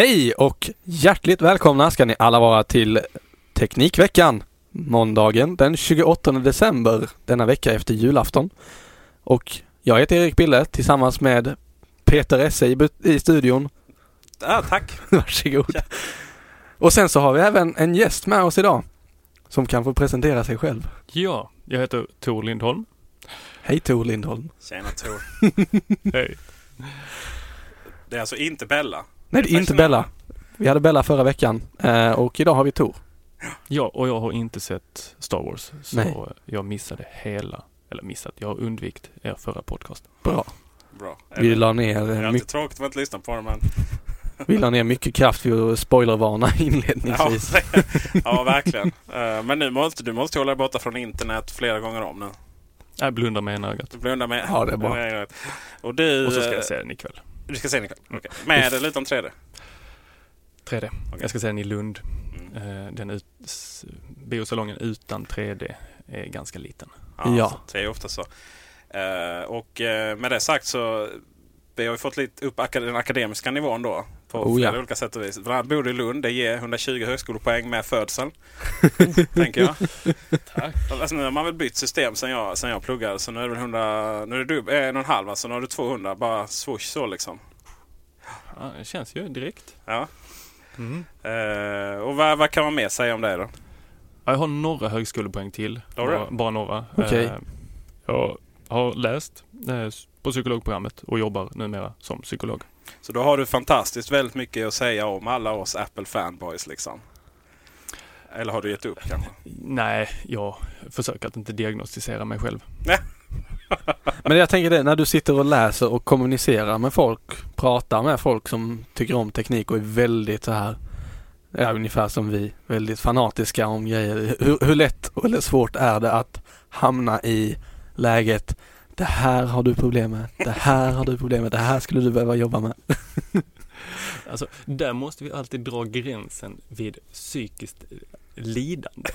Hej och hjärtligt välkomna ska ni alla vara till Teknikveckan. Måndagen den 28 december denna vecka efter julafton. Och jag heter Erik Bille tillsammans med Peter Esse i, i studion. Ja, tack. Varsågod. Och sen så har vi även en gäst med oss idag som kan få presentera sig själv. Ja, jag heter Tor Lindholm. Hej Tor Lindholm. Tjena Tor. Hej. Det är alltså inte Bella. Nej, det är inte Bella. Vi hade Bella förra veckan eh, och idag har vi Tor. Ja, och jag har inte sett Star Wars. Så Nej. jag missade hela, eller missat, jag har undvikit er förra podcast. Bra. Bra. Vi la ner, det är eh, alltid mycket, tråkigt att man inte lyssnar på det men... vi la ner mycket kraft vid att spoilervarna Ja, inledningsvis. ja, verkligen. Eh, Men nu måste du måste hålla dig borta från internet flera gånger om nu. Jag blundar med ena ögat. Blundar med... Ja, det är bra. Och du... Och så ska eh, jag se den ikväll. Du ska se den ikväll? Okej. Med eller utan 3D? 3D. Jag ska se den i Lund. Mm. Eh, Den ut, biosalongen utan 3D är ganska liten. Ja, Ja. Det är ofta så. Eh, Och eh, med det sagt så vi har ju fått lite upp den akademiska nivån då. På Oh, flera ja. olika sätt och vis. Bland annat bor du i Lund. Det ger 120 högskolepoäng med födseln. tänker jag. Tack. Alltså, nu har man väl bytt system sen jag, sen jag pluggade. Så nu är det väl 100, nu är det dubb, eh, en och en halv. Alltså nu har du 200. Bara swoosh så liksom. Ja, det känns ju direkt. Ja. Mm. Eh, och vad, vad kan man mer säga om det då? Ja, Jag har några högskolepoäng till. Bara, bara några. Okej. Eh, Jag har läst eh, på psykologprogrammet och jobbar numera som psykolog. Så då har du fantastiskt väldigt mycket att säga om alla oss Apple fanboys liksom. Eller har du gett upp kanske? Nej, jag försöker att inte diagnostisera mig själv. Men jag tänker det, när du sitter och läser och kommunicerar med folk, pratar med folk som tycker om teknik och är väldigt så här, ja, ungefär som vi, väldigt fanatiska om grejer. Hur, hur lätt eller svårt är det att hamna i läget det här har du problem med, det här har du problem med, det här skulle du behöva jobba med. Alltså, där måste vi alltid dra gränsen vid psykiskt lidande.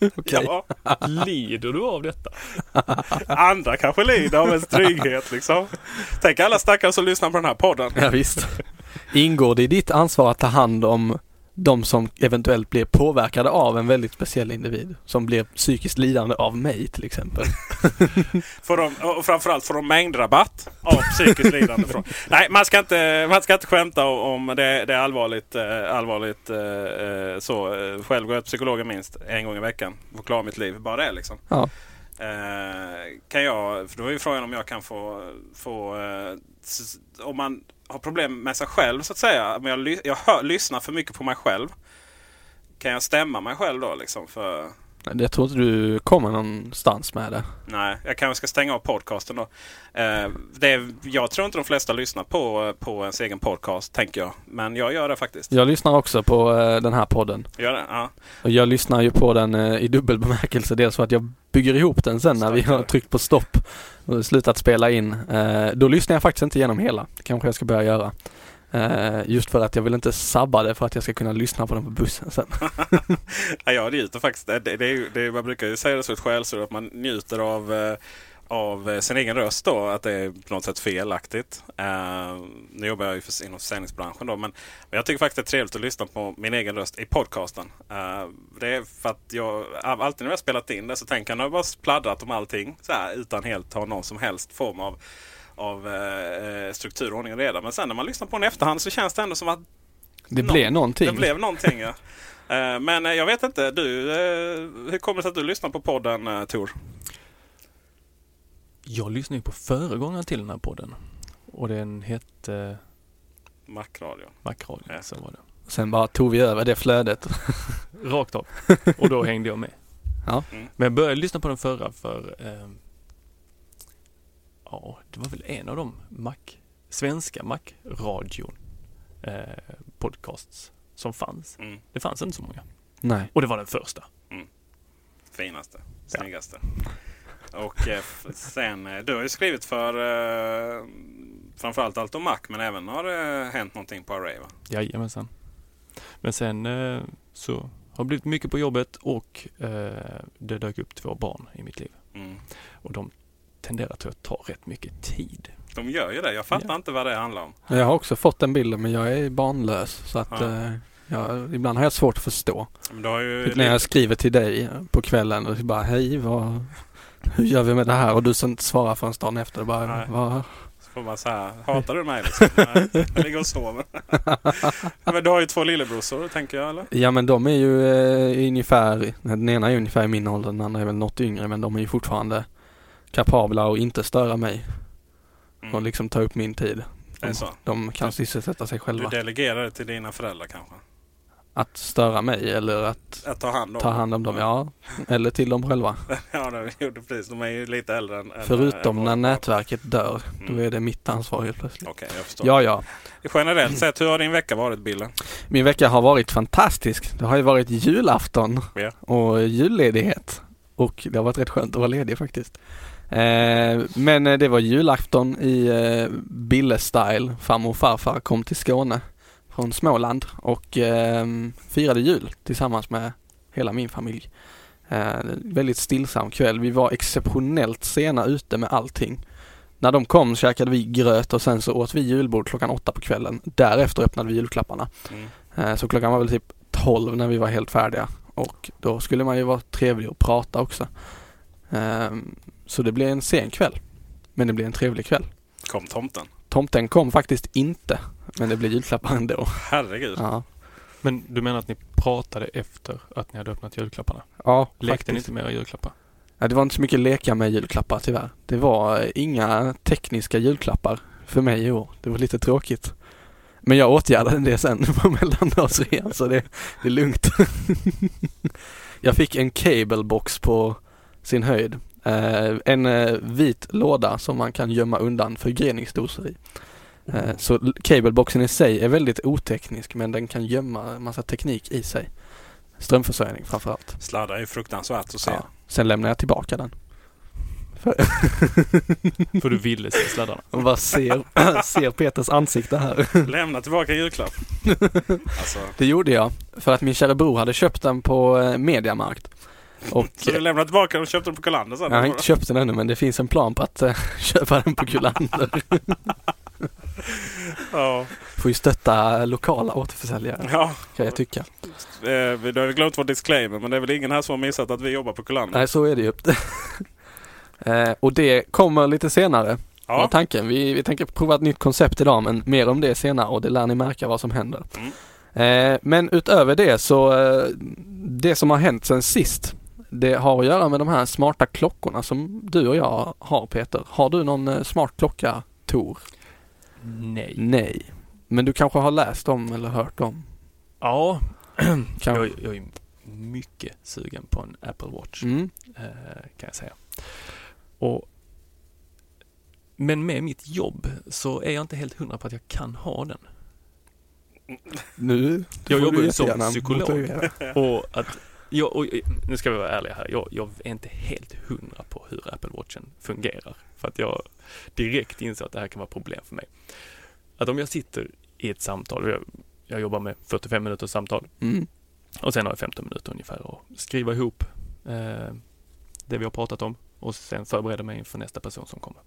Okej. Ja, Lider du av detta? andra kanske lider av ens trygghet liksom. Tänk alla stackare som lyssnar på den här podden. Ja, visst. Ingår det i ditt ansvar att ta hand om de som eventuellt blir påverkade av en väldigt speciell individ? Som blir psykiskt lidande av mig till exempel. Får de, och framförallt får de mängdrabatt av psykiskt lidande. Från. Nej, man ska inte, man ska inte skämta om det, det är allvarligt. Eh, allvarligt eh, eh, så. Själv går jag till psykologen minst en gång i veckan. Att klara mitt liv. Bara det liksom. Ja. Kan jag, för då är ju frågan om jag kan få, få om man har problem med sig själv så att säga. Om jag, jag hör, lyssnar för mycket på mig själv. Kan jag stämma mig själv då liksom? För, Jag tror inte du kommer någonstans med det. Nej, jag kanske ska stänga av podcasten då. Eh, det är, jag tror inte de flesta lyssnar på, på ens egen podcast, tänker jag. Men jag gör det faktiskt. Jag lyssnar också på eh, den här podden. Gör det? Ja. Och jag lyssnar ju på den eh, i dubbel bemärkelse. Dels för att jag bygger ihop den sen när vi har tryckt på stopp och slutat spela in. Eh, då lyssnar jag faktiskt inte igenom hela. Det kanske jag ska börja göra. Eh, just för att jag vill inte sabba det för att jag ska kunna lyssna på den på bussen sen. ja, jag njuter faktiskt. Det, det, det, man brukar ju säga det som ett skällsord att man njuter av, eh, av eh, sin egen röst då. Att det är på något sätt felaktigt. Eh, nu jobbar jag ju för, inom försäljningsbranschen då. Men, men jag tycker faktiskt det är trevligt att lyssna på min egen röst i podcasten. Eh, det är för att jag alltid när jag har spelat in det så tänker jag när jag bara pladdrat om allting så här, utan helt ha någon som helst form av av eh, struktur, ordning och reda. Men sen när man lyssnar på den i efterhand så känns det ändå som att Det blev någonting. det blev någonting ja. Men jag vet inte, du, hur kommer det sig att du lyssnar på podden Tor? Jag lyssnade ju på föregångaren till den här podden. Och den hette Macradion. Macradion, Ja. så var det. Sen bara tog vi över det flödet. Rakt av. Och då hängde jag med. Ja. Mm. Men jag började lyssna på den förra för eh, Ja, det var väl en av de Mac, svenska Mac-radion eh, podcasts som fanns. Mm. Det fanns inte så många. Nej. Och det var den första. Finaste, Ja. Och eh, sen, eh, du har ju skrivit för eh, framförallt Allt om Mac men även har det hänt någonting på Array va? Jajamensan. Men sen eh, så har det blivit mycket på jobbet och eh, det dök upp två barn i mitt liv. Mm. Och de tenderar till att ta rätt mycket tid. De gör ju det. Jag fattar Ja. inte vad det handlar om. Jag har också fått den bilden men jag är barnlös så att Ja. eh, jag, ibland har jag svårt att förstå. Men du har ju Typ när jag skriver till dig på kvällen och bara hej vad, hur gör vi med det här? Och du sen svarar förrän dagen efter och bara Nej. vad, Så får man här, hatar du mig liksom? Nej, jag ligger och sover. men du har ju två lillebrorsor tänker jag eller? Ja men de är ju eh, ungefär, den ena är ungefär i min ålder, den andra är väl något yngre men de är ju fortfarande kapabla att inte störa mig och Mm. liksom ta upp min tid. Det är De, så. de kan sysselsätta sig Du själva. delegerar det till dina föräldrar kanske? Att störa mig eller att Att ta hand om ta hand om dem, ja. Eller till dem själva. ja, det gjorde precis. De är ju lite äldre än... Förutom än när nätverket dör, då Mm. är det mitt ansvar helt plötsligt. Okej, jag förstår. Ja, ja. Generellt sett, hur har din vecka varit Bille? Min vecka har varit fantastisk. Det har ju varit julafton Ja. och julledighet. Och det har varit rätt skönt att vara ledig faktiskt. Eh, men eh, det var julafton i eh, Bille-style. Farmor och farfar kom till Skåne från Småland och eh, firade jul tillsammans med hela min familj. Eh, väldigt stillsam kväll. Vi var exceptionellt sena ute med allting. När de kom käkade vi gröt och sen så åt vi julbord klockan åtta på kvällen. Därefter öppnade vi julklapparna. Mm. Eh, Så klockan var väl typ 12 när vi var helt färdiga och då skulle man ju vara trevlig och prata också. Ehm, Så det blev en sen kväll. Men det blev en trevlig kväll. Kom tomten? Tomten kom faktiskt inte, men det blev julklappar ändå. Herregud. Ja, Men du menar att ni pratade efter att ni hade öppnat julklapparna? ja Lekte ni faktiskt. inte med era julklappar? Ja, det var inte så mycket leka med julklappar tyvärr. Det var eh, inga tekniska julklappar för mig i år. Det var lite tråkigt. Men jag åtgärdade det sen på mellandagsrean så det, det är lugnt. jag fick en cablebox på sin höjd. Eh, en eh, vit låda som man kan gömma undan förgreningsdoser i. Eh, så l- cableboxen i sig är väldigt oteknisk men den kan gömma massa teknik i sig. Strömförsörjning framförallt. Sladdar är fruktansvärt att se. Ja. Sen lämnar jag tillbaka den. För du ville se sladdarna? Och bara ser, ser Peters ansikte här. Lämna tillbaka julklapp. Alltså, Det gjorde jag för att min kära bror hade köpt den på Mediamarkt. Och så du lämnade tillbaka den och köpte den på Kullander sen? jag har inte köpt den ännu men det finns en plan på att eh, köpa den på Kullander. Ja. Får ju stötta lokala återförsäljare ja. kan jag tycka. Eh, Du har glömt vår disclaimer men det är väl ingen här som har missat att vi jobbar på Kullander? Nej så är det ju. Eh, Och det kommer lite senare var Ja. tanken. Vi, vi tänker prova ett nytt koncept idag men mer om det senare och det lär ni märka vad som händer. Mm. Eh, men utöver det så eh, det som har hänt sen sist det har att göra med de här smarta klockorna som du och jag har Peter. Har du någon eh, smart klocka Tor? Nej. Nej. Men du kanske har läst om eller hört om? Ja, jag, jag är mycket sugen på en Apple Watch. Mm. eh, kan jag säga. Och, men med mitt jobb så är jag inte helt hundra på att jag kan ha den. Nu Jag jobbar ju som psykolog. Och att Jag, och, nu ska vi vara ärliga här. Jag, jag är inte helt hundra på hur Apple Watchen fungerar. För att jag direkt inser att det här kan vara problem för mig. Att om jag sitter i ett samtal, jag, jag jobbar med 45 minuters samtal Mm. och sen har jag 15 minuter ungefär att skriva ihop eh, det vi har pratat om och sen förbereda mig inför nästa person som kommer.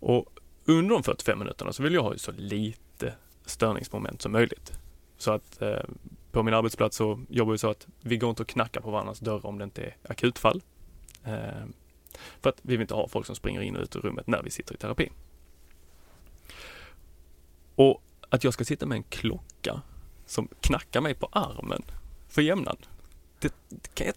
Och under de 45 minuterna så vill jag ha så lite störningsmoment som möjligt. Så att eh, på min arbetsplats så jobbar vi så att vi går inte och knackar på varandras dörrar om det inte är akutfall. Eh, för att vi vill inte ha folk som springer in och ut ur rummet när vi sitter i terapi. Och att jag ska sitta med en klocka som knackar mig på armen för jämnan. Det, det kan jag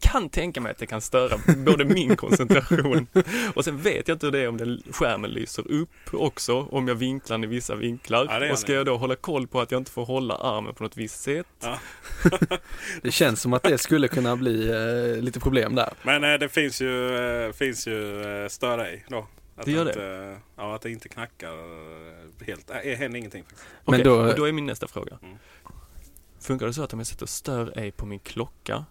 kan tänka mig att det kan störa både min koncentration och sen vet jag inte hur det är om den skärmen lyser upp också, om jag vinklar i vissa vinklar. Ja, och ska jag då hålla koll på att jag inte får hålla armen på något visst sätt? Ja. Det känns som att det skulle kunna bli eh, lite problem där. Men eh, det finns ju, eh, finns ju eh, stör ej då. Att Det gör det? inte, Ja, att det inte knackar eh, helt. Det händer ingenting. Faktiskt. Men Okej, då- och då är min nästa fråga. Mm. Funkar det så att om jag sätter stör ej på min klocka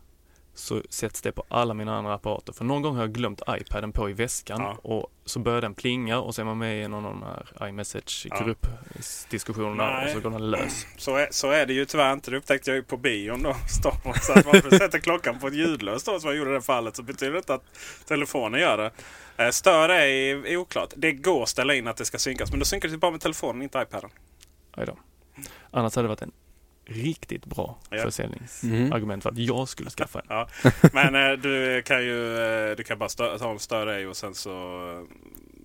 så sätts det på alla mina andra apparater. För någon gång har jag glömt iPaden på i väskan Ja. och så börjar den plinga och så är man med i någon av de här iMessage-gruppdiskussionerna och Nej. så går den lös. Så är, så är det ju tyvärr inte. Det upptäckte jag ju på bion då. Wars. Så att man sätter klockan på ett ljudlöst då som jag gjorde i det fallet så betyder det inte att telefonen gör det. Eh, Stör är, är oklart. Det går att ställa in att det ska synkas. Men då synkar det bara med telefonen, inte iPaden. Aj då. Annars hade det varit en riktigt bra Ja. försäljningsargument för att jag skulle skaffa en. Ja. Men eh, du kan ju eh, du kan bara stö- ta en och sen så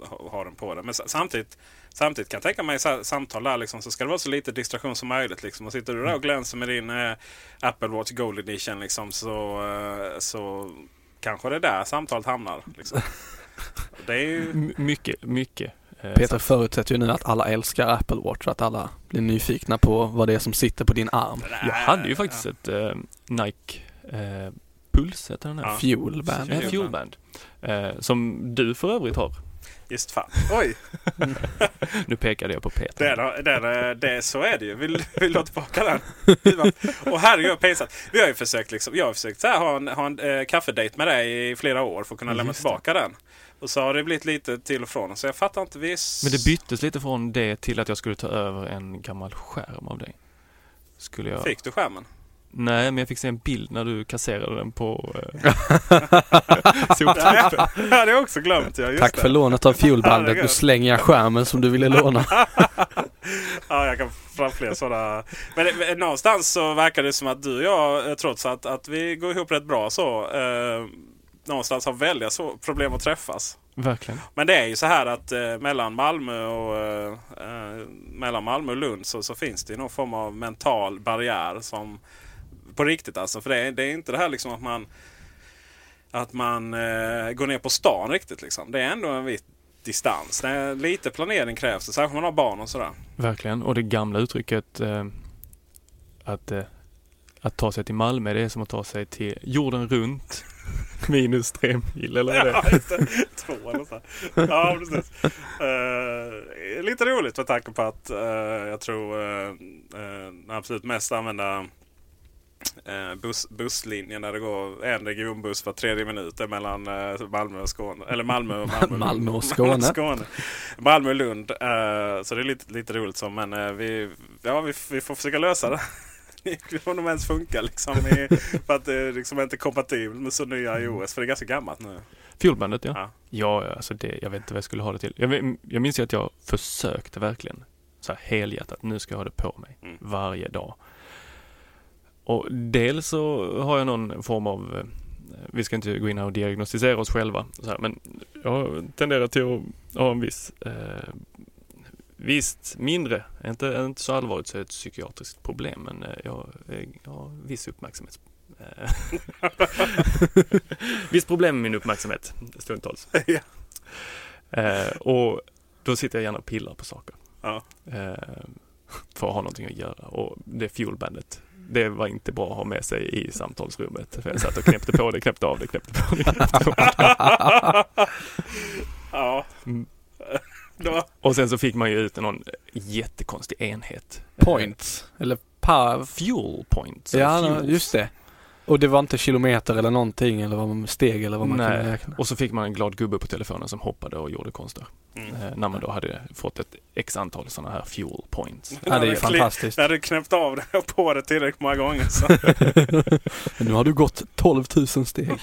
eh, ha, den på dig. Men sa- samtidigt, samtidigt kan jag tänka mig så samtal där liksom, så ska det vara så lite distraktion som möjligt. Liksom. Och sitter du där och glänser med din eh, Apple Watch Gold Edition liksom, så, eh, så kanske det är där samtalet hamnar. Liksom. Det är ju... Mycket, mycket. Eh, Peter förutsätter ju nu att alla älskar Apple Watch, att alla blir nyfikna på vad det är som sitter på din arm. Jag hade ju faktiskt ett eh, Nike eh, Puls, heter den här? Ja. Fuel band. Nej, Fuelband. Eh, som du för övrigt har. Just fan. Oj! Nu pekade jag på Peter. Det, det, är, det, så är det ju. Vill, vill du ha tillbaka den? Och herregud vad pinsamt. Vi har ju försökt, liksom, jag har försökt så här, ha en, ha en eh, kaffedejt med dig i flera år för att kunna lämna Just det. tillbaka den. Och så har det blivit lite till och från. Så jag fattar inte. Vi... Men det byttes lite från det till att jag skulle ta över en gammal skärm av dig. Skulle jag... Fick du skärmen? Nej, men jag fick se en bild när du kasserade den på eh, soptippen. Ja, det har jag också glömt. Ja, just Tack det. för lånet av Fuelbandet. Nu slänger jag skärmen som du ville låna. Ja, jag kan fram fler sådana. Men men någonstans så verkar det som att du och jag, eh, trots att, att vi går ihop rätt bra så, eh, någonstans har väldiga så, problem att träffas. Verkligen. Men det är ju så här att eh, mellan Malmö och eh, eh, mellan Malmö och Lund så, så finns det någon form av mental barriär som på riktigt alltså. För det är, det är inte det här liksom att man att man eh, går ner på stan riktigt liksom. Det är ändå en viss distans. Lite planering krävs det, särskilt om man har barn och sådär. Verkligen. Och det gamla uttrycket eh, att, eh, att ta sig till Malmö, det är som att ta sig till jorden runt minus tre mil, eller är det? Ja, just det. Två eller så. här. Ja, precis. Eh, lite roligt med tanke på att eh, jag tror uh, den absolut mest använda buss, busslinjen där det går en regionbuss var tredje minut mellan Malmö och Skåne. Eller Malmö och Malmö. Malmö och Skåne. Skåne. Malmö och Lund. så det är lite, lite roligt så. Men vi, ja, vi, vi får försöka lösa det. Om de ens funkar liksom. I, för att det liksom är inte kompatibelt med så nya iOS. För det är ganska gammalt nu. Fuelbandet, ja. Ja. Ja, alltså det, jag vet inte vad jag skulle ha det till. Jag, jag minns ju att jag försökte verkligen så här helhjärtat, nu ska jag ha det på mig Mm. varje dag. Och dels så har jag någon form av, eh, vi ska inte gå in här och diagnostisera oss själva, här, men jag tenderar till att ha en viss, eh, visst mindre, inte, inte så allvarligt så är det ett psykiatriskt problem, men eh, jag, jag har viss uppmärksamhet. eh, Visst problem med min uppmärksamhet stundtals. Ja. Eh, och då sitter jag gärna och pillar på saker. Ja. Eh, för att ha någonting att göra. Och det fuelbandet, det var inte bra att ha med sig i samtalsrummet. För jag satt och knäppte på det, knäppte av det, knäppte på det. Knäppte på det. ja. Mm. Då, Och sen så fick man ju ut någon jättekonstig enhet. Points. Eller power. Fuel points. Ja, fuels. just det. Och det var inte kilometer eller någonting eller vad man steg eller vad man Nej. kunde räkna? Och så fick man en glad gubbe på telefonen som hoppade och gjorde konster. Mm. Eh, när man då hade fått ett x antal sådana här fuel points. Ja, det är ju fantastiskt. När du knäppt av det och på det tillräckligt många gånger så. Nu har du gått 12 000 steg.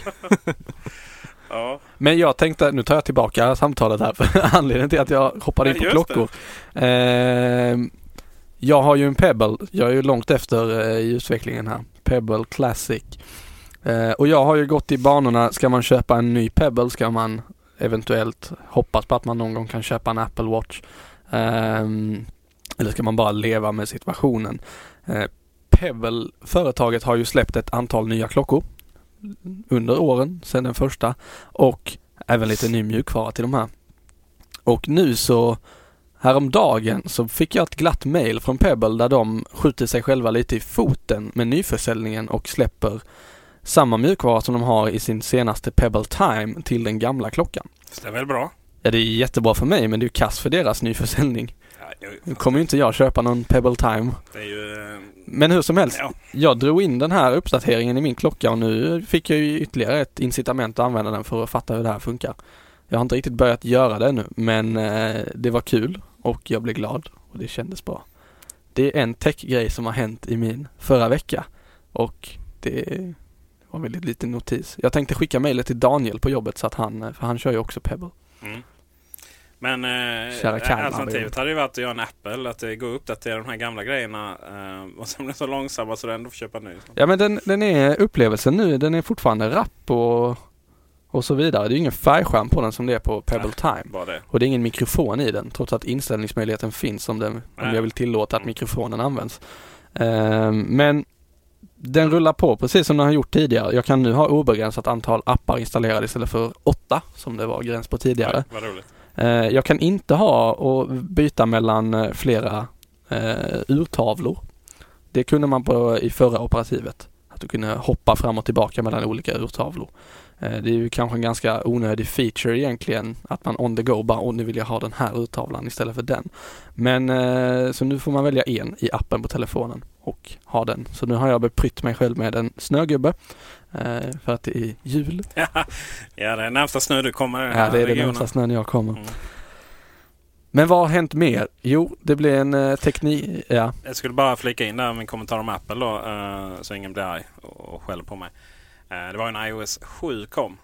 ja. Men jag tänkte, nu tar jag tillbaka samtalet här för anledningen till att jag hoppade in på klockor. Eh, jag har ju en Pebble, jag är ju långt efter eh, i utvecklingen här. Pebble Classic. Eh, och jag har ju gått i banorna, ska man köpa en ny Pebble ska man eventuellt hoppas på att man någon gång kan köpa en Apple Watch. Ehm, eller ska man bara leva med situationen? Eh, Pebble, företaget har ju släppt ett antal nya klockor under åren sedan den första och även lite ny mjukvara till de här. Och nu så häromdagen så fick jag ett glatt mail från Pebble där de skjuter sig själva lite i foten med nyförsäljningen och släpper samma mjukvara som de har i sin senaste Pebble Time till den gamla klockan. Är väl bra? Ja det är jättebra för mig men det är ju kass för deras nyförsäljning. Nu kommer ju inte jag köpa någon Pebble Time. ju... eh, Men hur som helst, Ja. jag drog in den här uppdateringen i min klocka och nu fick jag ju ytterligare ett incitament att använda den för att fatta hur det här funkar. Jag har inte riktigt börjat göra det nu men eh, det var kul och jag blev glad och det kändes bra. Det är en tech-grej som har hänt i min förra vecka och det var väldigt liten notis. Jag tänkte skicka mejlet till Daniel på jobbet så att han, eh, för han kör ju också Pebble. Mm. Men eh, Kalmar, alternativet hade ju varit att göra en Apple. Att det går att uppdatera de här gamla grejerna. Eh, och sen blir så långsamma så du ändå får köpa ny. Ja men den, den är upplevelsen nu, den är fortfarande rapp och, och så vidare. Det är ju ingen färgskärm på den som det är på Pebble Time. Bara det. Och det är ingen mikrofon i den trots att inställningsmöjligheten finns om, den, om Nej. jag vill tillåta att mikrofonen används. Ehm, men den rullar på precis som den har gjort tidigare. Jag kan nu ha obegränsat antal appar installerade istället för åtta som det var gräns på tidigare. Ja, vad roligt. Eh, jag kan inte ha och byta mellan eh, flera eh, urtavlor. Det kunde man på i förra operativet. Att du kunde hoppa fram och tillbaka mellan olika urtavlor. Eh, det är ju kanske en ganska onödig feature egentligen att man on the go bara, åh nu vill jag ha den här urtavlan istället för den. Men eh, så nu får man välja en i appen på telefonen och ha den. Så nu har jag beprytt mig själv med en snögubbe eh, för att det är jul. ja, det är närmsta snö du kommer den Ja, det är regionen. närmsta snön jag kommer. Mm. Men vad har hänt mer? Jo, det blev en eh, teknik... Ja. Jag skulle bara flika in där en kommentar om Apple då. så ingen blir arg och, och skäller på mig. Eh, det var en iOS 7 kom.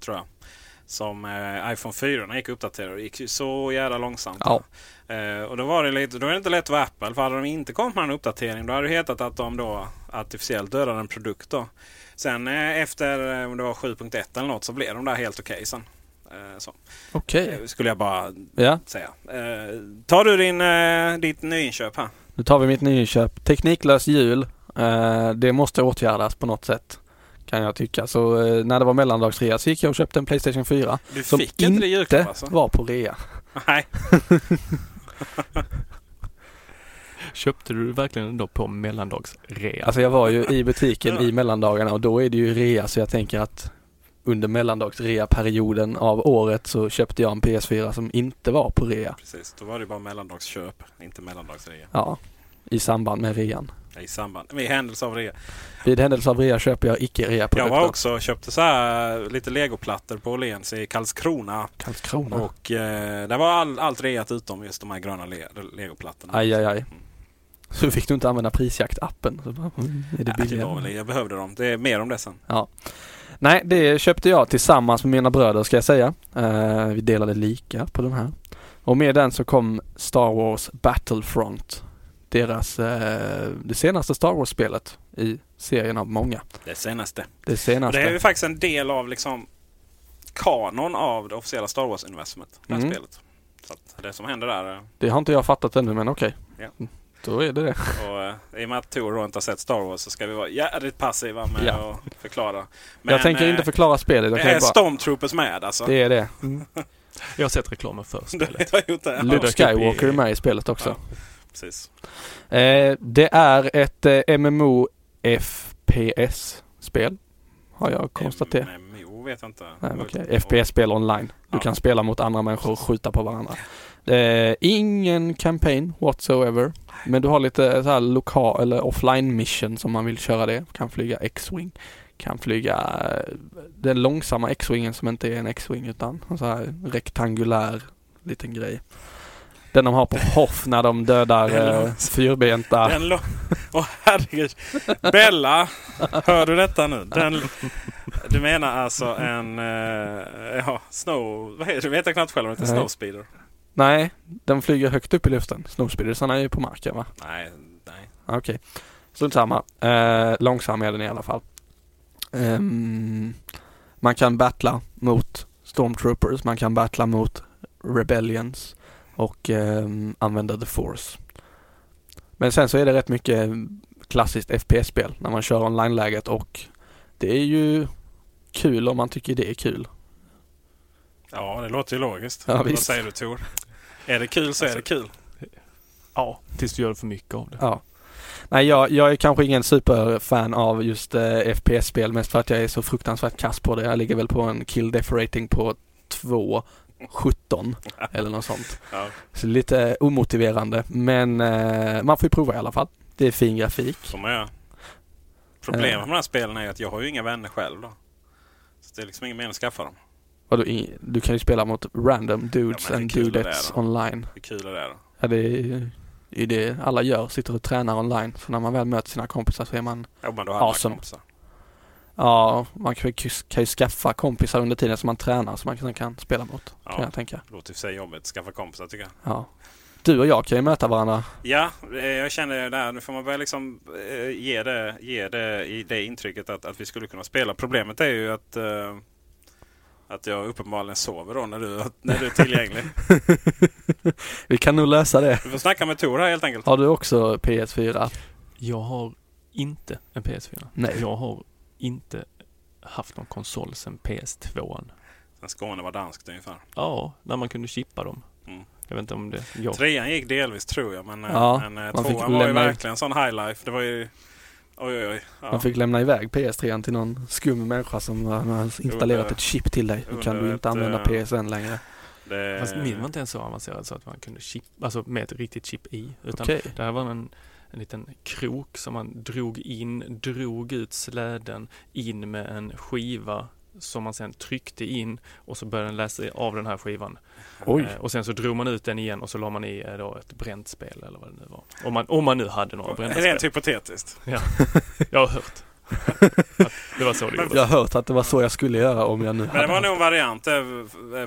Tror jag. Som eh, iPhone 4 gick uppdaterad och det gick ju så jävla långsamt. Ja. Eh, och då var det lite, då är det inte lätt att vara Apple. För hade de inte kommit med en uppdatering då hade det hetat att de då artificiellt dödade en produkt då. Sen efter om det var 7.1 eller något så blev de där helt okej sen. Eh, så. Okej. Eh, Skulle jag bara Ja, säga. Tar du din, ditt nyinköp här? nu tar vi mitt nyinköp. Tekniklös jul. Eh, det måste åtgärdas på något sätt. Kan jag tycka. Så eh, när det var mellandagsrea så gick jag och köpte en Playstation 4. Du Som fick inte det julklapp inte alltså? var på rea. Nej. Köpte du verkligen då på mellandagsrea? Alltså jag var ju i butiken Ja. i mellandagarna och då är det ju rea så jag tänker att under mellandagsrea-perioden av året så köpte jag en PS4 som inte var på rea. Precis, då var det bara mellandagsköp, inte mellandagsrea. Ja, i samband med rean. I samband med händelse av rea. Vid händelse av rea köper jag icke rea Jag produkter. var också och köpte så här lite legoplattor på Åhléns i Karlskrona. Karlskrona. Och eh, där var all, allt reat utom just de här gröna le, legoplattorna. Aj, aj, aj. Så fick du inte använda prisjaktappen. Så bara, mm, är det Nej, det var väl, jag behövde dem. Det är mer om det sen. Nej, det köpte jag tillsammans med mina bröder ska jag säga. Eh, vi delade lika på den här. Och med den så kom Star Wars Battlefront. Deras, eh, det senaste Star Wars-spelet i serien av många. Det senaste. Det Och senaste. det är ju faktiskt en del av liksom kanon av det officiella Star Wars-universumet. Det här Mm. spelet. Så att det som händer där. eh, Det har inte jag fattat ännu men okej. Ja. Då är det det. Och eh, i och med att Tor inte har sett Star Wars så ska vi vara jävligt passiva med Ja. att förklara. jag tänker inte förklara spelet. Jag kan är bara, Stormtroopers med alltså? det är det. Jag har sett reklamen för spelet. det? Luke Skywalker är med i spelet också. Ja. Precis. Eh, det är ett eh, MMO FPS-spel. Har jag konstaterat. MMO vet jag inte. Nej, okej. FPS-spel online. Du Ja. kan spela mot andra människor och skjuta på varandra. Är ingen campaign whatsoever. Men du har lite så här lokal eller offline mission som man vill köra det. Kan flyga X-Wing. Kan flyga eh, den långsamma X-Wingen som inte är en X-Wing utan en så här rektangulär liten grej. Den de har på Hoff när de dödar Den eh, fyrbenta. Den Åh herregud. Bella, hör du detta nu? Den, du menar alltså en uh, ja, snow... Vad heter det? vet jag knappt själv om det heter snowspeeder. Nej, de flyger högt upp i luften. Snowspeedersarna är ju på marken va? Nej, nej. Okej. Strunt samma. Eh, långsam är den i alla fall. Ehm, man kan battla mot Stormtroopers, man kan battla mot Rebellions och ehm, använda The Force. Men sen så är det rätt mycket klassiskt FPS-spel när man kör online-läget och det är ju kul om man tycker det är kul. Ja, det låter ju logiskt. Ja, Vad visst. säger du Tor? Är det kul så är det kul. Ja, tills du gör för mycket av det. Ja. Nej, jag, jag är kanske ingen superfan av just eh, FPS-spel mest för att jag är så fruktansvärt kass på det. Jag ligger väl på en kill death rating på 2,17 eller något sånt. Ja. Så lite omotiverande men eh, man får ju prova i alla fall. Det är fin grafik. Man göra. Problemet Eh. med de här spelen är att jag har ju inga vänner själv då. Så det är liksom ingen mening att skaffa dem. Och du, kan ju spela mot random dudes Ja, and är dudettes online. Hur kul är det då? Ja, det är ju det alla gör, sitter och tränar online. Så när man väl möter sina kompisar så är man Ja, men då har Awesome. kompisar. Ja, man kan ju, kan ju skaffa kompisar under tiden som man tränar som man kan, kan spela mot. Ja. Kan jag tänka. Låter i och för sig jobbigt. Skaffa kompisar tycker jag. Ja. Du och jag kan ju möta varandra. Ja, eh, jag känner det där. Nu får man börja liksom eh, ge det, ge det, i det intrycket att, att vi skulle kunna spela. Problemet är ju att, eh, att jag uppenbarligen sover då när du, när du är tillgänglig. Vi kan nog lösa det. Du får snacka med Tor här helt enkelt. Har du också PS4? Jag har inte en PS4. Nej. Jag har inte haft någon konsol sedan PS2. Sen Skåne var danskt ungefär. Ja, när man kunde chippa dem. Mm. Jag vet inte om det... Jag, Trean gick delvis tror jag. Men, eh, Ja, men eh, man fick tvåan var ju lämna- verkligen sån high life. Det var ju... Oj, oj, oj. Ja. Man fick lämna iväg PS3 till någon skum människa som har installerat Under- ett chip till dig. Nu kan du inte ett, använda eh, PSN längre. det, fast min var inte ens så avancerad så att man kunde chippa, alltså med ett riktigt chip i. Utan Okej. det här var en, en liten krok som man drog in, drog ut släden in med en skiva som man sen tryckte in och så började den läsa av den här skivan. Oj. Eh, och sen så drog man ut den igen och så la man i eh, då ett bränt spel eller vad det nu var. Om man, om man nu hade några brända spel. Rent hypotetiskt. Jag har hört. Det var så det gjordes. Jag har hört att det var så jag skulle göra om jag nu Men det var nog en variant. eh,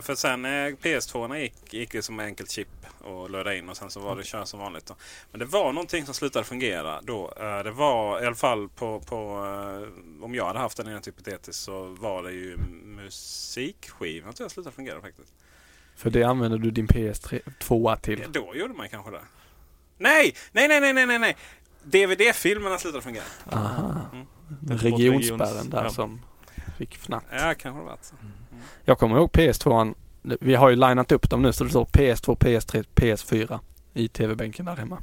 För sen eh, PS2 gick, gick det som enkelt chip och löda in och sen så var det kör som vanligt. Då. Men det var någonting som slutade fungera då. Eh, Det var i alla fall på, på eh, om jag hade haft den rent hypotetiskt så var det ju musikskivan som slutade fungera faktiskt. För det använder du din PS3 2 till. Ja, Då gjorde man kanske det. Nej, nej, nej, nej, nej, nej, nej. DVD-filmerna slutade fungera. Aha. Mm. Regionspärren där ja. som fick fnatt. Ja, kanske det var så. Jag kommer ihåg PS2. Vi har ju linat upp dem nu så det står PS2, PS3, PS4 i TV-bänken där hemma.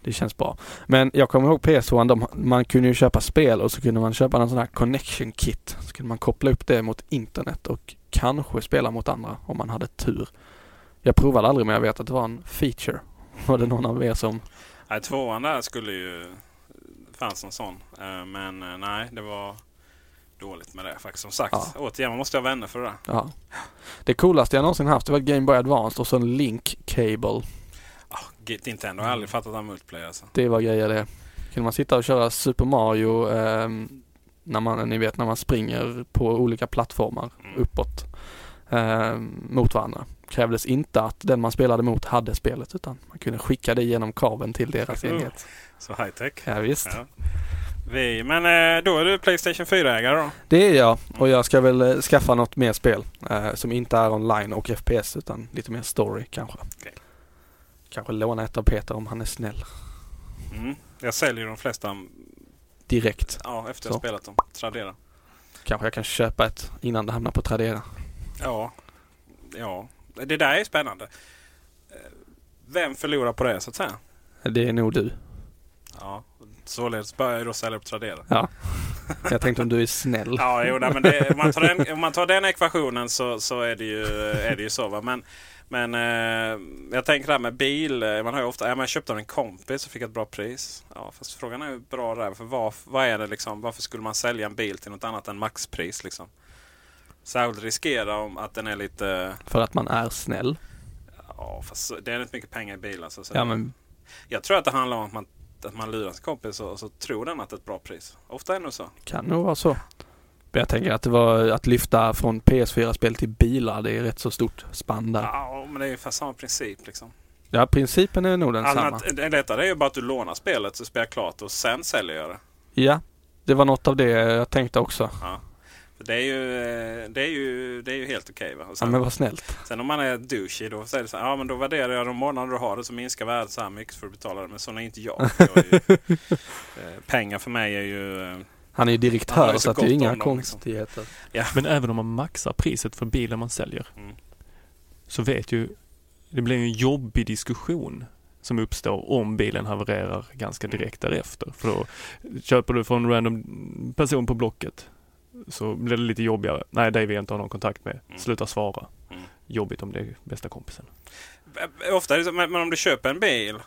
Det känns bra. Men jag kommer ihåg PS2, de, man kunde ju köpa spel och så kunde man köpa en sån här connection kit. Så kunde man koppla upp det mot internet och kanske spela mot andra om man hade tur. Jag provade aldrig men jag vet att det var en feature. Var det någon av er som... Nej, tvåan där skulle ju... fanns en sån. Eh, Men eh, nej, det var dåligt med det faktiskt. Som sagt, Ja. återigen, man måste ha vänner för det där. Ja. Det coolaste jag någonsin haft det var Game Boy Advance och så en Link Cable. Ah, Git Nintendo har aldrig fattat av multiplayer alltså. Det var grejer det. Kunde man sitta och köra Super Mario ehm, när man, ni vet när man springer på olika plattformar Mm. uppåt ehm, mot varandra. Krävdes inte att den man spelade mot hade spelet utan man kunde skicka det genom kabeln till deras Mm. enhet. Så high tech. Ja, visst. Ja. Vi, men eh, då är du Playstation 4-ägare då? Det är jag och jag ska väl eh, skaffa något mer spel eh, som inte är online och FPS utan lite mer story kanske. Okej. Kanske låna ett av Peter om han är snäll. Mm. Jag säljer de flesta Direkt. ja, efter Så. jag spelat dem. Tradera. Kanske jag kan köpa ett innan det hamnar på Tradera. Ja. ja, det där är spännande. Eh, Vem förlorar på det så att säga? Det är nog du. Ja, således börjar jag då sälja på Tradera. Ja. Jag tänkte om du är snäll. Ja, jo, nej, men det, om, man tar den, om man tar den ekvationen så, så är, det ju, är det ju så. Va? Men, Men eh, jag tänker det här med bil. eh, Man har ju ofta, ja, man köpte av en kompis och fick ett bra pris. Ja, fast frågan är ju bra där. För vad, vad är det liksom, varför skulle man sälja en bil till något annat än maxpris? Liksom? Särskilt riskera om att den är lite... För att man är snäll. Ja, fast det är inte mycket pengar i bilar. Så, så Ja men Jag tror att det handlar om att man, att man lurar sin kompis och, och så tror den att det är ett bra pris. Ofta är det nog så. kan nog vara så. Men jag tänker att det var att lyfta från PS4-spel till bilar. Det är rätt så stort spann där. Ja, men det är ungefär samma princip. Liksom. Ja, principen är nog densamma. Alltså, det lättare är ju bara att du lånar spelet så spelar klart och sen säljer jag det. Ja, det var något av det jag tänkte också. Ja. Det, är ju, eh, det, är ju, det är ju helt okej. va? Och Ja, sen, men vad snällt. sen om man är douchey då säger det så här, ja men då värderar jag de månader du har det så minskar värdet så här mycket för att betala det. Men sån är inte jag. jag är ju, eh, pengar för mig är ju... eh, Han är ju direktör ju så, så att det är inga om dem, liksom. konstigheter. Men även om man maxar priset för bilen man säljer Mm. så vet ju, det blir en jobbig diskussion som uppstår om bilen havererar ganska Mm. direkt därefter. För då köper du från en random person på Blocket så blir det lite jobbigare. Nej, dig vill jag inte ha någon kontakt med. Mm. Sluta svara. Mm. Jobbigt om det är bästa kompisen. Eh, Ofta är det så, men, om du köper en bil.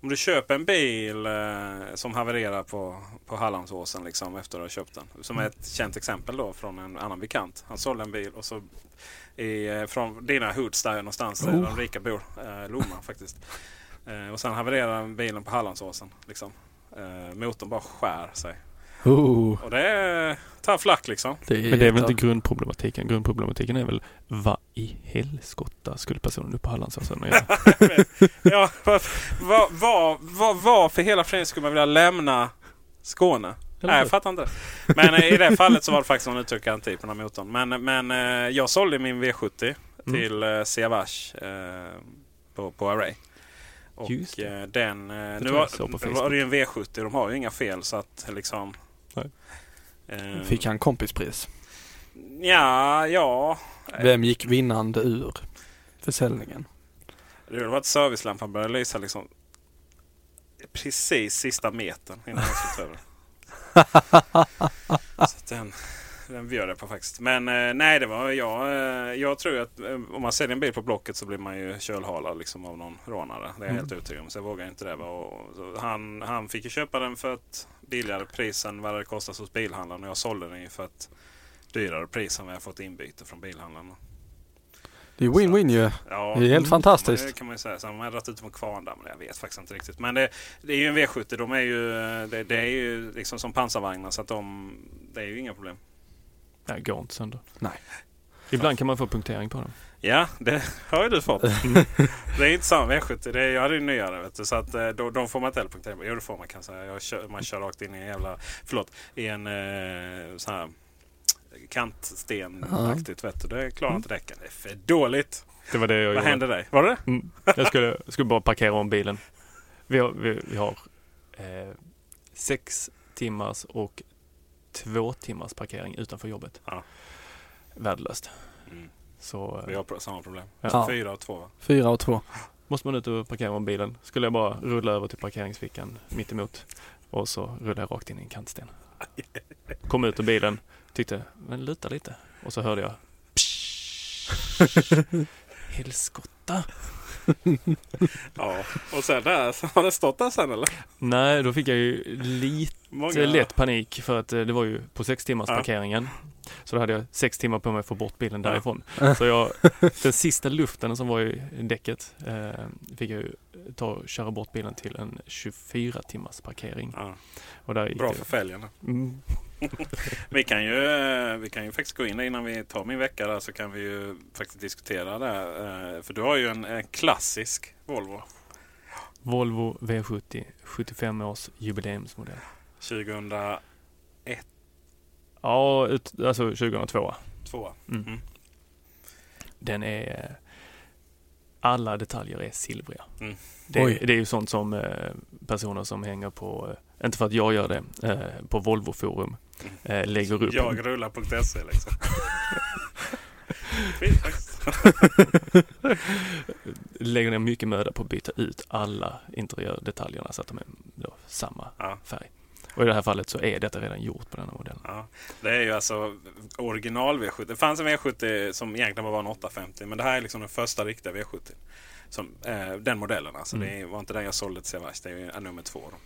Om du köper en bil eh, som havererar på, på Hallandsåsen liksom, efter att ha köpt den. Som är ett känt exempel då från en annan bekant. Han sålde en bil och så i, eh, från dina hoods där någonstans där Oh. de rika bor. Eh, Lomma faktiskt. Eh, och sen havererar bilen på Hallandsåsen. Liksom. Eh, motorn bara skär sig. Oh, Och det är tough luck liksom. det är Men det är väl inte grundproblematiken. Grundproblematiken är väl vad i helskotta skulle personen upp på Hallandsåsen göra? ja, vad, vad, vad, vad, vad för hela friden skulle man vilja lämna Skåne? Nej, jag fattar inte. Men eh, i det fallet så var det faktiskt någon uttryckt garanti på den här motorn. Men, men eh, jag sålde min V70 Mm. till eh, Siavash eh, på, på Array. Och Just det. den... Eh, nu var, var det ju en V70. De har ju inga fel så att liksom... Nej. Eh, Fick han kompispris? Ja, ja. Vem gick vinnande ur försäljningen? Det var att servicelampan började lysa liksom precis sista metern innan jag slog över. Så den, den bjöd jag på faktiskt. Men eh, nej, det var jag. Eh, jag tror att eh, om man säljer en bil på Blocket så blir man ju kölhalad liksom av någon rånare. Det är jag helt övertygad om. Så jag vågar inte det. Va? Och, så han, han fick ju köpa den för ett billigare pris än vad det kostat hos bilhandlaren. Och jag sålde den ju för ett dyrare pris än vad jag fått inbyte från bilhandlaren. Det är win-win ju. Ja, Det är helt mm, fantastiskt. Det kan man ju säga. Sen har man dragit ut på kvarn där, men jag vet faktiskt inte riktigt. Men det, det är ju en V70. De är ju, det, det är ju liksom som pansarvagnar så att de, det är ju inga problem. Nej, går inte sönder. Nej. Ibland kan man få punktering på dem. Ja, det har ju du fått. det är inte samma V70. Det är, jag hade ju nyare vet du, så att eh, då, de får man inte heller punktering på. Jo det får man kan jag säga. Jag kör, man kör rakt in i en jävla, förlåt, i en eh, sån här kantstenaktigt vet du. Det klarar inte däcken. Det är för dåligt. Det var det jag Vad gjorde. hände dig? Var det det? Mm. Jag skulle, skulle bara parkera om bilen. Vi har, vi, vi har eh, sex timmars och två timmars parkering utanför jobbet. Ja. Värdelöst. Mm. Så Vi har samma problem. Ja. Fyra och två va? Fyra och två. måste man ut och parkera om bilen. Skulle jag bara rulla över till parkeringsfickan mitt emot och så rullade jag rakt in i en kantsten. Kom ut ur bilen, tyckte, men luta lite. Och så hörde jag Helskotta! Ja, och sen där, har det stått där sen eller? Nej, då fick jag ju lite Många... lätt panik för att eh, det var ju på sex timmars Ja. parkeringen. Så då hade jag sex timmar på mig att få bort bilen därifrån. Så jag, den sista luften som var i däcket eh, fick jag ju ta och köra bort bilen till en 24 timmars parkering. Ja, Och där bra för fälgarna. mm, Vi kan, ju, eh, vi kan ju faktiskt gå in innan vi tar min vecka där så kan vi ju faktiskt diskutera det. eh, För du har ju en, en klassisk Volvo. Volvo V70 75 års jubileumsmodell. 2002. Ja, ut, alltså 2002. Mm. Mm. Den är... eh, Alla detaljer är silvriga. Mm. Det, det är ju sånt som personer som hänger på, inte för att jag gör det, eh, på Volvo forum eh, lägger upp. Jagrullar.se liksom. Lägger ner mycket möda på att byta ut alla interiördetaljerna så att de är samma Ja. färg. Och i det här fallet så är detta redan gjort på denna modellen. Ja, det är ju alltså original V70. Det fanns en V70 som egentligen bara var en 850 men det här är liksom den första riktiga V70. Som, eh, den modellen alltså. Mm. Det var inte den jag sålde till Severs. Det är ju nummer två. Då.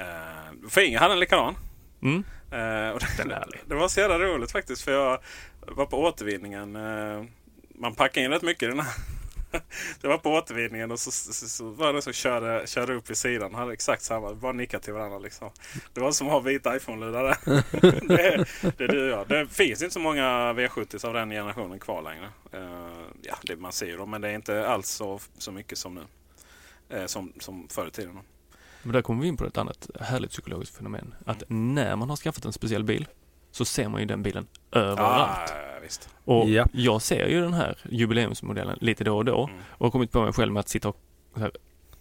Eh, för ingen hade en likadan. Mm. Eh, och det, det var så jävla roligt faktiskt för jag var på återvinningen. Eh, man packade in rätt mycket i den här. Det var på återvinningen och så, så, så var det så körde, körde upp vid sidan. Hade exakt samma. Bara nickade till varandra liksom. Det var som att ha vita iPhone-lurar det, det är du och jag. Det finns inte så många V70 av den generationen kvar längre. Eh, ja, det, man ser ju dem men det är inte alls så, så mycket som nu. Eh, som, som förr i tiden. Men där kommer vi in på ett annat härligt psykologiskt fenomen. Att när man har skaffat en speciell bil så ser man ju den bilen överallt. Ah, visst. Och Ja. jag ser ju den här jubileumsmodellen lite då och då Mm. och har kommit på mig själv med att sitta och så här,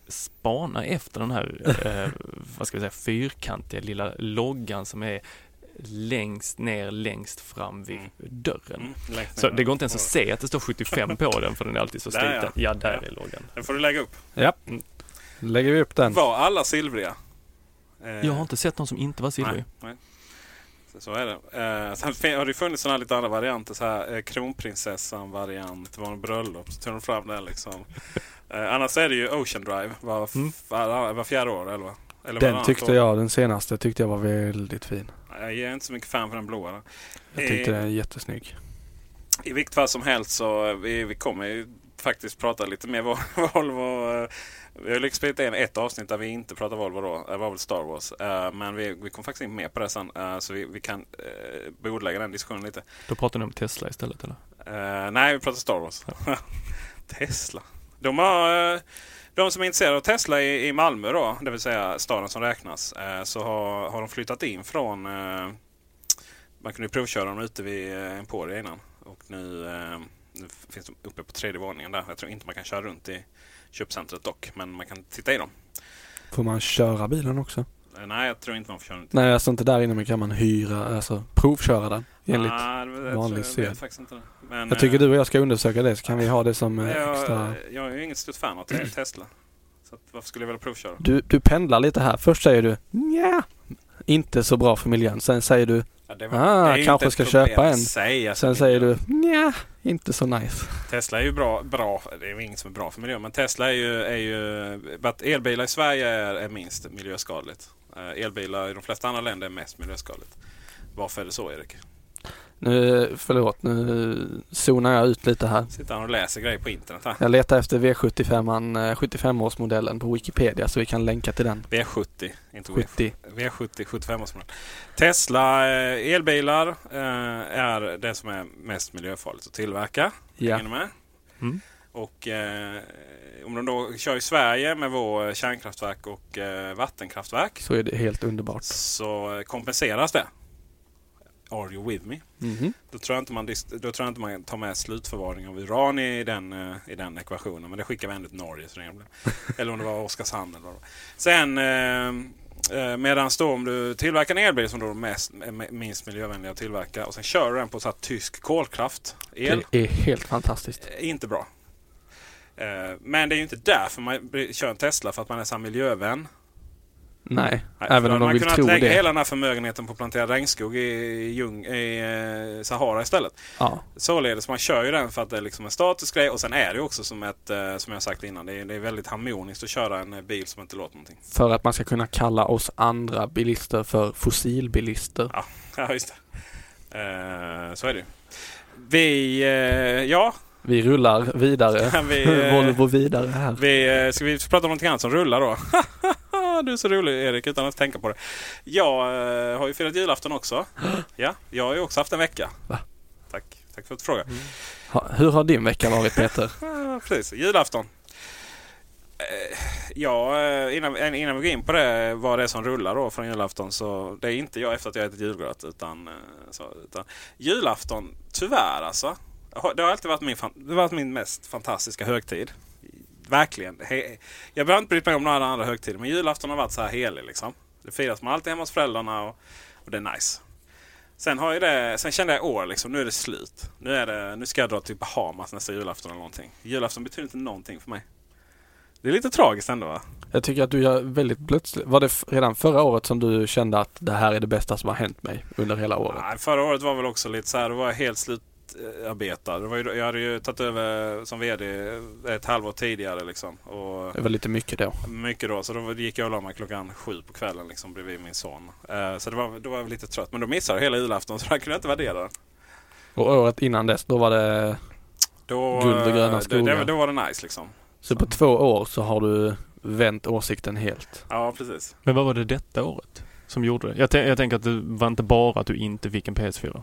spana efter den här, eh, vad ska vi säga, fyrkantiga lilla loggan som är längst ner, längst fram vid Mm. dörren. Mm, Så det går inte ens att se att det står 75 på den för den är alltid så sliten. ja. Ja, där Ja. är loggan. Den får du lägga upp. Ja. Lägger vi upp den. Var alla silvriga? Eh, Jag har inte sett någon som inte var silvrig. Nej, nej. Så, är det. Eh, sen har det funnits sådana lite andra varianter. Så här, eh, Kronprinsessan-variant. Det var en bröllop. Så tog de fram den liksom. Eh, annars är det ju Ocean Drive. Var, Mm. var, var fjärde år eller vad? Eller Den tyckte år. jag, den senaste tyckte jag var väldigt fin. Jag är inte så mycket fan för den blåa. då. Jag tyckte Eh, den är jättesnygg. I vilket fall som helst så eh, vi, vi kommer ju faktiskt prata lite mer Vol- Volvo. Vi har liksom spelat in ett avsnitt där vi inte pratar Volvo då. Det var väl Star Wars. Eh, Men vi, vi kom faktiskt in mer på det sen. eh, Så vi, vi kan eh, bordlägga den diskussionen lite. Då pratar ni om Tesla istället eller? Eh, nej, vi pratar Star Wars. Tesla. De, har, de som är intresserade av Tesla i, i Malmö då, det vill säga staden som räknas, så har, har de flyttat in från... Man kunde ju provköra dem ute vid Emporia innan. Och nu, nu finns de uppe på tredje våningen där. Jag tror inte man kan köra runt i köpcentret dock, men man kan titta i dem. Får man köra bilen också? Eh, nej, jag tror inte man får köra runt. Nej, alltså inte där inne men kan man hyra, alltså provköra den enligt. Ah, det- vanlig jag sed. vet faktiskt inte. Men, Jag tycker eh, du och jag ska undersöka det så kan vi ha det som eh, jag, extra. jag är ju inget stort fan av te- Tesla. Så att, varför skulle jag vilja provköra? Du, du pendlar lite här. Först säger du ja, inte så bra för miljön. Sen säger du, Ja, det Ah, kanske ska köpa en. Sen säger du ja, inte så nice. Tesla är ju bra, bra. Det är ju inget som är bra för miljön. Men Tesla är ju... Är ju att elbilar i Sverige är, är minst miljöskadligt. Eh, elbilar i de flesta andra länder är mest miljöskadligt. Varför är det så Erik? Nu, förlåt, nu zonar jag ut lite här. Sitter han och läser grejer på internet här. Jag letar efter V75, 75-årsmodellen på Wikipedia så vi kan länka till den. V70, inte V70. 70. V70, 75 års modell. Tesla eh, elbilar eh, är det som är mest miljöfarligt att tillverka. Ja. Hänger ni med? Mm. Och eh, om de då kör i Sverige med vår kärnkraftverk och eh, vattenkraftverk Så är det helt underbart. så kompenseras det. Are you with me? Mhm. Då tror jag inte man, då tror inte man tar med slutförvaring av uran i den, eh, i den ekvationen. Men det skickar vi ändå till Norge. Så det eller om det var Oskarshamn. Eller vad. Sen eh, eh, medan då om du tillverkar en elbil som då är mest, är minst miljövänliga att tillverka och sen kör du den på så tysk kolkraft. El. Det är helt fantastiskt. Eh, Inte bra. Eh, Men det är ju inte därför man kör en Tesla, för att man är så miljövän. Nej, Nej, även om de man vill kunnat tro lägga det. hela den här förmögenheten på att plantera regnskog i, djung, i eh, Sahara istället. Ja. Således, man kör ju den för att det är liksom en statisk grej och sen är det också som ett, eh, som jag sagt innan, det är, det är väldigt harmoniskt att köra en bil som inte låter någonting. För att man ska kunna kalla oss andra bilister för fossilbilister. Ja, just det. Eh, så är det ju. Vi, eh, ja, Vi rullar vidare. vi, Volvo vidare här. Vi, ska vi prata om någonting annat som rullar då? Du är så rolig Erik utan att tänka på det. Jag eh, har ju firat julafton också. Ja, jag har ju också haft en vecka. Va? Tack, tack för att du frågar. Ha, hur har din vecka varit Peter? Ah, precis, julafton. Eh, Ja, eh, innan, innan vi går in på det, vad det är som rullar då från julafton. Så det är inte jag efter att jag ätit julgröt. Utan, eh, så, utan julafton, tyvärr alltså. Det har alltid varit min, det har varit min mest fantastiska högtid. Verkligen. He, jag behöver inte bry mig om några andra högtider. Men julafton har varit så här helig liksom. Det firas man alltid hemma hos föräldrarna och, och det är nice. Sen, har ju det, sen kände jag år liksom, nu är det slut. Nu, är det, nu ska jag dra till Bahamas nästa julafton eller någonting. Julafton betyder inte någonting för mig. Det är lite tragiskt ändå va? Jag tycker att du gör väldigt plötsligt. Var det redan förra året som du kände att det här är det bästa som har hänt mig under hela året? Nej, förra året var väl också lite så här, då var jag helt slutarbetad. Det var ju, jag hade ju tagit över som VD ett halvår tidigare liksom. Och Det var lite mycket då. mycket då, så då gick jag och la mig klockan sju på kvällen liksom bredvid min son. Eh, så det var, då var jag lite trött. Men då missade jag hela julafton så där kunde jag inte värdera den. Och året innan dess, då var det... Då, Guld och gröna eh, skogar. det, det, då var det nice liksom. Så på två år så har du vänt åsikten helt. Ja, precis. Men vad var det detta året som gjorde det? Jag, jag tänker att det var inte bara att du inte fick en PS4.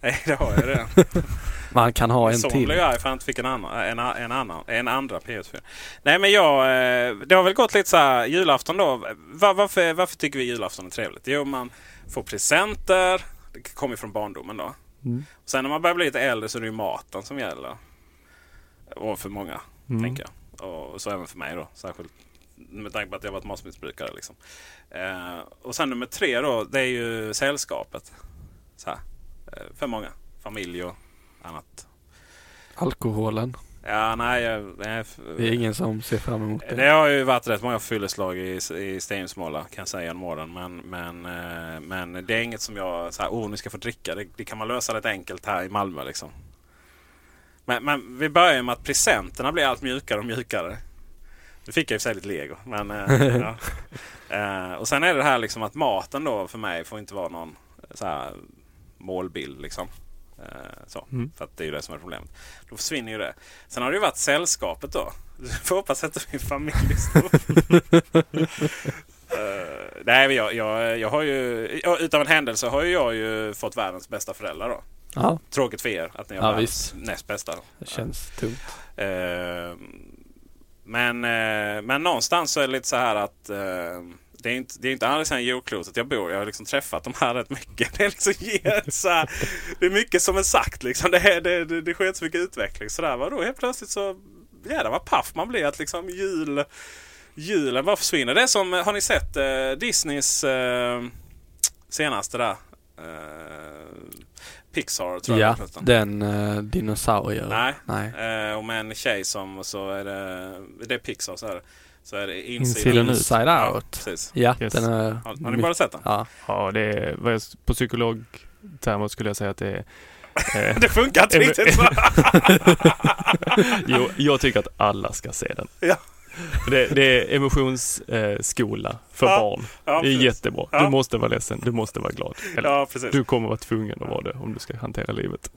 Nej, det har jag redan. Man kan ha en Son till. blev arg för att han inte fick en annan, en, en, annan, en andra PS4. Nej men jag, eh, det har väl gått lite så här julafton då. Var, varför, varför tycker vi julafton är trevligt? Jo man får presenter. Det kommer från barndomen då. Mm. Sen när man börjar bli lite äldre så är det ju maten som gäller. Och för många, Mm. tänker jag. Och så även för mig då. Särskilt med tanke på att jag varit matmissbrukare. Liksom. Eh, och sen nummer tre då, det är ju sällskapet. Så här. Eh, för många. Familj och annat. Alkoholen. Ja, nej. jag- nej Det är ingen som ser fram emot det det. har ju varit rätt många fylleslag i, i Stensmåla kan jag säga genom åren. Men, men, eh, men det är inget som jag så här, oh nu ska jag få dricka. Det, det kan man lösa rätt enkelt här i Malmö liksom. Men, men vi börjar med att presenterna blir allt mjukare och mjukare. Nu fick jag i och för sig lite lego. Men, eh, ja. Och sen är det här liksom att maten då för mig får inte vara någon så här, målbild. Liksom. Eh, så. Mm. För att det är ju det som är problemet. Då försvinner ju det. Sen har det ju varit sällskapet då. Du får hoppas att min familj står Eh, Nej, jag, jag, jag har ju... ja, Utav en händelse har ju jag ju fått världens bästa föräldrar då. Ja, Tråkigt för er att ni har Ja, världens näst bästa. det känns tungt. Eh, men, eh, men någonstans så är det lite så här att eh, det är inte, det är inte alls här jordklotet jag bor. Jag har liksom träffat de här rätt mycket. Det är, liksom, så här, det är mycket som är sagt. Liksom. Det, är- det, det, det sker inte så mycket utveckling. Så där, vadå? Helt plötsligt så jädrar vad paff man blir. Att liksom jul, julen bara försvinner. Det är som, har ni sett eh, Disneys eh, senaste där? Eh, Pixar tror jag Ja, det heter. den uh, dinosaurier. Nej. Nej. Eh, och med en tjej som så är det, det är Pixar så är det. Så är det Insidan insidan ut. Inside Ja, Out. precis. Ja, Yes. den är... Har, har ni bara sett den? Ja. Ja, det är, vad jag, på psykologtermer skulle jag säga att det är... Eh, Det funkar inte riktigt så. jo, jag tycker att alla ska se den. Ja. Det, det är emotionsskola eh, skola för Ja, barn. Ja, det är jättebra. Ja. Du måste vara ledsen, du måste vara glad. Eller, Ja, precis. Du kommer vara tvungen att vara det om du ska hantera livet.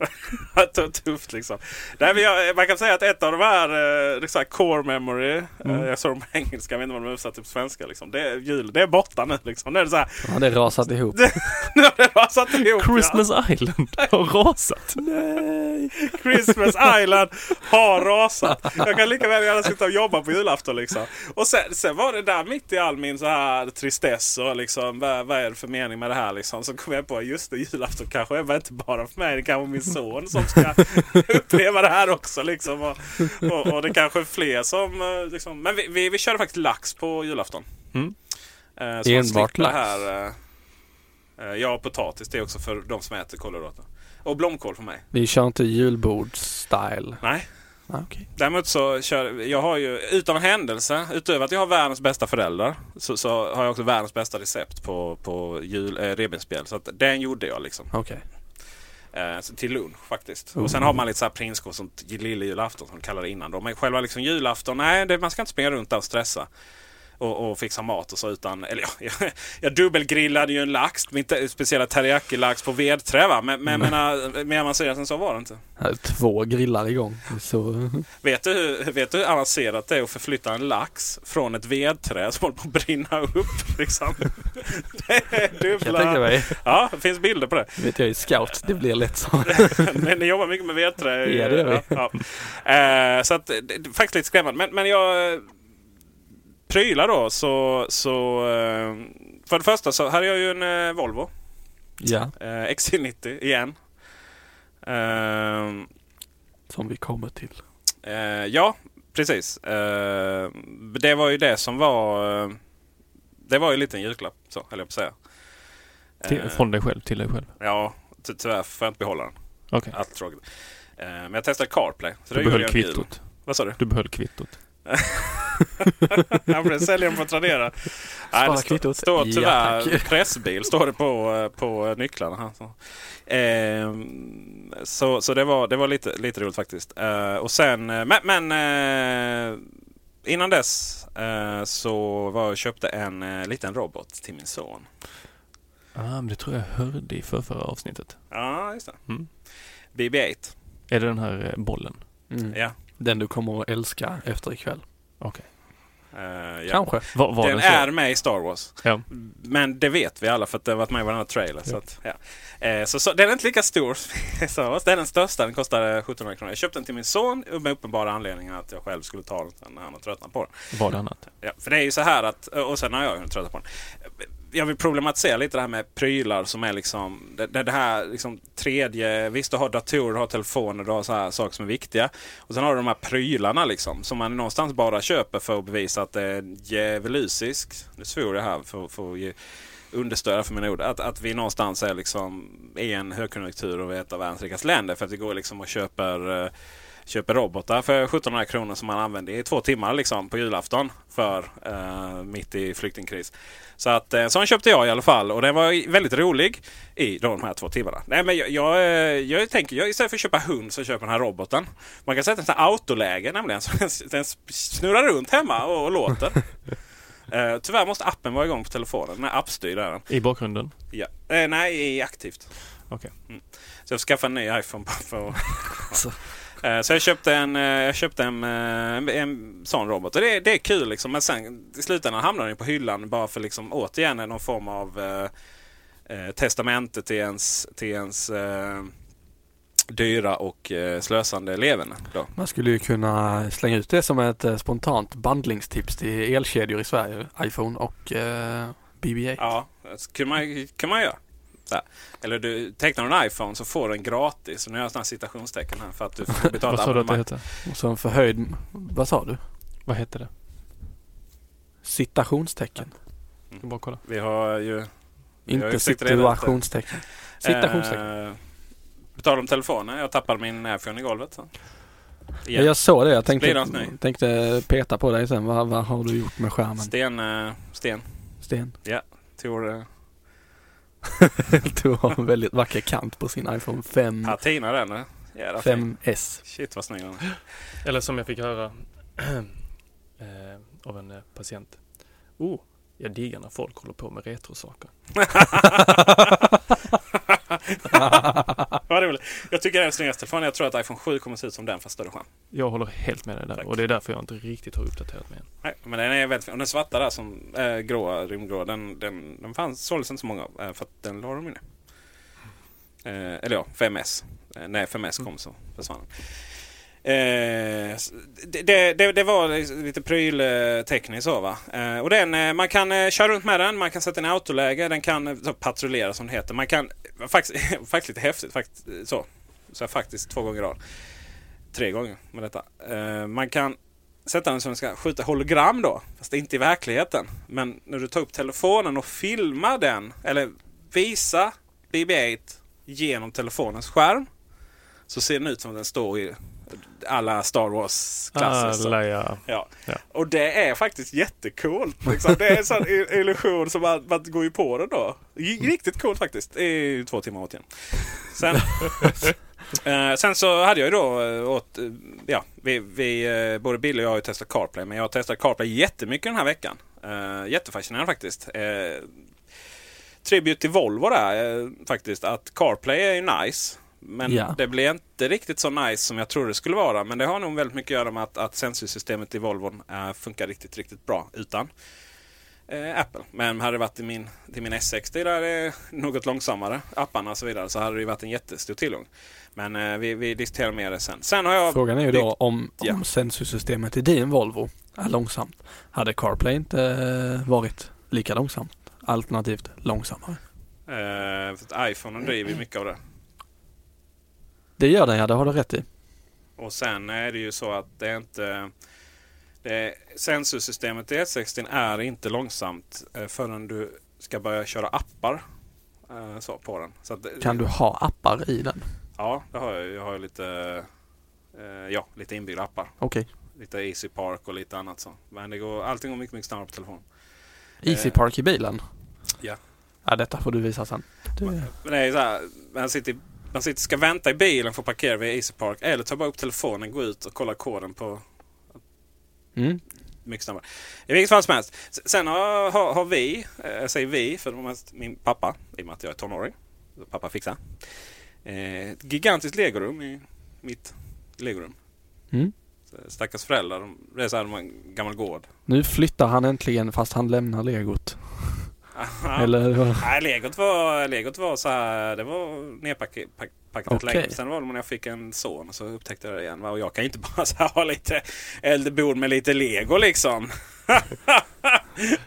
Tufft liksom. Nej, men jag, man kan säga att ett av de här, eh, här core memory. Mm. Eh, jag såg dem på engelska, jag vet inte vad de är översatta på svenska. Liksom. Det är jul, det är borta nu liksom. Nu är det så här, ja, det rasat ihop. nu har det rasat ihop. Christmas Island har rasat. Nej! Christmas Island har rasat. Jag kan lika väl gärna sitta och jobba på julafton liksom. Och sen, sen var det där mitt i all min så här tristess och liksom vad, vad är det för mening med det här liksom. Så kom jag på just det, julafton kanske är inte bara för mig. Det kanske är min son som ska uppleva det här också liksom. Och, och, och det kanske är fler som eh, liksom. Men vi, vi, vi körde faktiskt lax på julafton. Mm. Eh, så Enbart lax? Här, eh, ja, potatis det är också för de som äter kolhydrater. Och blomkål för mig. Vi kör inte julbords-style. Nej. Ah, okej. Däremot så kör jag har ju utan händelse, utöver att jag har världens bästa föräldrar, så, så har jag också världens bästa recept på, på jul, eh, revbensspjäll. Så att den gjorde jag liksom. Okej. Eh, till lunch faktiskt. Och sen har man lite så här prinskorv som lille julafton som de kallar det innan. Då. Men själva liksom julafton, nej det, man ska inte springa runt där och stressa. Och, och fixa mat och så utan, eller ja, jag, jag dubbelgrillade ju en lax, min te- speciella teriyaki-lax på vedträ va. Men, men jag menar, mer avancerat än så var det inte. Två grillar igång. Så... Vet du, hur, vet du hur avancerat det är att förflytta en lax från ett vedträ som håller på att brinna upp? Liksom. Det är Jag dubbla... Ja, det finns bilder på det. Vet jag är scout. Det blir lätt så. Men ni jobbar mycket med vedträ. Ja, det gör vi. Ja, ja. Eh, så att, det det är faktiskt lite skrämmande. Men, men jag... Prylar då så... så eh, för det första så hade jag ju en eh, Volvo. Ja, Eh, XC90 igen. Som vi kommer till. Ja, precis. Det var ju det som var... Det var ju en liten julklapp, så höll jag på att säga. Till, från dig själv till dig själv. Ja, ty tyvärr får jag inte behålla den. Okej. Allt tråkigt. Men jag testade CarPlay. Så Du behöll kvittot. Vad sa du? Du behöll kvittot. Han blev säljaren på Tradera. Spara det står, står Ja, tyvärr tack. pressbil står det på, eh, på nycklarna. Här, så. Ehm, så, så det var, det var lite, lite roligt faktiskt. Eh, och sen, eh, men, men eh, innan dess eh, så var, köpte en eh, liten robot till min son. Ah, men det tror jag hörde i förra avsnittet. Ja, just det. Mm. BB-8. Är det den här eh, bollen? Mm. Ja. Den du kommer att älska efter ikväll. Okej. Eh, ja. Kanske. Var, var Den den, är med i Star Wars. Ja. Men det vet vi alla för att det har varit med i varenda trailer. Så, att, ja. eh, så, så den är inte lika stor som Star Wars. Det är den största. Den kostar 1700 kronor. Jag köpte den till min son med uppenbara anledningar att jag själv skulle ta den när han har tröttnat på den. Var det annat? Ja, för det är ju så här att, och sen har jag tröttnat på den. Jag vill problematisera lite det här med prylar som är liksom det, det här liksom tredje. Visst du har datorer, du har telefoner, du har så här saker som är viktiga. Och sen har du de här prylarna liksom som man någonstans bara köper för att bevisa att det är djävulusiskt. Nu svor jag här för, för att ge understödja för mina ord. Att, att vi någonstans är liksom i en högkonjunktur och vi är ett av världens rikaste länder. För att det går liksom och köper eh, köper robotar för 1700 kronor som man använder i två timmar liksom på julafton för eh, mitt i flyktingkris. Så att eh, sån köpte jag i alla fall och den var i- väldigt rolig i de här två timmarna. Nej men jag, jag, eh, jag tänker, jag, istället för att köpa hund så köper jag den här roboten. Man kan sätta en sån här autoläge nämligen så den, den snurrar runt hemma och, och låter. Eh, tyvärr måste appen vara igång på telefonen. Den är appstyrd är den. I bakgrunden? Ja. Eh, nej, i aktivt. Okej. Så jag skaffade en ny iPhone bara för att... Eh, Så jag köpte en, eh, jag köpte en, eh, en sån robot. Och det, det är kul liksom. Men sen i slutändan hamnar den på hyllan bara för liksom återigen någon form av eh, testamente till ens, till ens eh, dyra och eh, slösande leverne. Man skulle ju kunna slänga ut det som ett eh, spontant bandlingstips till elkedjor i Sverige. iPhone och eh, BB-8. Ja, det kan man, kan man göra. Eller du tecknar en iPhone så får du den gratis. Och nu gör jag sådana citationstecken här för att du får betala Vad sa du att det hette? Och så en förhöjd, vad sa du? Vad hette det? Citationstecken. Ska bara kolla. Vi har ju... vi har ju Inte situationstecken. Citationstecken. Eh, på tal om telefonen. Jag tappade min iPhone i golvet. Så. Ja, jag såg det. Jag tänkte, tänkte peta på dig sen. Vad, vad har du gjort med skärmen? Sten, eh, sten. Sten. Tor eh, Du har en väldigt vacker kant på sin iPhone 5, patina den. eh. Jävla fin. 5S. Shit vad snygg den är. Eller som jag fick höra eh, av en eh, patient. Oh, jag diggar när folk håller på med retrosaker. Vad roligt. Jag tycker det är den snyggaste telefonen. Jag tror att iPhone 7 kommer se ut som den fast större skärm. Jag håller helt med dig där Tack. och det är därför jag inte riktigt har uppdaterat mig än. Nej, men den är väldigt fin. Och den svarta där som är gråa, rymdgrå. Den, den, den fanns såldes inte så många av. eh, För att den la de inne. Eh, eller ja, 5S. Eh, när 5S kom så försvann den. Eh, det, det, det, var liksom lite pryltekniskt så va. Eh, och den, eh, man kan eh, köra runt med den, man kan sätta den i autoläge, den kan eh, så, patrullera som det heter. Man kan, faktiskt, faktiskt lite häftigt, faktiskt, eh, så. Så jag faktiskt två gånger i rad. Tre gånger med detta. Eh, man kan sätta den så den ska skjuta hologram då. Fast inte i verkligheten. Men när du tar upp telefonen och filmar den, eller visa BB-8 genom telefonens skärm. Så ser den ut som att den står i alla Star Wars-klasser. Alla ja. Ja. Ja. Och det är faktiskt jättecoolt. Liksom. Det är en sån i- illusion som man, man går ju på den då. Riktigt coolt faktiskt. Ju två timmar åt igen. Sen, eh, sen så hade jag ju då eh, åt, eh, ja, vi, vi, eh, både Bill och jag har ju testat CarPlay. Men jag har testat CarPlay jättemycket den här veckan. Eh, jättefascinerande faktiskt. Eh, tribute till Volvo där eh, faktiskt. Att CarPlay är ju nice. Men Ja. det blir inte riktigt så nice som jag trodde det skulle vara. Men det har nog väldigt mycket att göra med att, att sensorsystemet i Volvon eh, funkar riktigt, riktigt bra utan eh, Apple. Men hade det varit i min, till min S60 där det är något långsammare, apparna och så vidare, så hade det ju varit en jättestor tillgång. Men eh, vi, vi diskuterar mer det sen. Sen har jag... Frågan är ju då om, Ja. om sensorsystemet i din Volvo är långsamt. Hade CarPlay inte varit lika långsamt? Alternativt långsammare. För att iPhone driver mycket av det. Det gör den ja, det har du rätt i. Och sen är det ju så att det är inte... Det, sensorsystemet i S60 är inte långsamt eh, förrän du ska börja köra appar eh, så, på den. Så att, Kan du ha appar i den? Ja, det har jag. Jag har lite, eh, ja, lite inbyggda appar. Okej. lite Easy Park och lite annat så. Men det går, allting går mycket, mycket snabbare på telefon. Easy Park i bilen? ja. Ja, detta får du visa sen. Det, Men det är så här, man sitter, man sitter, ska vänta i bilen för att parkera vid Easy Park. Eller ta bara upp telefonen, gå ut och kolla koden på mm. mycket snabbare. I vilket fall som helst. Sen har, har, har vi, eh, jag säger vi för det var mest min pappa, i och med att jag är tonåring. Pappa fixar. Eh, ett gigantiskt legorum i mitt legorum. Mm. Stackars föräldrar, de, det är så här, en gammal gård. Nu flyttar han äntligen fast han lämnar legot. Eller vad? Nej, legot var, legot var så här, det var nerpackat Okej. okay. länge. Sen var det när jag fick en son så upptäckte jag det igen. Och jag kan inte bara så här, ha lite äldrebord med lite lego liksom.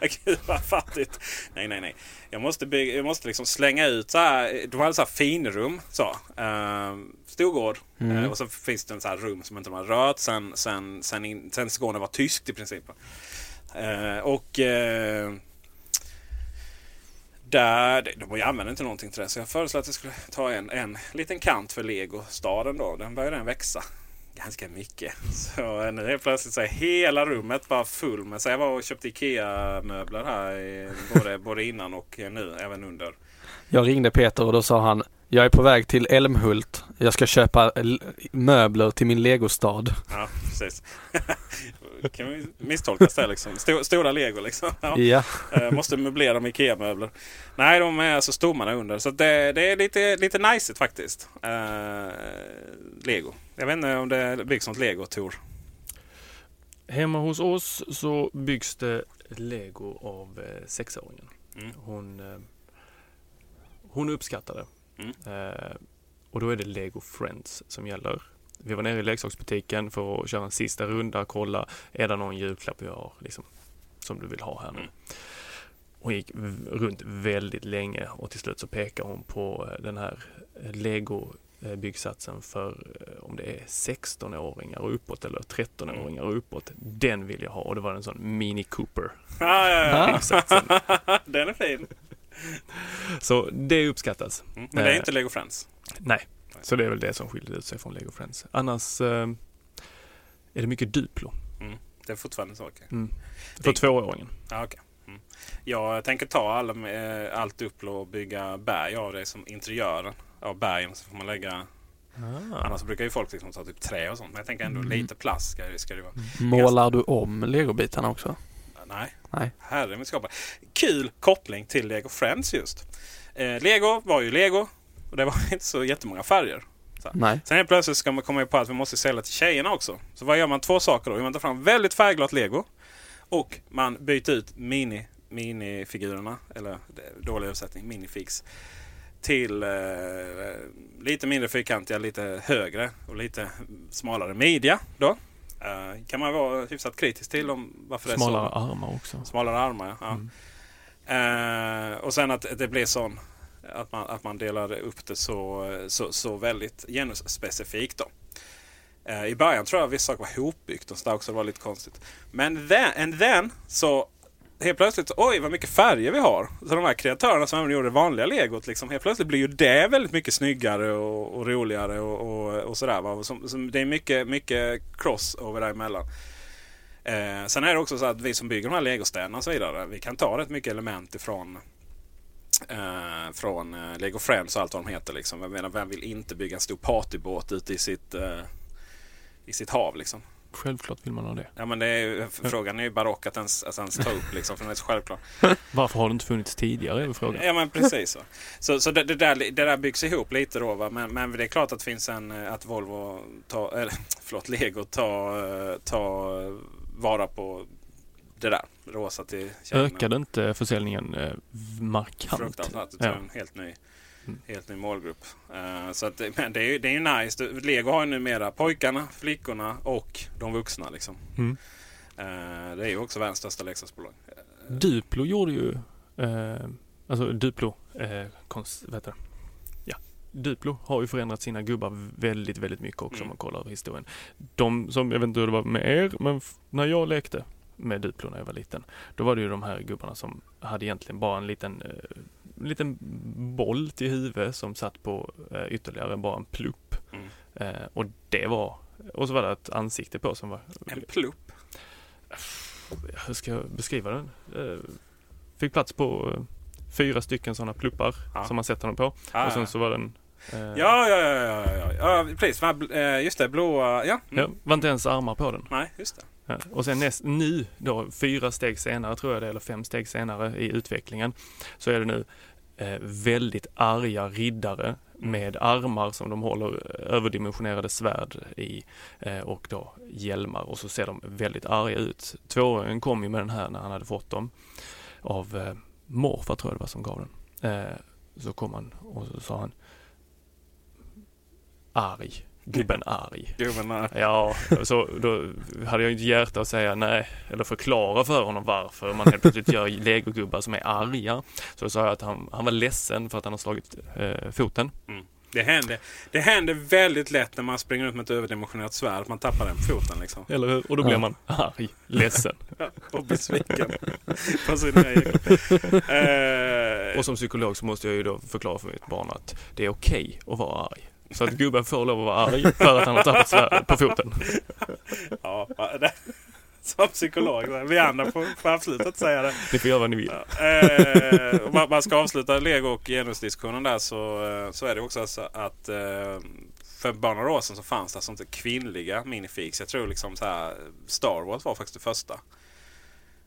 Gud vad fattigt. Nej, nej, nej. Jag måste, bygga, jag måste liksom slänga ut så här. De hade så här finrum. Så. Uh, storgård. Mm. Eh, och så finns det en så här rum som inte de har rört sen, sen, sen, in, sen Skåne var tyskt i princip. Eh, och eh, där, de de använder inte någonting till det. Så jag föreslår att jag skulle ta en, en liten kant för Lego-staden då. Den börjar den växa ganska mycket. Så nu är plötsligt så är hela rummet bara full med. Så jag var och köpte IKEA-möbler här i, både, både innan och nu, även under. Jag ringde Peter och då sa han Jag är på väg till Älmhult. Jag ska köpa möbler till min legostad. Ja, precis. kan vi misstolkas det liksom. Stor, stora lego liksom. Ja. Ja. Eh, måste möblera med IKEA-möbler. Nej, de är alltså stommarna under. Så det, det är lite, lite nice faktiskt. Eh, lego. Jag vet inte om det byggs något lego, Tor. Hemma hos oss så byggs det lego av eh, sexåringen. Mm. Hon, eh, hon uppskattar det. Mm. Eh, och då är det Lego Friends som gäller. Vi var nere i leksaksbutiken för att köra en sista runda, kolla, är det någon julklapp vi har liksom, som du vill ha här nu? Mm. Hon gick runt väldigt länge och till slut så pekar hon på eh, den här Lego eh, byggsatsen för eh, om det är 16-åringar och uppåt eller 13-åringar och uppåt. Den vill jag ha och det var en sån Mini Cooper. Ah, ja, ja. byggsatsen. Den är fin. Så det uppskattas. Mm. Men det är inte Lego Friends. Nej, så det är väl det som skiljer ut sig från Lego Friends. Annars eh, är det mycket Duplo Det är fortfarande så. okej. mm. för Det- tvååringen. Ja, okej. mm. Jag tänker ta alla, eh, allt Duplo och bygga berg av det som interiören av bergen. Så får man lägga... Annars brukar ju folk liksom ta typ trä och sånt. Men jag tänker ändå Mm. lite plast ska, ska det vara. Målar du om legobitarna också? Nej. Nej. Herre min skapare. Kul koppling till Lego Friends just. Eh, Lego var ju Lego. Och det var inte så jättemånga färger. Nej. Sen helt plötsligt ska man komma på att vi måste sälja till tjejerna också. Så vad gör man? Två saker då. Man tar fram väldigt färgglatt lego. Och man byter ut mini, minifigurerna, eller dålig översättning, minifigs. Till eh, lite mindre fyrkantiga, lite högre och lite smalare media. Då. Eh, kan man vara hyfsat kritisk till om varför det är Smalare så. armar också. Smalare armar, ja. Mm. Eh, och sen att det blir sån att man, att man delar upp det så, så, så väldigt genusspecifikt. Då. Eh, I början tror jag vissa saker var hopbyggt och så där också det var lite konstigt. Men then, and then så helt plötsligt, oj vad mycket färger vi har. Så de här kreatörerna som även gjorde det vanliga legot, liksom, helt plötsligt blir ju det väldigt mycket snyggare och, och roligare och, och, och sådär. Va? Och Som, som, det är mycket, mycket crossover däremellan. Eh, sen är det också så att vi som bygger de här legostäderna och så vidare, vi kan ta rätt mycket element ifrån eh, från eh, Lego Friends och allt vad de heter. Liksom. Jag menar, vem vill inte bygga en stor partybåt ute i sitt, eh, i sitt hav? Liksom? Självklart vill man ha det. Ja, men det är, frågan är ju barock att ens, att ens ta upp, liksom, för den är så självklar. Varför har det inte funnits tidigare är frågan. Ja men precis så. Så, så det, det, där, det där byggs ihop lite då. Va? Men, men det är klart att det finns en eh, att Volvo tar, eller förlåt Lego tar, tar vara på det där. Rosa till tjejerna. Ökade inte försäljningen eh, markant? Fruktansvärt. Det Ja. en helt ny, Mm. helt ny målgrupp. Eh, så att, men det är ju det är nice. Lego har ju numera pojkarna, flickorna och de vuxna. Liksom. Mm. Eh, det är ju också världens största leksaksbolag. Duplo gjorde ju, alltså Duplo, konst, vad heter det? Duplo har ju förändrat sina gubbar väldigt, väldigt mycket också Mm. om man kollar historien. De som, jag vet inte hur det var med er, men när jag lekte med Duplo när jag var liten, då var det ju de här gubbarna som hade egentligen bara en liten, eh, en liten boll till huvud som satt på eh, ytterligare bara en plupp. Mm. Eh, och det var och så var det ett ansikte på som var... En plupp. Hur ska jag beskriva den? Eh, fick plats på eh, fyra stycken sådana pluppar Ja. som man sätter den på. Ah, och sen så var den... Eh, ja, ja, ja, ja, ja, ja, precis. Just det, blåa. Ja. Mm. ja, var inte ens armar på den. Nej, just det. Ja, Och sen näst, nu då, fyra steg senare tror jag det eller fem steg senare i utvecklingen, så är det nu eh, väldigt arga riddare med armar som de håller eh, överdimensionerade svärd i eh, och då hjälmar och så ser de väldigt arga ut. Tvååringen kom ju med den här när han hade fått dem av eh, morfar tror jag det var som gav den. Eh, så kom han och så sa han arg, gubben arg. Gubben där. Ja, så då hade jag inte hjärta att säga nej eller förklara för honom varför man helt plötsligt gör legogubbar som är arga. Så sa jag att han, han var ledsen för att han har slagit eh, foten. Det händer, det händer väldigt lätt när man springer ut med ett överdimensionerat svärd att man tappar den foten. Liksom. Eller hur? Och då blir Ja. man arg, ledsen. Och besviken på sina egna. Eh, Och som psykolog så måste jag ju då förklara för mitt barn att det är okej att vara arg. Så att gubben får lov att vara arg för att han har tappat på foten. ja, det, som psykolog. Vi andra får, får absolut inte säga det. Ni får göra vad ni vill. Eh, man, man ska avsluta lego och genusdiskussionen där så, eh, så är det också så att eh, för bara några år sedan så fanns det alltså inte kvinnliga minifigs. Jag tror liksom så här Star Wars var faktiskt det första.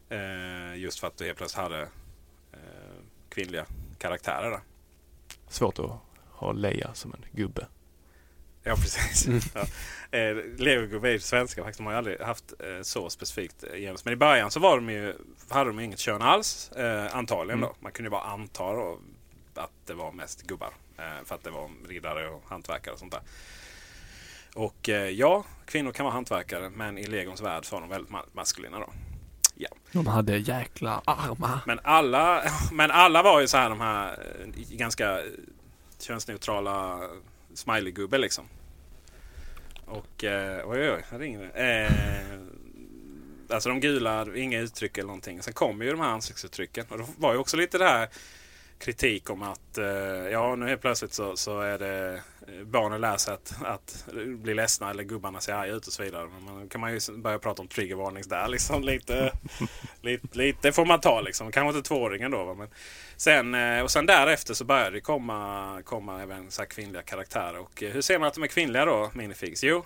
Eh, just för att du helt plötsligt hade eh, kvinnliga karaktärer där. Svårt att ha Leia som en gubbe. Ja, precis. Ja. Eh, är ju svenska faktiskt. De har ju aldrig haft eh, så specifikt eh, genus. Men i början så var de ju, hade de ju inget kön alls. Eh, antagligen Mm. då. Man kunde ju bara anta då, att det var mest gubbar. För att det var riddare och hantverkare och sånt där. Och ja, kvinnor kan vara hantverkare. Men i legons värld så var de väldigt ma- maskulina då. Ja. De hade jäkla armar. Men alla, men alla var ju så här de här ganska könsneutrala smiley-gubbe liksom. Och eh, oj oj här ringer det. Eh, alltså de gula, inga uttryck eller någonting. Sen kommer ju de här ansiktsuttrycken. Och det var ju också lite det här kritik om att eh, ja nu helt plötsligt så, så är det eh, barnen lär sig att, att bli ledsna eller gubbarna ser arga ut och så vidare. Men man, kan man ju börja prata om trigger warnings där liksom lite. lite, lite får man ta liksom. Kanske inte tvååringen då. Men sen, eh, och sen därefter så började det komma, komma även så här kvinnliga karaktärer. Och eh, hur ser man att de är kvinnliga då, Minifigs? Jo,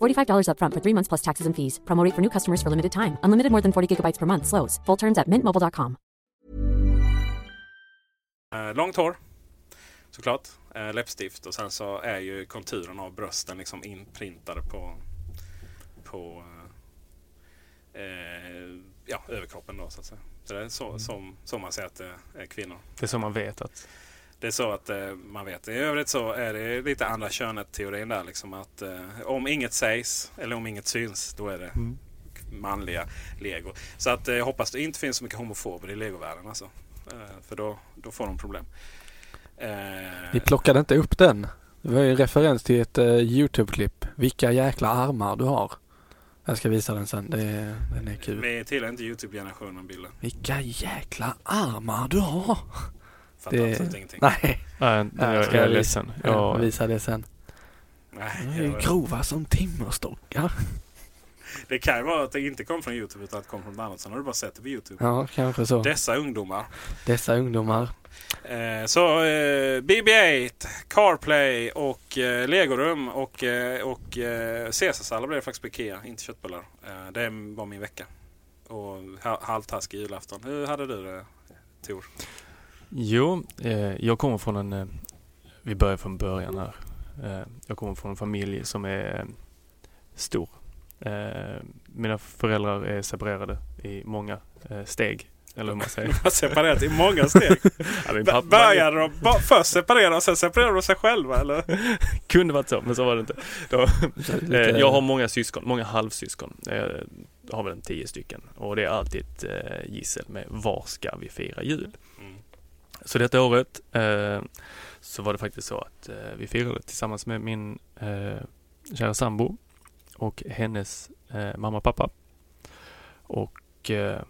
$45 upfront for three months plus taxes and fees. Promo rate for new customers for limited time. Unlimited more than 40 gigabytes per month. Slows. Full terms at mintmobile.com. Eh, långt hår. Såklart. Eh, läppstift och sen så är ju konturen av brösten liksom inprintade på, på eh, ja, överkroppen då så att säga. Så det är så, som, som man säger att det är kvinnor. Det är så man vet att Det är så att eh, man vet. I övrigt så är det lite andra könet-teorin där. Liksom att eh, om inget sägs eller om inget syns, då är det Mm. manliga lego. Så att eh, jag hoppas det inte finns så mycket homofober i legovärlden alltså. Eh, för då, då får de problem. Eh, Vi plockade inte upp den. Det var ju en referens till ett eh, Youtube-klipp. Vilka jäkla armar du har. Jag ska visa den sen. Det den är kul. vi tillhör inte Youtube-generationen bilden. Vilka jäkla armar du har. Fattar Det- absolut ingenting. Nej, Nej, Ja, jag, jag är ledsen. jag visar det sen. Nej, De är jag- grova som timmerstockar. det kan ju vara att det inte kom från Youtube utan att det kom från något annat. Sen har du bara sett det på Youtube. Ja, kanske så. Dessa ungdomar. Dessa ungdomar. Eh, så eh, BB-8, CarPlay och eh, Legorum och, eh, och eh, Caesarsallad blev det faktiskt på Ikea, inte köttbullar. Eh, det var min vecka. Och ha, halvtaskig julafton. Hur hade du det Tor? Jo, eh, jag kommer från en... Eh, vi börjar från början här. Eh, jag kommer från en familj som är eh, stor. Mina föräldrar är separerade i många steg. Eller hur man De säger. har separerat i många steg. Ja, Började de först separera och sen separerade de sig själva eller? Kunde varit så, men så var det inte. Då, eh, jag har många syskon, många halvsyskon. Jag har väl en tio stycken. Och det är alltid ett eh, gissel med var ska vi fira jul? Så detta året eh, så var det faktiskt så att eh, vi firade tillsammans med min eh, kära sambo och hennes eh, mamma och pappa. Och eh,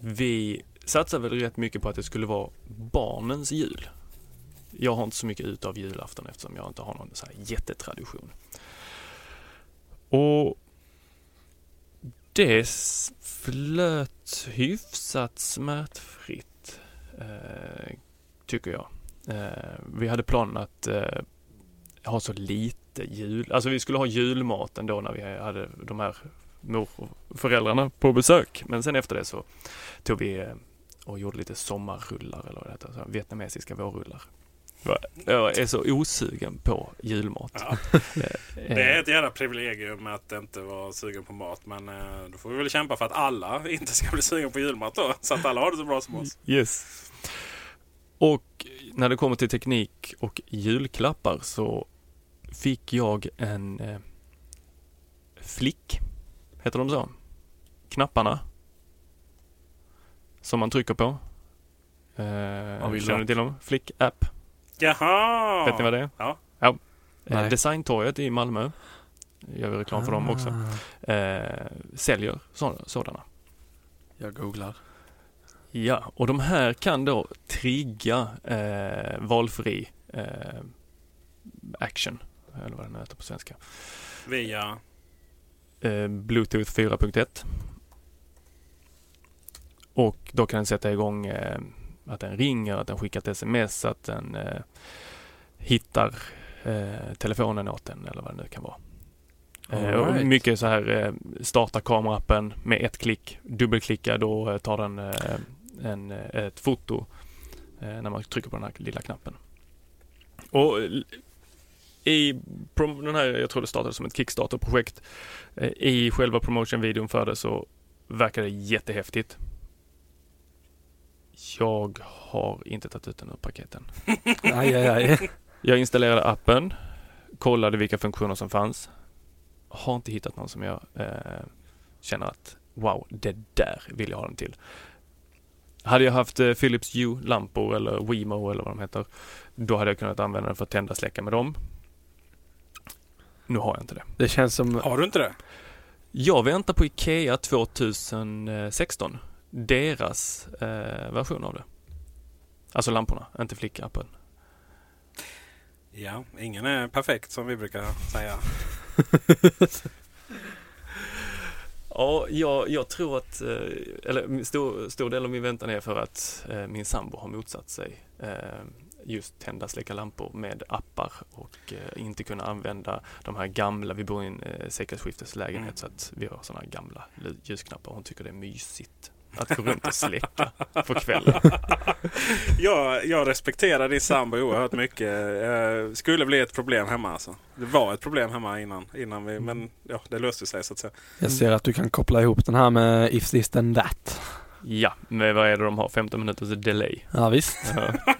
vi satsade väl rätt mycket på att det skulle vara barnens jul. Jag har inte så mycket ut av julafton eftersom jag inte har någon så här jättetradition. Och det flöt hyfsat smärtfritt, Eh, tycker jag. Eh, vi hade planen att eh, ha så lite jul, alltså vi skulle ha julmaten då när vi hade de här mor och föräldrarna på besök. Men sen efter det så tog vi eh, och gjorde lite sommarrullar eller vad det heter, så vietnamesiska vårrullar. Jag är så osugen på julmat. Ja. Eh, Det är ett jävla privilegium att inte vara sugen på mat. Men eh, då får vi väl kämpa för att alla inte ska bli sugen på julmat då. Så att alla har det så bra som oss. Yes. Och när det kommer till teknik och julklappar så fick jag en eh, flick, heter de så? Knapparna. Som man trycker på. Eh, vill känner du? till dem? Flick-app. Jaha! Vet ni vad det är? Ja. ja. Eh, Nej. Designtorget i Malmö, gör vi reklam för dem också, Ah, eh, säljer så, sådana. Jag googlar. Ja, och de här kan då trigga eh, valfri eh, action, eller vad den heter på svenska. Via... Eh, Bluetooth 4.1. Och då kan den sätta igång eh, att den ringer, att den skickar ett sms, att den eh, hittar eh, telefonen åt den eller vad det nu kan vara. Eh, All och right. mycket så här eh, starta kameraappen med ett klick, dubbelklicka då eh, tar den eh, en, eh, ett foto eh, när man trycker på den här lilla knappen. Och eh, i den här, jag tror det startade som ett Kickstarter-projekt. Eh, I själva promotion-videon för det så verkar det jättehäftigt. Jag har inte tagit ut den ur paketen. Aj, aj, aj. Jag installerade appen, kollade vilka funktioner som fanns. Har inte hittat någon som jag eh, känner att wow, det där vill jag ha den till. Hade jag haft eh, Philips Hue-lampor eller Wemo eller vad de heter, då hade jag kunnat använda den för att tända och släcka med dem. Nu har jag inte det. Det känns som... Har du inte det? Jag väntar på IKEA 2016. Deras eh, version av det. Alltså lamporna, inte flickappen. Ja, ingen är perfekt som vi brukar säga. Ja, jag, jag tror att, eh, eller stor, stor del av min väntan är för att eh, min sambo har motsatt sig eh, just tända släcka lampor med appar och eh, inte kunna använda de här gamla, vi bor i en eh, sekelskifteslägenhet Mm. så att vi har sådana gamla lu- ljusknappar. Hon tycker det är mysigt. Att gå runt och släcka på kvällen. Jag, jag respekterar din sambo oerhört mycket. Eh, skulle bli ett problem hemma alltså. Det var ett problem hemma innan, innan vi, men ja, det löste sig så att säga. Jag ser att du kan koppla ihop den här med If this then that. Ja, men vad är det de har? 15 minuters delay. Ja visst.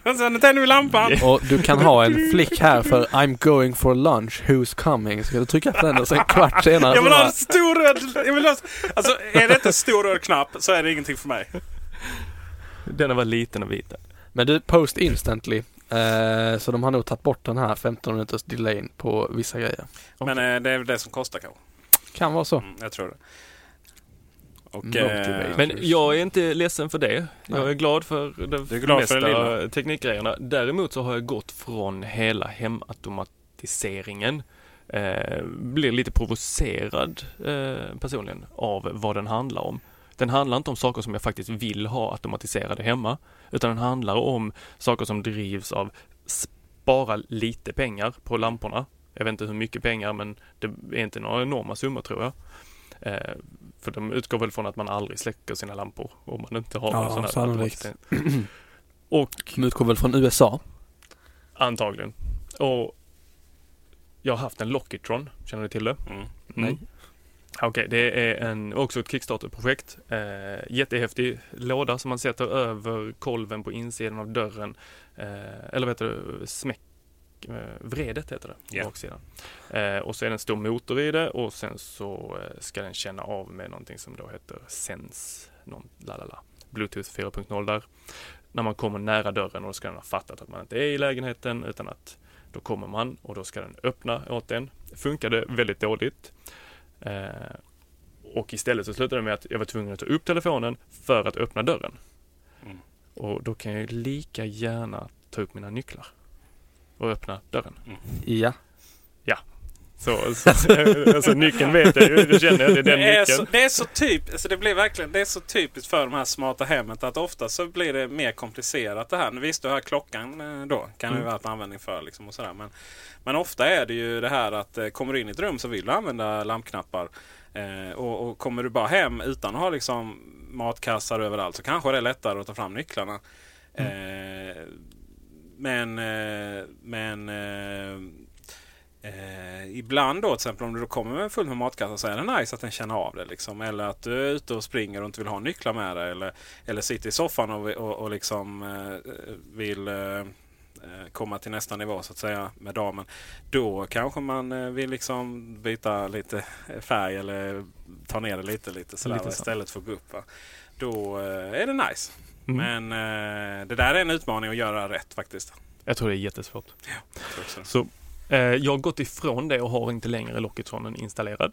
Ja. Sen tänder vi lampan! Och du kan ha en flick här för I'm going for lunch, who's coming? Ska du trycka på den och sen kvart senare Jag vill så ha en stor röd... Jag vill ha, alltså, är det inte en stor röd knapp så är det ingenting för mig. Den var liten och vit. Men du, post instantly. Eh, så de har nog tagit bort den här 15 minuters delayn på vissa grejer. Men eh, det är väl det som kostar kanske. Kan vara så. Mm, jag tror det. Och, eh, Men jag är inte ledsen för det. Jag är glad för de Du är glad för mesta det lilla. teknikgrejerna. Däremot så har jag gått från hela hemautomatiseringen. Eh, blir lite provocerad eh, personligen av vad den handlar om. Den handlar inte om saker som jag faktiskt vill ha automatiserade hemma. Utan den handlar om saker som drivs av spara lite pengar på lamporna. Jag vet inte hur mycket pengar men det är inte några enorma summor tror jag. Eh, för de utgår väl från att man aldrig släcker sina lampor om man inte har Ja, en sån här sannolikt. automatisering. Och De utgår väl från USA? antagligen. Och jag har haft en Lockitron, känner du till det? Mm. Nej. Okej, det är en, också ett Kickstarter-projekt. Eh, jättehäftig låda som man sätter över kolven på insidan av dörren. Eh, eller vad heter det? Smäck... Eh, vredet heter det, på Ja. baksidan. Eh, och så är det en stor motor i det och sen så eh, ska den känna av med någonting som då heter Sense, någon, lalala, Bluetooth 4.0 där. När man kommer nära dörren och då ska den ha fattat att man inte är i lägenheten utan att då kommer man och då ska den öppna åt en. Funkade väldigt dåligt. Eh, och istället så slutade det med att jag var tvungen att ta upp telefonen för att öppna dörren. Mm. Och då kan jag lika gärna ta upp mina nycklar och öppna dörren. Ja. Så, så alltså nyckeln vet jag ju, det känner jag, det är den Det är, nyckeln. så, det är så typ, alltså det blir verkligen, det är så typiskt för de här smarta hemmet att ofta så blir det mer komplicerat det här. Nu visst, du har klockan eh, då. Kan det ju Mm. vara användning för liksom och sådär. Men, men ofta är det ju det här att eh, kommer du in i ett rum så vill du använda lampknappar. Eh, och, och kommer du bara hem utan att ha liksom matkassar överallt så kanske det är lättare att ta fram nycklarna. Eh, men eh, men eh, Eh, ibland då till exempel om du då kommer med full med matkassar så är det nice att den känner av det. Liksom. Eller att du är ute och springer och inte vill ha nycklar med dig. Eller, eller sitter i soffan och, och, och liksom eh, vill eh, eh, komma till nästa nivå så att säga med damen. Då kanske man vill liksom byta lite färg eller ta ner det lite, lite sådär Lite så. istället för att gå upp. Va? Då är det nice. Mm. Men eh, det där är en utmaning att göra rätt faktiskt. Jag tror det är jättesvårt. Jag också det. Så eh, jag har gått ifrån det och har inte längre Lockitronen installerad.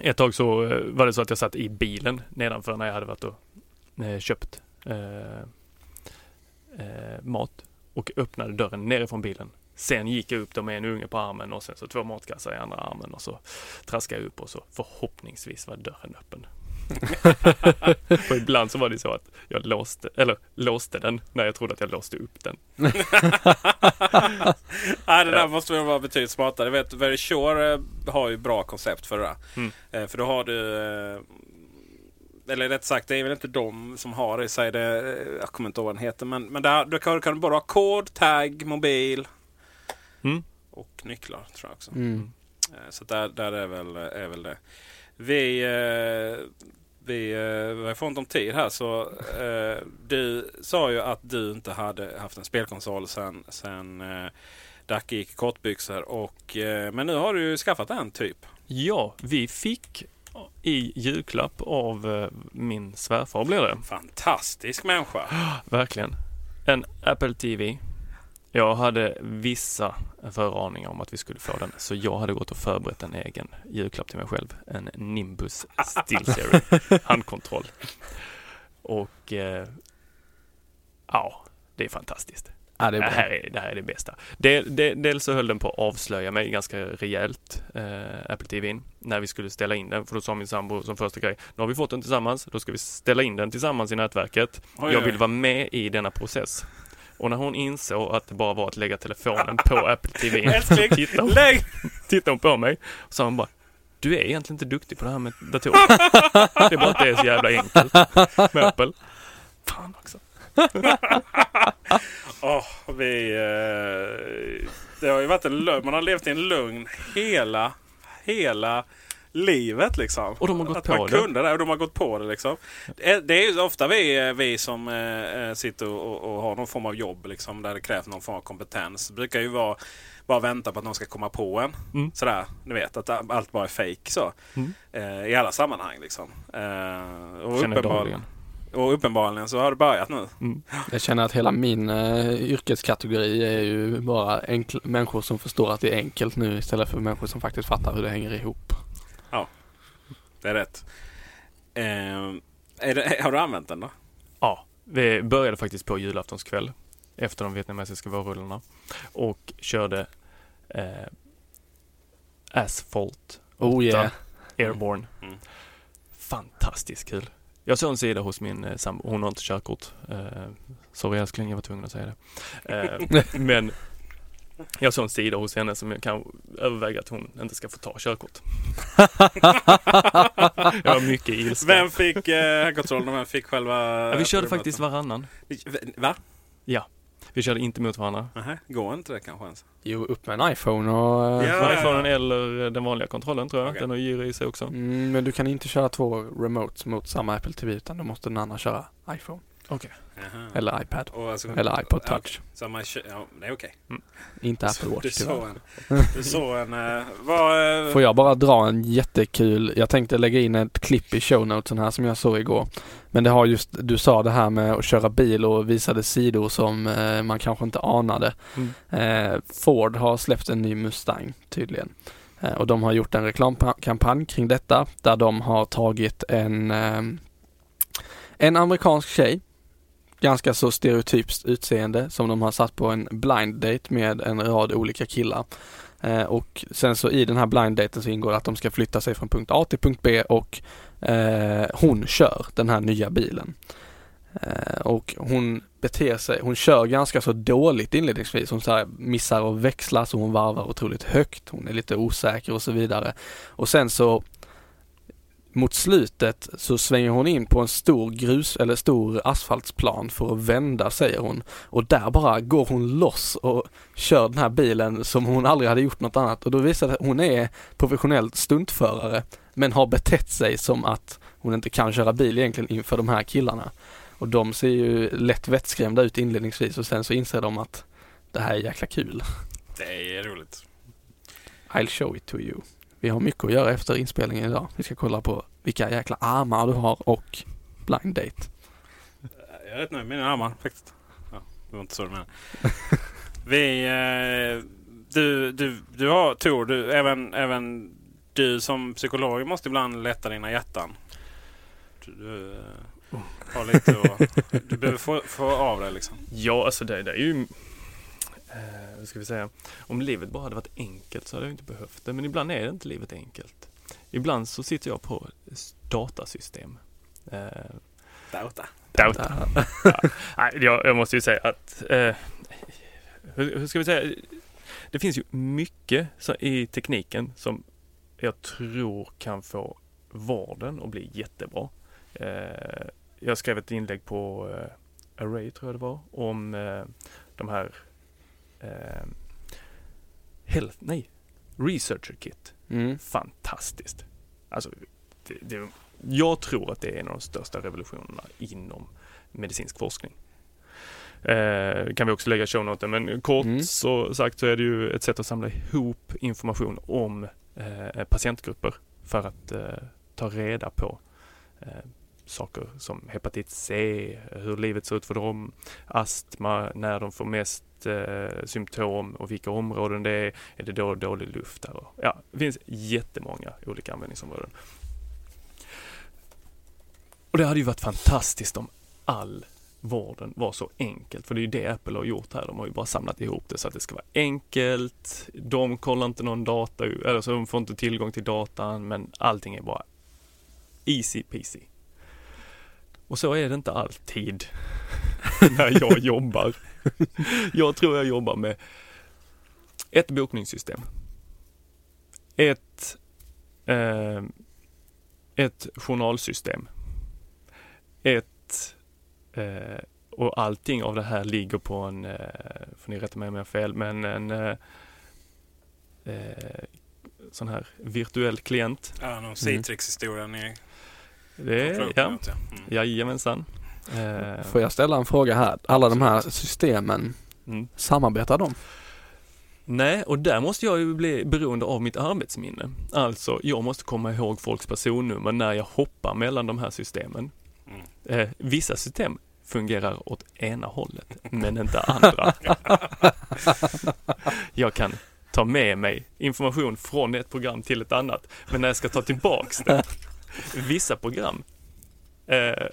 Ett tag så eh, var det så att jag satt i bilen nedanför när jag hade varit och eh, köpt eh, mat och öppnade dörren nerifrån bilen. Sen gick jag upp då med en unge på armen och sen så två matkassar i andra armen och så traskade jag upp och så förhoppningsvis var dörren öppen. För ibland så var det så att jag låste, eller låste den när jag trodde att jag låste upp den. Nej, det där Ja. måste väl vara betydligt smartare. Jag vet, Very Sure eh, har ju bra koncept för det där. Mm. Eh, för då har du... Eh, eller rätt sagt, det är väl inte de som har det i sig. Det, jag kommer inte ihåg vad den heter. Men, men där, då kan, kan du bara ha kod, tagg, mobil Mm. och nycklar tror jag också. Mm. Så där, där är, väl, är väl det. Vi, eh, vi, eh, vi har fått om tid här så eh, du sa ju att du inte hade haft en spelkonsol sen, sen eh, Dacke gick i kortbyxor. Och, eh, men nu har du ju skaffat en typ. Ja, vi fick i julklapp av eh, min svärfar blir det. Fantastisk människa. Verkligen. En Apple TV. Jag hade vissa föraningar om att vi skulle få den, så jag hade gått och förberett en egen julklapp till mig själv. En Nimbus SteelSeries handkontroll. Och eh, ja, det är fantastiskt. Ja, det är Det här är, det här är det bästa. Del, del, dels så höll den på att avslöja mig ganska rejält, eh, Apple TVn, när vi skulle ställa in den. För då sa min sambo som första grej, nu har vi fått den tillsammans, då ska vi ställa in den tillsammans i nätverket. Oj, Jag vill vara med i denna process. Och när hon insåg att det bara var att lägga telefonen på Apple Älskling, tittade hon, lägg! tittade hon på mig och sa hon bara, du är egentligen inte duktig på det här med datorer. det är bara att det är så jävla enkelt med Apple. Fan också. Åh, vi... Eh, det har ju varit en lugn. Man har levt i en lugn hela, hela livet liksom. Och de har gått att på man det. kunde det och de har gått på det liksom. Det är, det är ju ofta vi, vi som eh, sitter och, och har någon form av jobb liksom, där det krävs någon form av kompetens. Det brukar ju vara bara vänta på att någon ska komma på en. Mm. Sådär, ni vet att allt bara är fake så. Mm. Eh, I alla sammanhang liksom. Eh, och, Känner jag uppenbar, dagligen. och uppenbarligen så har det börjat nu. Mm. Jag känner att hela min uh, yrkeskategori är ju bara enkl- människor som förstår att det är enkelt nu istället för människor som faktiskt fattar hur det hänger ihop. Det är rätt. Eh, är det, har du använt den då? Ja, vi började faktiskt på julaftonskväll efter de vietnamesiska vårrullarna och körde eh, Asphalt Oh yeah. Airborne. Mm. Fantastiskt kul. Jag såg en sida hos min eh, sambo. Hon har inte körkort. Eh, sorry älskling, jag var tvungen att säga det. Eh, men jag såg en sida hos henne som jag kan överväga att hon inte ska få ta körkort. jag var mycket ilsken. Vem fick eh, handkontrollen och vem fick själva... Ja, vi körde faktiskt varannan. Va? Vi körde inte mot varandra. Nähä, går inte det kanske ens? Jo, upp med en iPhone och... Ja. Med iPhonen eller den vanliga kontrollen tror jag. Okej. Den har gyro i sig också. Mm, men du kan inte köra två remotes mot samma Apple TV utan då måste den andra köra iPhone. Okej. Jaha. Eller iPad. Och alltså- Eller iPod ja, Touch. Så man kö- ja, det är okej. Inte Apple Du Watch såg tyvärr. en... Du såg en... eh, vad... eh, Får jag bara dra en jättekul, jag tänkte lägga in ett klipp i show notesen här som jag såg igår. Men det har just, du sa det här med att köra bil och visade sidor som eh, man kanske inte anade. Mm. Ford har släppt en ny Mustang tydligen. Och de har gjort en reklamkampanj kring detta där de har tagit en, en amerikansk tjej ganska så stereotypt utseende som de har satt på en blind date med en rad olika killar. Eh, och sen så i den här blind daten så ingår det att de ska flytta sig från punkt A till punkt B och eh, hon kör den här nya bilen. Eh, och hon beter sig, hon kör ganska så dåligt inledningsvis. Hon så här missar att växla så hon varvar otroligt högt. Hon är lite osäker och så vidare. Och sen så mot slutet så svänger hon in på en stor grus eller stor asfaltsplan för att vända säger hon. Och där bara går hon loss och kör den här bilen som hon aldrig hade gjort något annat. Och då visar det att hon är professionell stuntförare men har betett sig som att hon inte kan köra bil egentligen inför de här killarna. Och de ser ju lätt vettskrämda ut inledningsvis och sen så inser de att det här är jäkla kul. Det är roligt. I'll show it to you. Vi har mycket att göra efter inspelningen idag. Vi ska kolla på vilka jäkla armar du har och blind date. Jag är rätt nöjd med mina armar faktiskt. Ja, det var inte så du menade. Vi... Eh, du, du, du har Tor, du, även, även du som psykolog måste ibland lätta dina hjärtan. Du, du eh, har lite att, Du behöver få, få av dig liksom. Ja, alltså det, det är ju... Eh, hur ska vi säga? Om livet bara hade varit enkelt så hade jag inte behövt det. Men ibland är det inte livet enkelt. Ibland så sitter jag på datasystem. Eh, Dauta. Dota. ja. Nej, jag, jag måste ju säga att... Eh, hur, hur ska vi säga? Det finns ju mycket så, i tekniken som jag tror kan få vården att bli jättebra. Eh, jag skrev ett inlägg på eh, Array, tror jag det var, om eh, de här eh, Health, nej, Researcher Kit. Mm. Fantastiskt. Alltså, det, det, jag tror att det är en av de största revolutionerna inom medicinsk forskning. Eh, kan vi också lägga show noten, men kort Mm. så sagt så är det ju ett sätt att samla ihop information om eh, patientgrupper för att eh, ta reda på eh, saker som hepatit C, hur livet ser ut för dem, astma, när de får mest eh, symptom och vilka områden det är. Är det då dålig luft där? Ja, det finns jättemånga olika användningsområden. Och det hade ju varit fantastiskt om all vården var så enkelt, för det är ju det Apple har gjort här. De har ju bara samlat ihop det så att det ska vara enkelt. De kollar inte någon data, eller så de får inte tillgång till datan, men allting är bara easy peasy. Och så är det inte alltid när jag jobbar. Jag tror jag jobbar med ett bokningssystem. Ett eh, ett journalsystem. Ett eh, och allting av det här ligger på en, eh, får ni rätta mig om jag har fel, men en eh, eh, sån här virtuell klient. Ja, någon Citrix-historia ni Det mot, ja. Mm. jajamensan. Eh, Får jag ställa en fråga här? Alla de här systemen, mm. samarbetar de? Nej, och där måste jag ju bli beroende av mitt arbetsminne. Alltså, jag måste komma ihåg folks personnummer när jag hoppar mellan de här systemen. Mm. Eh, vissa system fungerar åt ena hållet, men inte andra. jag kan ta med mig information från ett program till ett annat, men när jag ska ta tillbaks det, vissa program eh,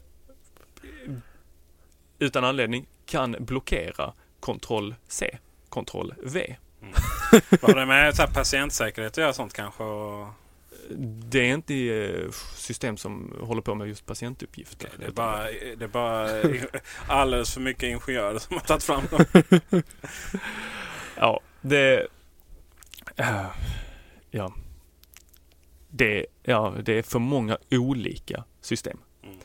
utan anledning kan blockera kontroll C, kontroll V. Var det med så här patientsäkerhet att göra sånt kanske? Och, Det är inte eh, system som håller på med just patientuppgifter. det, är bara, det är bara alldeles för mycket ingenjörer som har tagit fram dem. Ja, det... äh, ja. Det, ja, det är för många olika system. Mm.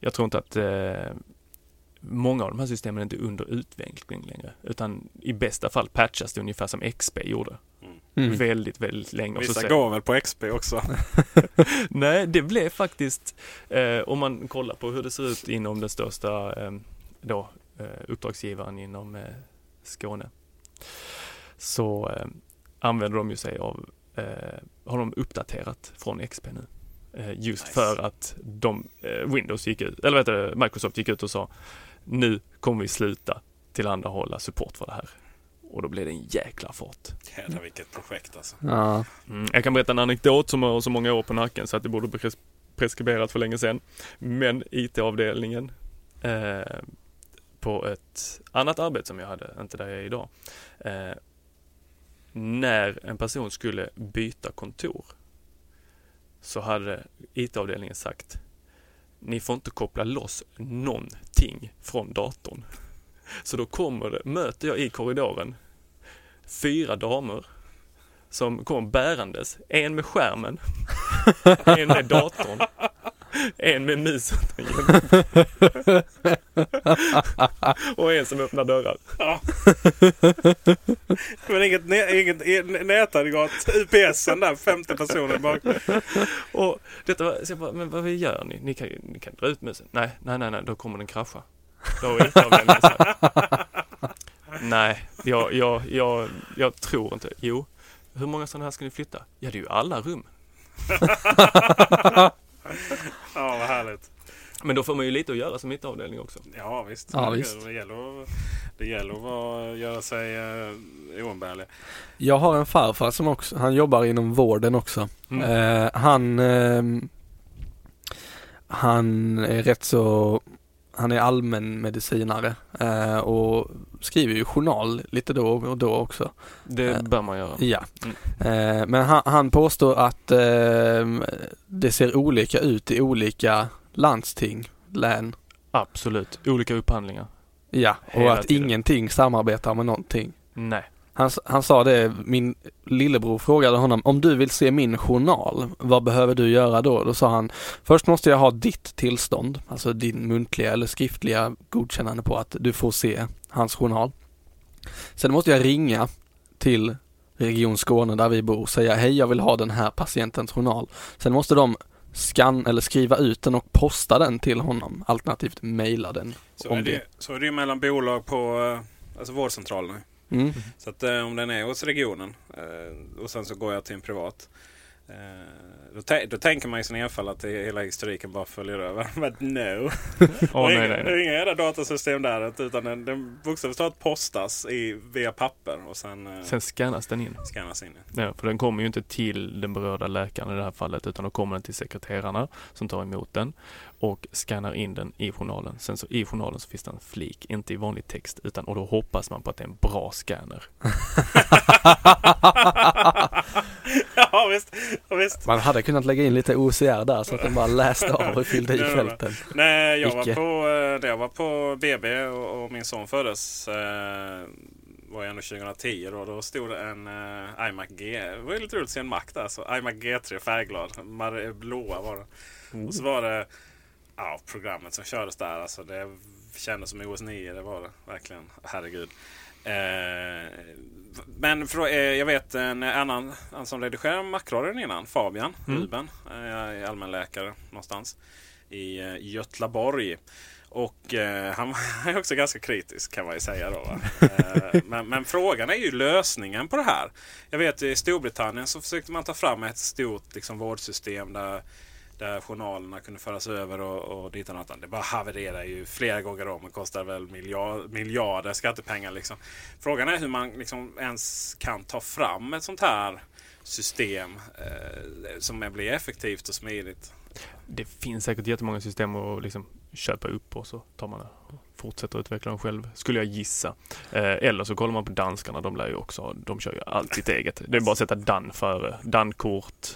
Jag tror inte att eh, många av de här systemen är inte under utveckling längre. Utan i bästa fall patchas det ungefär som XP gjorde. Mm. Väldigt, väldigt länge. Så Vissa ser- går väl på XP också. Nej, det blev faktiskt, eh, om man kollar på hur det ser ut inom den största eh, då, eh, uppdragsgivaren inom eh, Skåne, så eh, använder de ju sig av, har de uppdaterat från XP nu. Eh, just Nice. för att de, eh, Windows gick ut, eller vet du, Microsoft gick ut och sa nu kommer vi sluta tillhandahålla support för det här. Och då blev det en jäkla fart. Jävlar vilket projekt alltså. Ja. Mm. Jag kan berätta en anekdot som har så många år på nacken så att det borde pres- preskriberat för länge sedan. Men IT-avdelningen eh, på ett annat arbete som jag hade, inte där jag är idag. Eh, när en person skulle byta kontor så hade IT-avdelningen sagt ni får inte koppla loss någonting från datorn. Så då kommer det, möter jag i korridoren fyra damer som kom bärandes. En med skärmen, en med datorn, en med musen och en som öppnar dörrar. Men inget, inget nätaggregat. UPSen där, 50 personer bak. Och detta var, så jag bara, men vad gör ni? Ni kan, ni kan dra ut musen. Nej, nej, nej, nej, då kommer den krascha. Då här. Nej, jag, jag, jag, jag tror inte. Jo, hur många sådana här ska ni flytta? Ja, det är ju alla rum. Ja, vad härligt. Men då får man ju lite att göra som IT-avdelning också. Ja, visst. Ja, visst. Det gäller att, det gäller att vara, göra sig uh, oumbärlig. Jag har en farfar som också, han jobbar inom vården också. Mm. Eh, han, ehm, han är rätt så, han är allmänmedicinare eh, och skriver ju journal lite då och då också. Det Eh, bör man göra. Ja, Mm. eh, men han, han påstår att ehm, det ser olika ut i olika landsting, län. Absolut. Olika upphandlingar. Ja, och Hela att tiden. ingenting samarbetar med någonting. Nej. Han, han sa det, min lillebror frågade honom, om du vill se min journal, vad behöver du göra då? Då sa han, först måste jag ha ditt tillstånd, alltså din muntliga eller skriftliga godkännande på att du får se hans journal. Sen måste jag ringa till Region Skåne där vi bor och säga, hej jag vill ha den här patientens journal. Sen måste de scan eller skriva ut den och posta den till honom, alternativt mejla den. Så är, det, så är det ju mellan bolag på eh, alltså vårdcentralerna. Mm. Så att eh, om den är hos regionen eh, och sen så går jag till en privat. Eh, då, då tänker man i sin enfald att hela historiken bara följer över. Men no! Är nej, inga- nej, inga jävla datasystem där. Utan den, den bokstavligt talat postas i, via papper och sen, Sen scannas den in. scannas in. Ja, för den kommer ju inte till den berörda läkaren i det här fallet utan då kommer den till sekreterarna som tar emot den och scannar in den i journalen. Sen så i journalen så finns det en flik, inte i vanlig text utan och då hoppas man på att det är en bra scanner. ja visst, ja, visst. Man hade kunnat lägga in lite OCR där så att den bara läste av och fyllde i fälten. Nej, jag var på, eh, jag var på BB och, och min son föddes. Eh, var ju ändå 2010 då. Då stod det en uh, iMac G. Det var ju lite roligt att se en Mac där. Så iMac G3 färgglad. Mar- blåa var det. Och så var det ja, programmet som kördes där. Alltså det kändes som OS 9. Det var det verkligen. Herregud. Eh, men för, eh, jag vet en annan han som redigerade Macradion innan. Fabian Mm. Ruben. Eh, är allmänläkare någonstans i eh, Götlaborg. Och eh, han han är också ganska kritisk kan man ju säga. Då, eh, men, men frågan är ju lösningen på det här. Jag vet i Storbritannien så försökte man ta fram ett stort liksom, vårdsystem där, där journalerna kunde föras över och, och dit och annat. Det bara havererade ju flera gånger om och kostar väl miljard, miljarder skattepengar. Liksom. Frågan är hur man liksom ens kan ta fram ett sånt här system eh, som blir effektivt och smidigt. Det finns säkert jättemånga system att liksom köpa upp och så tar man fortsätter utveckla dem själv, skulle jag gissa. Eh, eller så kollar man på danskarna, de lär ju också, de kör ju allt sitt eget. Det är bara att sätta Dan före, Dan-kort,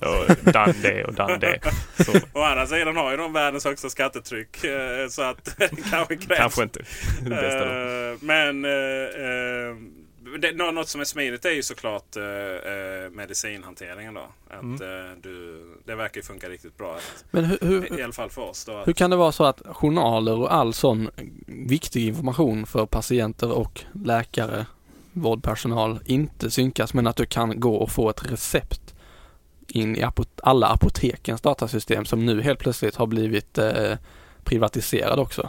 och Dan det och Dan det. Så Å andra sidan har ju de världens högsta skattetryck. eh, Så att det kanske krävs. kanske inte det bästa. Eh, Men eh, eh, det, nå- något som är smidigt är ju såklart eh, eh, medicinhanteringen. Då. Att, Mm. eh, du, det verkar ju funka riktigt bra. Att, Men hur, hur, I alla fall för oss. Då, att, hur kan det vara så att journaler och all sån viktig information för patienter och läkare, vårdpersonal inte synkas men att du kan gå och få ett recept in i apot- alla apotekens datasystem som nu helt plötsligt har blivit eh, privatiserad också.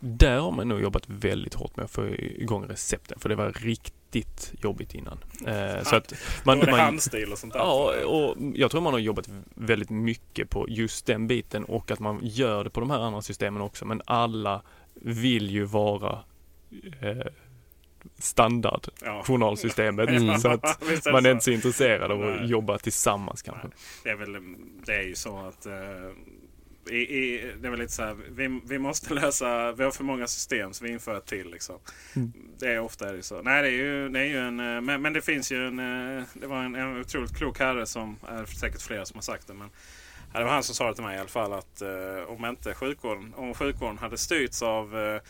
Där har man nog jobbat väldigt hårt med att få igång recepten för det var riktigt jobbigt innan. Eh, så att man, man, handstil och sånt där. Ja, och jag tror man har jobbat väldigt mycket på just den biten och att man gör det på de här andra systemen också. Men alla vill ju vara eh, standard Ja. journalsystemet. Mm. Så att man är inte så intresserad av att jobba tillsammans kanske. Det är, väl, det är ju så att eh, i, i, det väl lite så här, vi, vi måste lösa, vi har för många system så vi inför ett till. Liksom. Mm. Det är ofta är det så. Nej, det är ju, det är ju en, eh, men, men det finns ju en, eh, det var en, en otroligt klok herre som, är säkert flera som har sagt det. Men det var han som sa det till mig i alla fall att eh, om inte sjukvården, om sjukvården hade styrts av eh,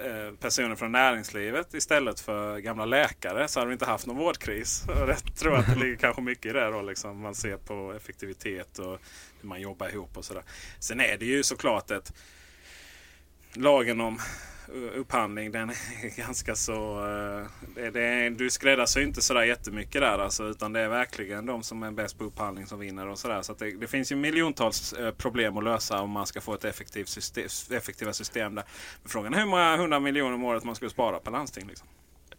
eh, personer från näringslivet istället för gamla läkare så hade vi inte haft någon vårdkris. Och jag tror att det ligger kanske mycket i det då. Liksom. Man ser på effektivitet och hur man jobbar ihop och sådär. Sen är det ju såklart ett lagen om eh, upphandling den är ganska så... Eh, det, det du skräddarsyr inte sådär jättemycket där alltså, utan det är verkligen de som är bäst på upphandling som vinner och sådär. Så att det, det finns ju miljontals eh, problem att lösa om man ska få ett effektivt system, effektiva system där. Men frågan är hur många hundra miljoner om året man skulle spara på landsting. Liksom.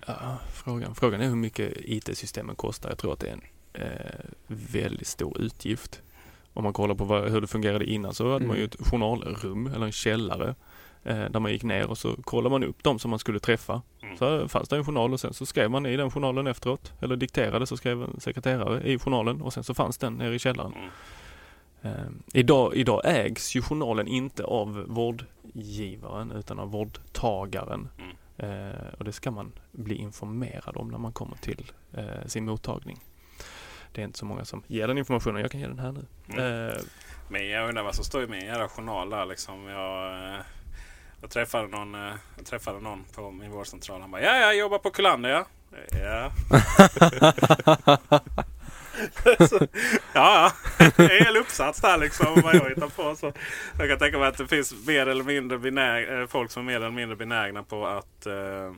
Ja, frågan, frågan är hur mycket IT-systemen kostar. Jag tror att det är en eh, väldigt stor utgift. Om man kollar på vad, hur det fungerade innan så hade man ju Mm. ett journalrum eller en källare eh, där man gick ner och så kollade man upp de som man skulle träffa. Mm. Så fanns det en journal och sen så skrev man i den journalen efteråt. Eller dikterade så skrev en sekreterare i journalen och sen så fanns den nere i källaren. Mm. Eh, idag, idag ägs ju journalen inte av vårdgivaren utan av vårdtagaren. Mm. Eh, och det ska man bli informerad om när man kommer till eh, sin mottagning. Det är inte så många som ger den informationen. Jag kan ge den här nu. Mm. Eh, Men jag undrar vad som står i min jävla journal där liksom. Jag, eh, jag, träffade någon, eh, jag träffade någon på min vårdcentral. Han bara ja, jag jobbar på Kullander ja. Ja. Så, ja, ja. Det är en hel uppsats där liksom. Vad jag hittar på. Så jag kan tänka mig att det finns mer eller mindre benäg- eh, folk som är mer eller mindre benägna på att eh,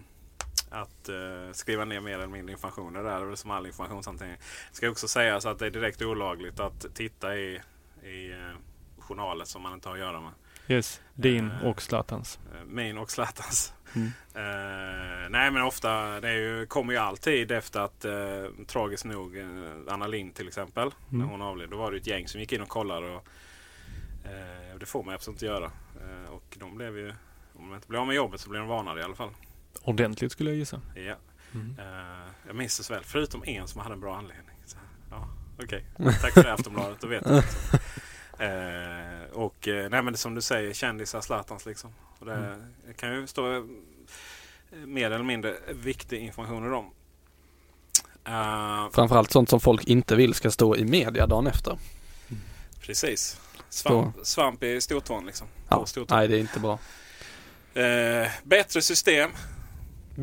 att eh, skriva ner mer eller mindre information. Det där är väl som all informationshantering. Det ska också sägas att det är direkt olagligt att titta i, i eh, journaler som man inte har att göra med. yes, din Eh. och Zlatans. Eh, min och Zlatans. Mm. Eh, nej men ofta, det är ju, kommer ju alltid efter att eh, tragiskt nog Anna Lind till exempel, när Mm. hon avled. Då var det ett gäng som gick in och kollade. Och, det får man absolut inte göra. Och de blev ju, om de inte blev av med jobbet så blev de varnade i alla fall. Ordentligt skulle jag gissa. Ja. Mm. Eh, jag minns det så väl, förutom en som hade en bra anledning. Så, ja, Okej, tack för det Aftonbladet, då vet jag. Eh, och eh, nej men det som du säger, kändisar, Zlatans liksom. Och det, Mm. kan ju stå mer eller mindre viktig information i dem. Eh, Framförallt sånt som folk inte vill ska stå i media dagen efter. precis. Svamp, svamp i stortån liksom. Ja, På stortån. nej det är inte bra. Eh, bättre system.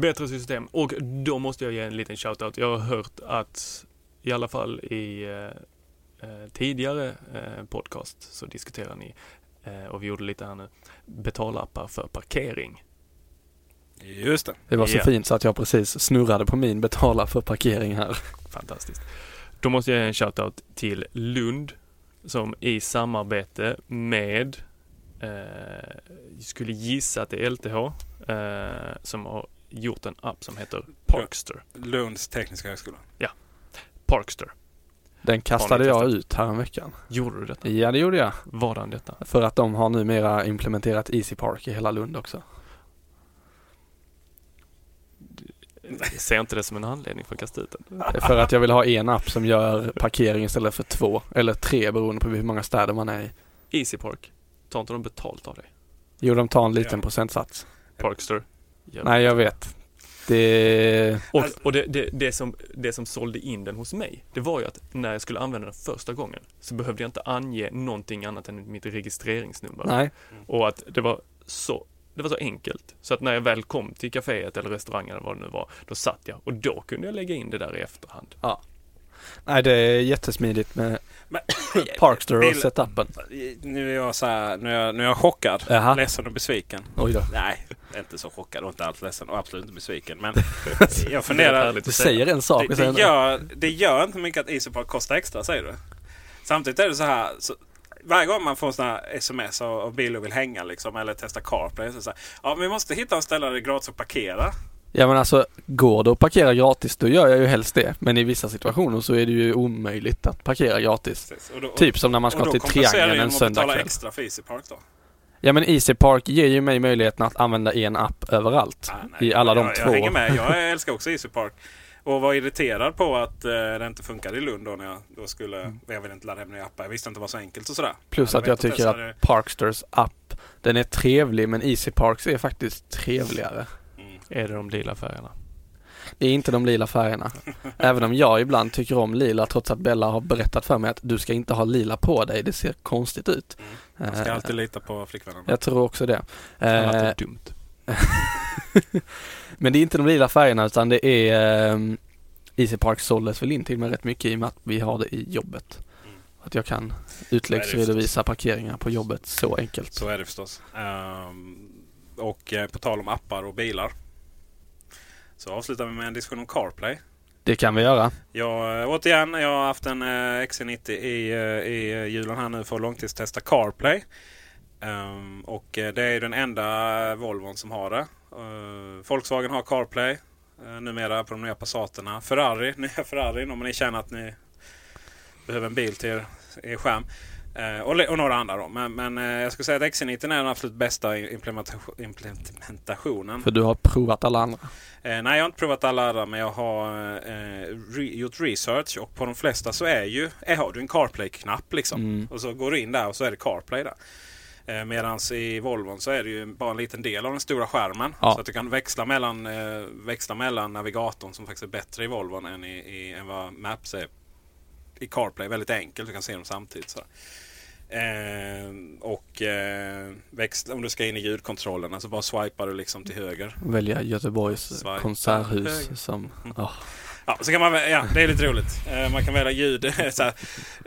Bättre system. Och då måste jag ge en liten shoutout. Jag har hört att i alla fall i eh, eh, tidigare eh, podcast så diskuterar ni, eh, och vi gjorde lite här nu, betalappar för parkering. Just det. Det var så Ja. fint så att jag precis snurrade på min betala för parkering här. Fantastiskt. Då måste jag ge en shoutout till Lund som i samarbete med, eh, skulle gissa att det är LTH, eh, som har gjort en app som heter Parkster. Lunds tekniska högskola. Parkster. Den kastade jag ut häromveckan. Gjorde du detta? Ja, det gjorde jag. Vadan detta? För att de har numera implementerat Easy Park i hela Lund också. Jag ser inte det som en anledning för att kasta ut den. För att jag vill ha en app som gör parkering istället för två. Eller tre beroende på hur många städer man är i. Easy Park. Tar inte de betalt av dig? Jo, de tar en liten Ja. procentsats. Parkster. Ja. Nej, jag vet. Det... Och, och det, det, det, som, det som sålde in den hos mig, det var ju att när jag skulle använda den första gången så behövde jag inte ange någonting annat än mitt registreringsnummer. Nej. Och att det var så det var så enkelt. Så att när jag väl kom till kaféet eller restaurangen eller vad det nu var, då satt jag och då kunde jag lägga in det där i efterhand. Nej, det är jättesmidigt med Men- Parkster och setupen. Nu är jag så här, nu är jag, nu är jag chockad. Jaha. Ledsen och besviken. Oj då. Nej, inte så chockad och inte alls ledsen och absolut inte besviken. Men jag funderar. Du att säga. säger en sak Det, och sen... det, gör, det gör inte mycket att EasyPark kostar extra säger du. Samtidigt är det så här. Så, varje gång man får såna här sms och, och Bill och vill hänga liksom, eller testa CarPlay. Så så här, ja, vi måste hitta en ställe där det är gratis att parkera. Ja men alltså, går det att parkera gratis då gör jag ju helst det. Men i vissa situationer så är det ju omöjligt att parkera gratis. Och då, Typ som när man och ska till Triangeln det en att betala söndagkväll. extra för EasyPark då. Ja men Easy Park ger ju mig möjligheten att använda en app överallt. Ah, nej, I alla de jag, två. Jag hänger med. Jag älskar också EasyPark. Och var irriterad på att eh, det inte funkade i Lund då när jag då skulle... Jag ville inte ladda hem nya appar. Jag visste inte vad så enkelt och sådär. Mm. Plus att jag det tycker att hade- Parksters app, den är trevlig men Easy Parks är faktiskt trevligare. Mm. Är det de lila färgerna? Det är inte de lila färgerna. Även om jag ibland tycker om lila trots att Bella har berättat för mig att du ska inte ha lila på dig, det ser konstigt ut. Man ska Eh, alltid lita på flickvännen. Jag tror också det. Det är Eh, dumt. men det är inte de lila färgerna utan det är um, Easy Park såldes väl in till mig rätt mycket i och med att vi har det i jobbet. Mm. Att jag kan utläggsredovisa parkeringar på jobbet så enkelt. Så är det förstås. Ehm, och eh, på tal om appar och bilar. Så avslutar vi med en diskussion om CarPlay. Det kan vi göra. Jag, eh, återigen, jag har haft en eh, XC90 i, eh, i julen här nu för att långtidstesta CarPlay. Ehm, och det är den enda Volvon som har det. Eh, Volkswagen har CarPlay uh, numera på de nya Passaterna. Ferrari, nya Ferrari om ni känner att ni behöver en bil till er skärm. Eh, och, och några andra då. Men, men eh, jag skulle säga att XC90 är den absolut bästa implementation, implementationen. För du har provat alla andra. Eh, nej, jag har inte provat alla andra men jag har eh, re gjort research och på de flesta så är ju, är, har du en CarPlay-knapp liksom. Mm. Och så går du in där och så är det CarPlay där. Eh, Medan i Volvon så är det ju bara en liten del av den stora skärmen. Ja. Så att du kan växla mellan, eh, växla mellan navigatorn som faktiskt är bättre i Volvon än, i, i, än vad Maps är i CarPlay. Väldigt enkelt, du kan se dem samtidigt. Så. Eh, och eh, växla, om du ska in i ljudkontrollerna så bara swipar du liksom till höger. Välja Göteborgs Swipe konserthus som... åh. Ja, så kan man, ja, det är lite roligt. Eh, Man kan välja ljud. Så här,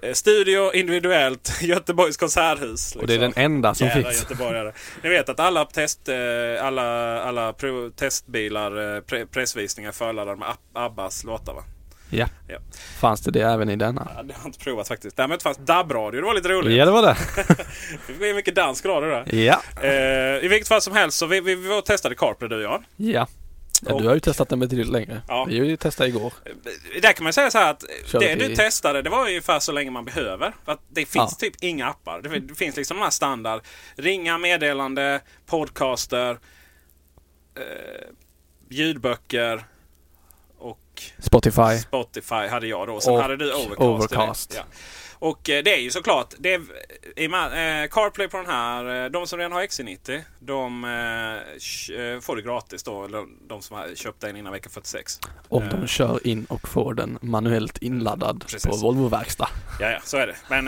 eh, studio individuellt Göteborgs konserthus. Och det är den liksom. enda som Jävla finns. göteborgare. Ni vet att alla, test, eh, alla, alla testbilar, eh, pre- pressvisningar är förladdade med Ab- Abbas låtar va? Ja. Ja. Fanns det det även i denna? Ja, det har jag inte provat faktiskt. Däremot fanns DAB-radio, det var lite roligt. Ja, det var det. Det blir mycket dansk radio där. Ja. Eh, I vilket fall som helst så vi, vi, vi testade CarPlay du och jag. Ja. ja du har ju testat den betydligt längre. Ja. Vi ju testat igår. Eh, Där kan man säga så här att Körde det du till- testade det var ungefär så länge man behöver. För att det finns Ja. typ inga appar. Det, det finns liksom de här standard. Ringa, meddelande, podcaster, eh, ljudböcker och Spotify. Spotify hade jag då. Sen Och hade du Overcast. Overcast. Ja. Och eh, det är ju såklart, det är, i eh, CarPlay på den här, eh, de som redan har XC90, de får det gratis då. Eller de som har köpt den innan vecka 46. Om de kör in och får den manuellt inladdad Precis. på Volvo-verkstad. Ja, ja, så är det. Men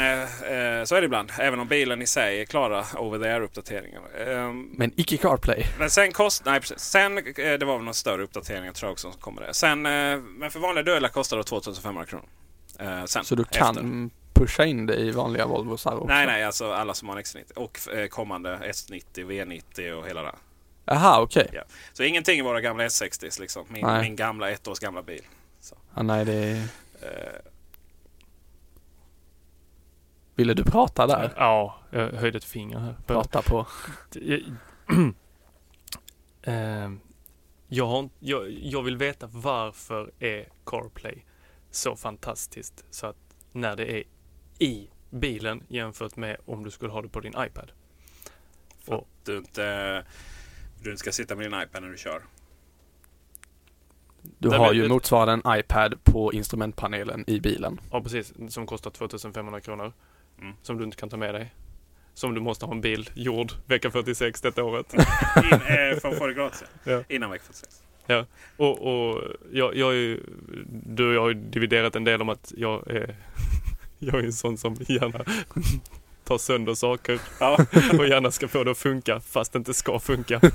så är det ibland. Även om bilen i sig är klara over the air-uppdateringar. Ehm, Men icke CarPlay. Men sen kost... Nej precis. Sen, det var väl någon större uppdatering tror jag också som kommer det. Sen, men för vanliga dödlar kostar det 2500 kronor. Sen, Så du kan efter. Pusha in det i vanliga Volvosar också? Nej, nej, alltså alla som har en X90 och eh, kommande S90, V90 och hela det. Jaha, okej. Ja. Så ingenting i våra gamla S60s liksom. Min, Nej. min gamla ett års gamla bil. Ja, nej, det är... Eh, Ville du prata där? Ja, jag höjde ett finger här. Prata på. Jag, Ehm, har, jag, jag vill veta varför är CarPlay så fantastiskt så att när det är i bilen jämfört med om du skulle ha det på din iPad. för att du inte, du inte ska sitta med din iPad när du kör. Du Nej, har ju motsvarande en iPad på instrumentpanelen i bilen. Ja, precis. Som kostar 2500 kronor. Mm. Som du inte kan ta med dig. Som du måste ha en bil gjord vecka 46 detta året. In, eh, för att få det gratis. Ja. Innan vecka 46. Och, och jag, jag är ju, du och jag har ju dividerat en del om att jag är, jag är en sån som gärna tar sönder saker Ja. och gärna ska få det att funka fast det inte ska funka.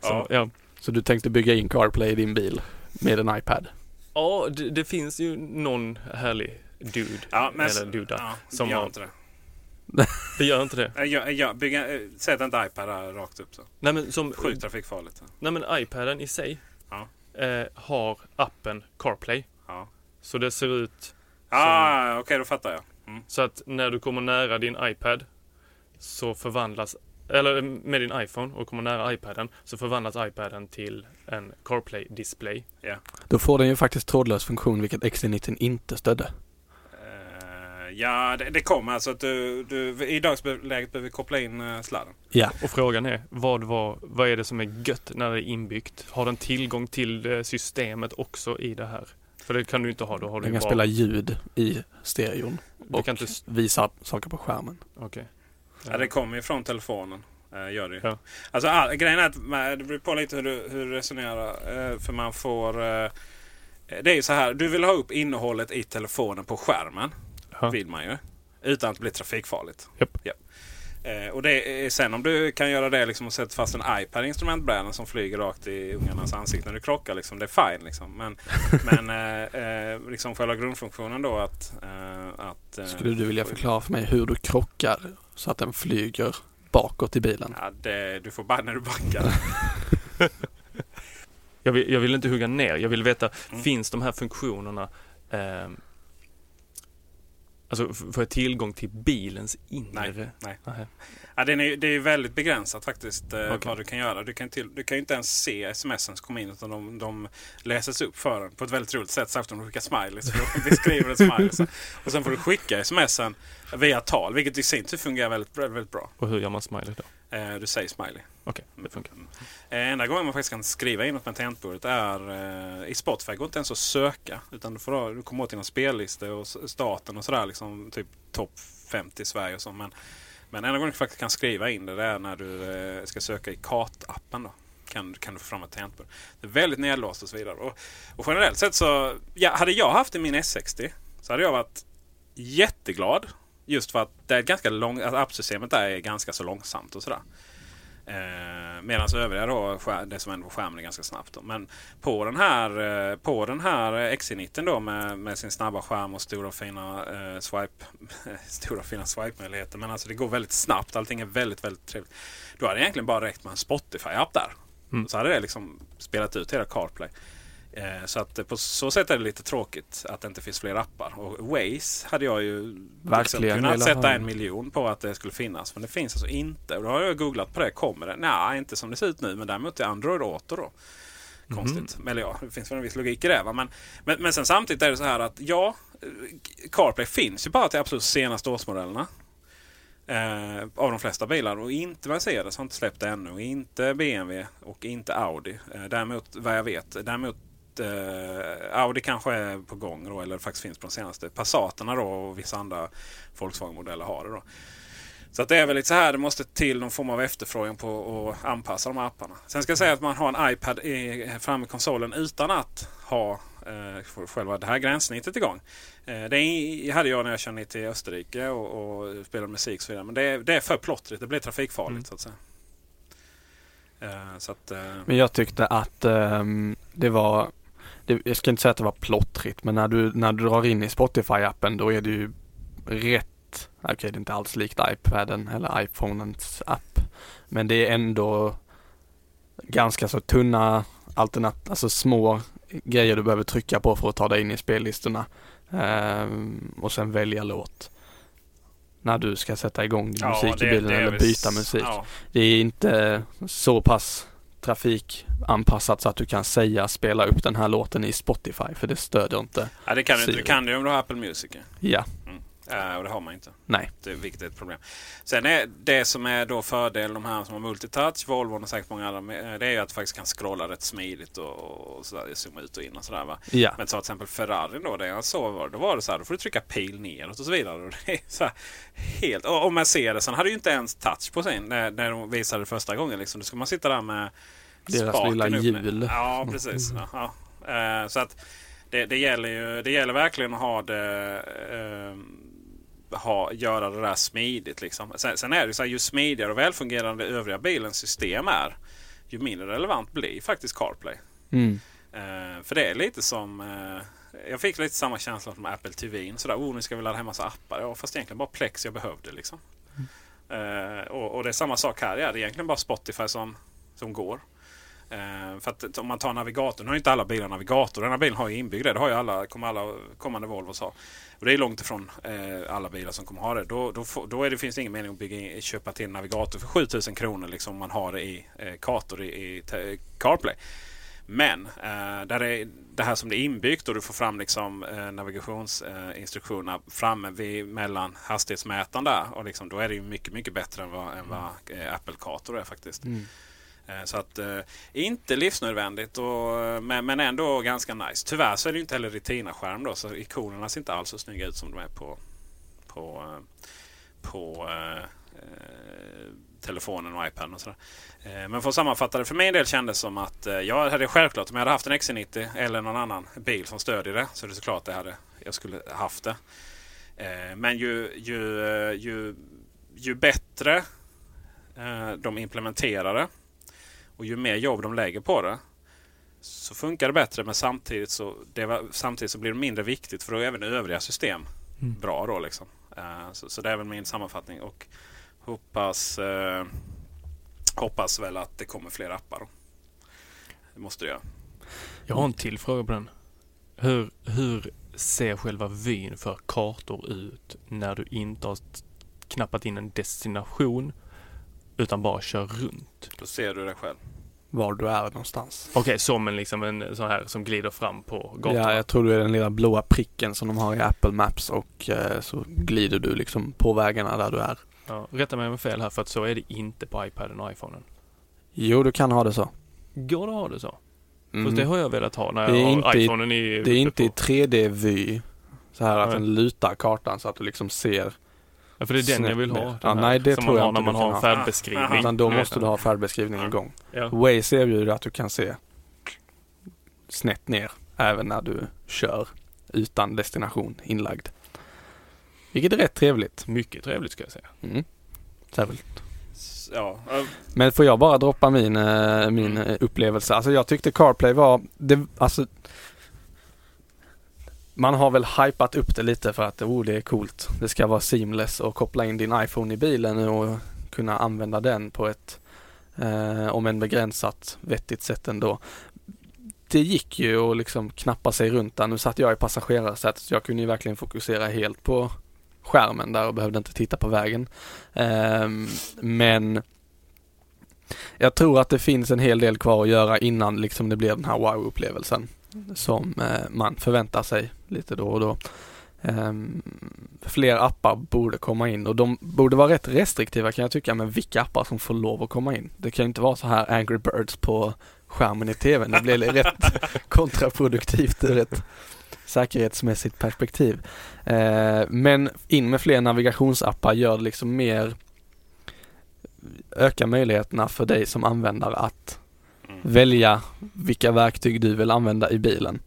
Så, Ja. ja. Så du tänkte bygga in CarPlay i din bil med en iPad? ja, det, det finns ju någon härlig dude, Ja, men, eller duda, ja, som gör har- inte det. det gör inte det. Jag, jag, bygga, eh, sätt inte iPad rakt upp så. Nej men som, Sjukt trafikfarligt. nej men iPaden i sig Ja. eh, har appen CarPlay. Ja. Så det ser ut Ah, Okej, då fattar jag. Mm. Så att när du kommer nära din iPad så förvandlas, eller med din iPhone och kommer nära iPaden så förvandlas iPaden till en CarPlay-display. Då får den ju faktiskt trådlös funktion vilket XC90 inte stödde. Eh, ja, det, det kommer alltså att du, du i dagsläget behöver koppla in uh, sladden. Ja. Och frågan är, vad, var, vad är det som är gött när det är inbyggt? Har den tillgång till eh, systemet också i det här? För det kan du inte ha, då har du Den kan bara... spela ljud i stereon Du och kan inte... visa saker på skärmen. Okej. Ja. det kommer ju från telefonen. Uh, gör det ju. Ja. Alltså, all, grejen är att man, det beror på lite hur du, hur du resonerar. eh, för man får... eh, det är ju så här, du vill ha upp innehållet i telefonen på skärmen. Ja. Vill man ju. Utan att det blir trafikfarligt. Japp. Ja. Eh, och det sen om du kan göra det liksom och sätta fast en iPad i instrumentbrädan som flyger rakt i ungarnas ansikten när du krockar. Liksom, det är fine. Liksom. Men, men eh, eh, liksom själva grundfunktionen då att... Eh, att eh, Skulle du vilja förklara för mig hur du krockar så att den flyger bakåt i bilen? Ja, det, du får bara när du backar. Jag, vill, jag vill inte hugga ner, jag vill veta, Mm. finns de här funktionerna ehm, Alltså får jag tillgång till bilens inre? nej. Nej. Ja, det, är, det är väldigt begränsat faktiskt eh, Okej. vad du kan göra. Du kan, till, du kan ju inte ens se smsen som kommer in utan de, de läses upp för en på ett väldigt roligt sätt. Särskilt om du skickar smileys. För de beskriver en smiley. Och sen får du skicka smsen via tal. Vilket i sin tur fungerar väldigt, väldigt bra. Och hur gör man smiley då? Eh, du säger smiley. Okej, det funkar. Eh, enda gången man faktiskt kan skriva in något med tangentbordet är eh, i Spotify. går inte ens att söka. Utan du, får, du kommer åt dina spellistor och staten och sådär. Liksom, typ topp 50 i Sverige och så. Men, men enda gången du faktiskt kan skriva in det, det är när du eh, ska söka i kartappen. Då. Kan, kan du få fram ett tangentbord. Det är väldigt nedlåst och så vidare. Och, och generellt sett så, ja, hade jag haft i min S60 så hade jag varit jätteglad. Just för att det är ganska lång, att appsystemet där är ganska så långsamt och sådär. Eh, Medan övriga då, det som händer på skärmen är ganska snabbt. Då. Men på den här, eh, på den här XC90 då med, med sin snabba skärm och stora fina eh, swipe stora fina swipe-möjligheter. Men alltså det går väldigt snabbt. Allting är väldigt, väldigt trevligt. Då hade det egentligen bara räckt med en Spotify-app där. Mm. Så hade det liksom spelat ut hela CarPlay. Eh, Så att på så sätt är det lite tråkigt att det inte finns fler appar. Och Waze hade jag ju liksom Verkligen kunnat sätta ha. en miljon på att det skulle finnas. Men det finns alltså inte. Och då har jag googlat på det. Kommer det? Nej, inte som det ser ut nu. Men däremot är Android Auto då. Konstigt. Eller ja, det finns väl en viss logik i det. Va? Men, men, men sen samtidigt är det så här att ja, eh, CarPlay finns ju bara till absolut senaste årsmodellerna. Eh, av de flesta bilar. Och inte Mercedes har inte släppt det ännu. Och inte BMW och inte Audi. Eh, däremot vad jag vet. Däremot Eh, Audi kanske är på gång då, eller faktiskt finns på de senaste. Passaterna då och vissa andra Volkswagen-modeller har det. då. Så att det är väl lite så här, det måste till någon form av efterfrågan på att anpassa de här apparna. Sen ska jag säga att man har en iPad i, framme i konsolen utan att ha eh, själva det här gränssnittet igång. Eh, det hade jag när jag körde ner till Österrike och, och spelade musik och så vidare. Men det, är- det är för plottrigt, det blir trafikfarligt Mm. så att säga. Eh, så att, eh, Men jag tyckte att ehm, det var, det, jag ska inte säga att det var plottrigt, men när du, när du drar in i Spotify-appen då är det ju rätt, okej det är inte alls likt iPaden eller iPhonens app, men det är ändå ganska så tunna alternat, alltså små grejer du behöver trycka på för att ta dig in i spellistorna Ehm, och sen välja låt. När du ska sätta igång din ja, musik i bilen eller byta musik. Ja, Det är inte så pass trafikanpassat så att du kan säga spela upp den här låten i Spotify för det stödjer inte. Ja, det kan du inte. Du kan det om du har Apple Music. Ja, Eh, och det har man inte. nej. Det, vilket är ett problem. Sen är det som är då fördel de här som har multitouch, Volvo och säkert många andra. eh, Det är ju att du faktiskt kan scrolla rätt smidigt och, och sådär, zooma ut och in och sådär. Va? Ja, Men så till exempel Ferrari då, det jag såg var, då var det så här, då får du trycka pil neråt och så vidare. Och det är så här, helt, och, och Mercedesen hade ju inte ens touch på sin när, när de visade det första gången. Liksom. Då ska man sitta där med Deras lilla hjul. Ja, precis. Ja, ja. Eh, så att det, det, gäller ju, det gäller verkligen att ha det eh, ha, göra det där smidigt. Liksom. Sen, sen är det så här, ju smidigare och välfungerande övriga bilens system är, ju mindre relevant blir faktiskt CarPlay. mm. Eh, för det är lite som... Eh, jag fick lite samma känsla som Apple TV. Sådär, oh, nu ska vi ladda hem massa appar. Ja, fast egentligen bara Plex jag behövde. Liksom. Eh, och, och det är samma sak här. Ja, det är egentligen bara Spotify som, som går. Eh, för att om man tar navigatorn, nu har ju inte alla bilar navigator. Den här bilen har ju inbyggd det. Det har ju alla, kommer alla kommande Volvos ha. Och det är långt ifrån eh, alla bilar som kommer ha det. Då, då, då är det, finns det ingen mening att bygga in, köpa till en navigator för 7000 kronor. Liksom, om man har det i eh, Kator i, i CarPlay. Men eh, där är det här som det är inbyggt och du får fram liksom, eh, navigationsinstruktionerna framme vid, mellan hastighetsmätaren där. Och liksom, då är det ju mycket, mycket bättre än vad, än vad eh, Apple Kator är faktiskt. Mm. Eh, så att eh, inte livsnödvändigt och, eh, men, men ändå ganska nice. Tyvärr så är det ju inte heller Retina-skärm då så ikonerna ser inte alls så snygga ut som de är på, på, eh, på eh, telefonen och iPaden och sådär. Eh, Men för att sammanfatta det, för min del kändes som att eh, jag hade självklart om jag hade haft en XC90 eller någon annan bil som stödjer det så är det såklart det hade, jag skulle haft det. Eh, Men ju, ju, ju, ju bättre eh, de implementerar det och ju mer jobb de lägger på det så funkar det bättre men samtidigt så, det samtidigt så blir det mindre viktigt för då är även övriga system bra. Då, liksom. Eh, så, så det är väl min sammanfattning och hoppas, eh, hoppas väl att det kommer fler appar. Då. Det måste det göra. Jag har en till fråga på den. Hur, hur ser själva vyn för kartor ut när du inte har knappat in en destination utan bara kör runt? Då ser du det själv. Var du är någonstans. Okej, som en liksom en sån här som glider fram på gatan. Ja, jag tror det är den lilla blåa pricken som de har i Apple Maps och eh, så glider du liksom på vägarna där du är. Ja, rätta mig om jag har fel här för att så är det inte på iPaden och iPhonen. Jo, du kan ha det så. Går det att ha det så? Mm. Fast det har jag velat ha när Det är jag har inte i- iPhonen i... Det är inte i på. 3D-vy. Så här att den lutar kartan så att du liksom ser. Ja, för det är den jag vill ha. den. Ja, här, nej, det som tror man jag har när man har en färdbeskrivning. Utan då måste du ha färdbeskrivningen igång. Ja. Waze erbjuder att du kan se snett ner även när du kör utan destination inlagd. Vilket är rätt trevligt. Mycket trevligt ska jag säga. Mm. Särskilt. Ja, Men får jag bara droppa min, eh, min eh, upplevelse? Alltså jag tyckte CarPlay var, det, alltså man har väl hypat upp det lite för att oh, det är coolt. Det ska vara seamless och koppla in din iPhone i bilen och kunna använda den på ett, eh, om en begränsat vettigt sätt ändå. Det gick ju att liksom knappa sig runt där. Nu satt jag i passagerarsätet så jag kunde ju verkligen fokusera helt på skärmen där och behövde inte titta på vägen. Eh, men jag tror att det finns en hel del kvar att göra innan liksom det blir den här wow-upplevelsen som eh, man förväntar sig lite då och då. Ehm, fler appar borde komma in och de borde vara rätt restriktiva kan jag tycka med vilka appar som får lov att komma in. Det kan ju inte vara så här Angry Birds på skärmen i tvn. Det blir rätt kontraproduktivt ur ett säkerhetsmässigt perspektiv. Eh, men in med fler navigationsappar gör det liksom mer ökar möjligheterna för dig som användare att. Välja vilka verktyg du vill använda i bilen.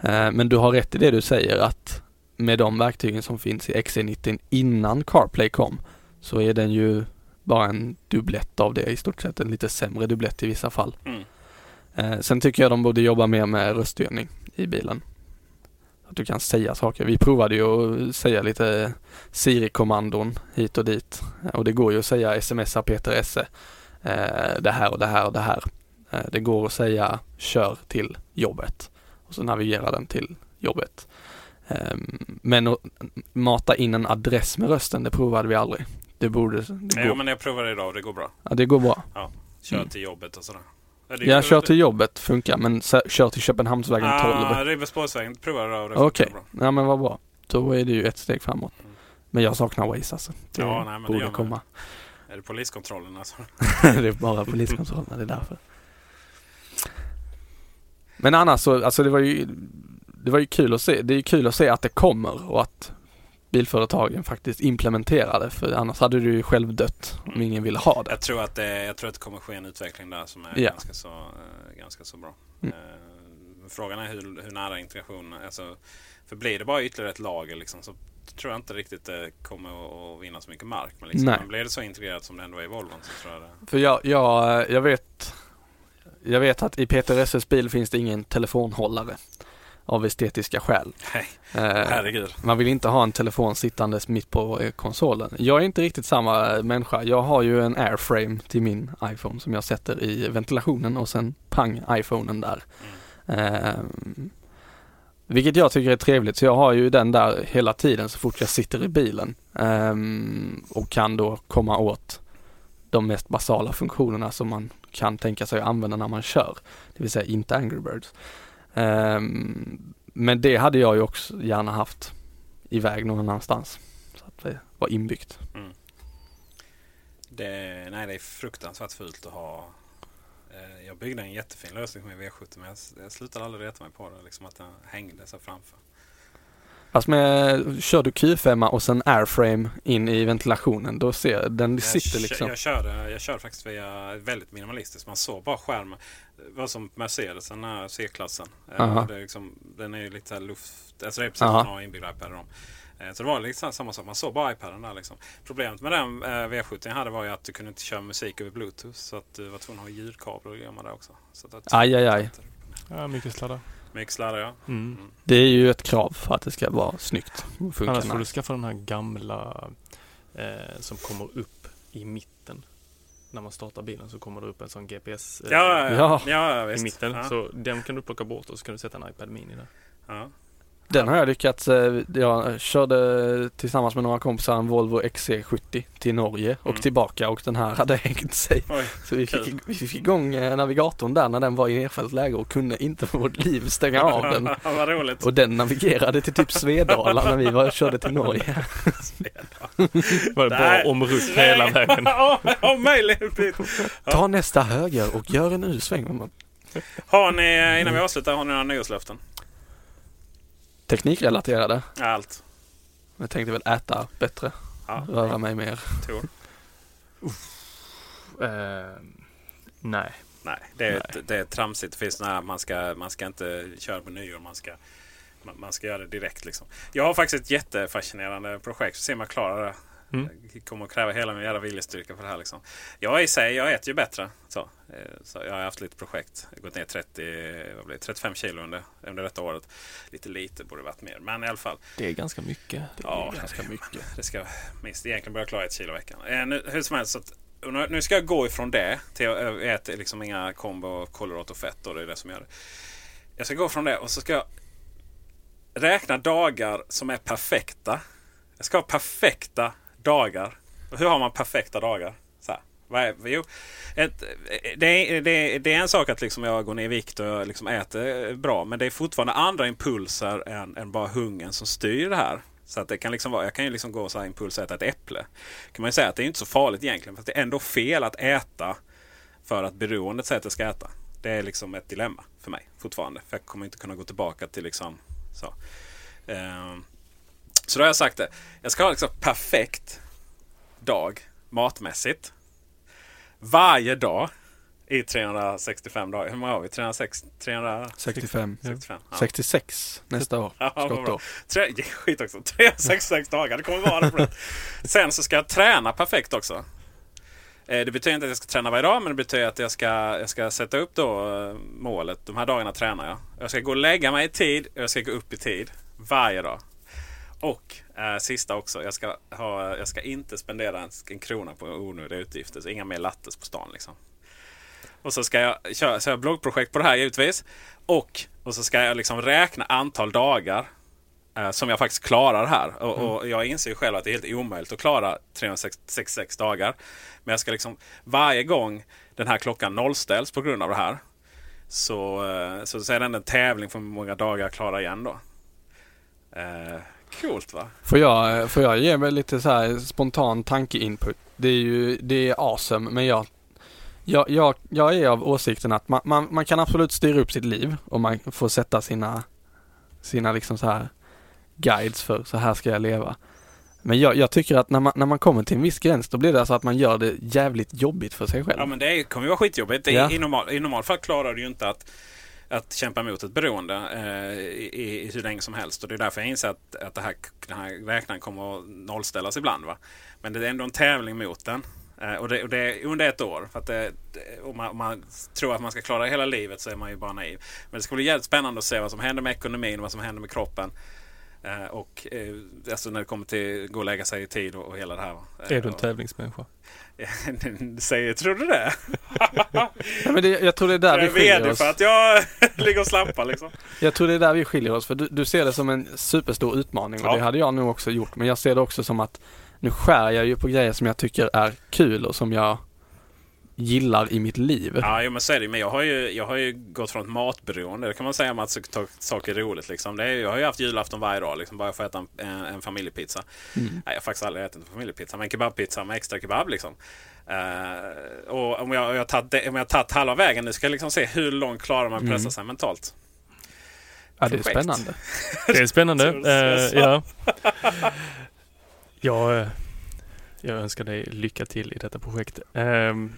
Eh, men du har rätt i det du säger att med de verktygen som finns i XC90 innan CarPlay kom så är den ju bara en dubblett av det i stort sett, en lite sämre dubblett i vissa fall. Mm. Eh, sen tycker jag de borde jobba mer med röststyrning i bilen. Att du kan säga saker. Vi provade ju att säga lite Siri-kommandon hit och dit. Och det går ju att säga smsa Peter Esse. Eh, det här och det här och det här. Eh, det går att säga kör till jobbet. Och så navigerar den till jobbet. Eh, men att mata in en adress med rösten, det provade vi aldrig. Det borde, det Ja, går, men jag provade idag och det går bra. ja, det går bra. Kör Mm. till jobbet och sådär. Ja, det- Jag kör till jobbet funkar men kör till Köpenhamnsvägen 12. Ah, Ribersborgsvägen provade idag och det Okej, bra. ja men vad bra. Då är det ju ett steg framåt. Men jag saknar Waze alltså. Det Ja, nej, men det borde man. komma. Är det poliskontrollen alltså? det är bara poliskontrollerna, det är därför. Men annars så, alltså det var ju det var ju kul att se. Det är ju kul att se att det kommer och att bilföretagen faktiskt implementerar det. För annars hade du ju själv dött om ingen ville ha det. Jag tror att det, jag tror att det kommer ske en utveckling där som är Ja. ganska, så, eh, ganska så bra. Mm. Eh, frågan är hur, hur nära integration, alltså, för blir det bara ytterligare ett lager liksom, så tror jag inte riktigt det kommer att, vinna så mycket mark. Men, liksom, men blir det så integrerat som det ändå är i Volvon så tror jag det. För jag, jag, jag vet Jag vet att i Peter Esses bil finns det ingen telefonhållare av estetiska skäl. Nej, Eh, herregud. Man vill inte ha en telefon sittandes mitt på eh, konsolen. Jag är inte riktigt samma eh, människa. Jag har ju en airframe till min iPhone som jag sätter i ventilationen och sen pang iPhonen där. Eh, vilket jag tycker är trevligt så jag har ju den där hela tiden så fort jag sitter i bilen. Ehm, och kan då komma åt de mest basala funktionerna som man kan tänka sig att använda när man kör. Det vill säga inte Angry Birds. Um, men det hade jag ju också gärna haft iväg någon annanstans. Så att det var inbyggt. Mm. Det, nej, det är fruktansvärt fult att ha. Eh, jag byggde en jättefin lösning med V70 men jag, jag slutade aldrig reta mig på det. Liksom att den hängde så framför. Fast med, kör du Q5 och sen airframe in i ventilationen, då ser den Jag sitter liksom. Jag körde, jag körde faktiskt via väldigt minimalistiskt. Man såg bara skärmen. Det var som Mercedes, den här C-klassen. Eh. Det är liksom, den är ju lite här luft... Alltså det är precis som man har inbyggd iPad. i dem. Eh, Så det var här samma sak. Man såg bara iPaden där liksom. Problemet med den eh, V70 jag hade var ju att du kunde inte köra musik över Bluetooth. Så att du var tvungen att ha ljudkablar och gömma där också. Så att, Aj, aj, aj. Ja, mycket sladdar. Mycket sladdar ja. Mm. Det är ju ett krav för att det ska vara snyggt. Annars får du skaffa den här gamla eh, som kommer upp i mitten. När man startar bilen så kommer det upp en sån GPS eh, Ja, ja, Ja. ja. ja i mitten. Ja. Så den kan du plocka bort och så kan du sätta en iPad Mini där. Den har jag lyckats, eh, jag körde tillsammans med några kompisar en Volvo XC70 till Norge och Mm. tillbaka och den här hade hängt sig. Oj. Så vi fick, vi fick igång eh, navigatorn där när den var i nedfällt läge och kunde inte för vårt liv stänga av den. Vad roligt. Och den navigerade till typ Svedala när vi var, körde till Norge. Var det bara omrutt hela vägen. Om möjligt. Ta nästa höger och gör en U-sväng. Har ni, innan vi avslutar, har ni några nyårslöften? Teknikrelaterade. Allt. Jag tänkte väl äta bättre, Ja, röra mig mer. Tor. Eh, nej. Nej, det är, det är tramsigt. Det finns här, man, ska, man ska inte köra på nyår. Man ska, man, man ska göra det direkt. Liksom. Jag har faktiskt ett jättefascinerande projekt. Så ser man klarar det. Mm. Det kommer att kräva hela min jävla viljestyrka för det här. Liksom. Jag i sig, jag äter ju bättre. Så, eh, så jag har haft lite projekt. Jag har gått ner 30, vad blir det, 35 kilo under, under detta året. Lite lite, borde varit mer. Men i alla fall. Det är ganska mycket. Ja, ganska mycket. Det ska minst egentligen börja klara ett kilo i veckan. Eh, nu, hur som helst, så att, och nu nu ska jag gå ifrån det till att jag äter liksom inga kombo kolhydrat och Det är det som gör det. Jag ska gå från det och så ska jag räkna dagar som är perfekta. Jag ska ha perfekta dagar. Hur har man perfekta dagar? Så här. Jo, ett, det, är, det, det är en sak att liksom jag går ner i vikt och liksom äter eh, bra. Men det är fortfarande andra impulser än, än bara hungern som styr det här. Så att det kan liksom vara, jag kan ju liksom gå så här impuls och äta ett äpple. kan man ju säga att det är inte så farligt egentligen. Fast det är ändå fel att äta för att beroendet säger att jag ska äta. Det Det är liksom ett dilemma för mig fortfarande. För jag kommer inte kunna gå tillbaka till liksom så. Ehm, så då har jag sagt det. Jag ska ha liksom perfekt dag matmässigt. Varje dag i 365 dagar. Hur många har vi? 360, 65. 365? Ja. 66 nästa år. Ja. Skottår. Tre, skit också. 366 dagar. Det kommer vara det. Det. Sen så ska jag träna perfekt också. Eh, Det betyder inte att jag ska träna varje dag, men det betyder att jag ska, jag ska sätta upp då eh, målet. De här dagarna tränar jag. Jag ska gå och lägga mig i tid och jag ska gå upp i tid. Varje dag. Och eh, sista också. Jag ska, ha, jag ska inte spendera en, en krona på onödiga utgifter. Så inga mer lattes på stan liksom. Och så ska jag köra så jag bloggprojekt på det här givetvis. Och, och så ska jag liksom räkna antal dagar eh, som jag faktiskt klarar här. Och, och jag inser ju själv att det är helt omöjligt att klara 366 dagar. Men jag ska liksom varje gång den här klockan nollställs på grund av det här. Så, eh, så, så är det en tävling för hur många dagar jag klarar igen då. Coolt va? Får jag, får jag ge mig lite så här spontan tankeinput? Det är ju, det är awesome men jag jag, jag, jag är av åsikten att man, man, man kan absolut styra upp sitt liv och man får sätta sina, sina liksom så här guides för så här ska jag leva. Men jag, jag tycker att när man, när man kommer till en viss gräns då blir det alltså att man gör det jävligt jobbigt för sig själv. Ja men det kommer ju vara skitjobbigt. Det, Ja. i, normal, I normalt fall klarar du ju inte att, att kämpa emot ett beroende eh, i, i, hur länge som helst. Och det är därför jag inser att, att det här, den här räknaren kommer att nollställas ibland. Va? Men det är ändå en tävling mot den. Eh, och, det, och det är under ett år. För att det, det, om, man, om man tror att man ska klara hela livet så är man ju bara naiv. Men det ska bli jävligt spännande att se vad som händer med ekonomin och vad som händer med kroppen. Eh, och eh, alltså när det kommer till gå och lägga sig i tid och, och hela det här. va. Eh, Är du en och- tävlingsmänniska? Säger, tror du det? Men det, jag tror det är där Jag vi skiljer oss. för att jag ligger och slappar liksom. Jag tror det är där vi skiljer oss för du, du ser det som en superstor utmaning och Ja. det hade jag nog också gjort. Men jag ser det också som att nu skär jag ju på grejer som jag tycker är kul och som jag gillar i mitt liv. Ja, jo, men så är det. Men jag har, ju, jag har ju gått från ett matberoende. Det kan man säga om att ta- saker är roligt. Liksom. Det är, jag har ju haft julafton varje dag. Liksom, bara för att äta en, en, en familjepizza. Mm. Nej, jag har faktiskt aldrig ätit en familjepizza. Men en kebabpizza med extra kebab. Liksom. Eh, och om jag, jag har tagit om jag tagit halva vägen nu ska jag liksom se hur långt klarar man pressa Mm. sig mentalt. Ja, det är projekt. spännande. Det är spännande. Sa? ja. jag, eh, jag önskar dig lycka till i detta projekt. Ehm,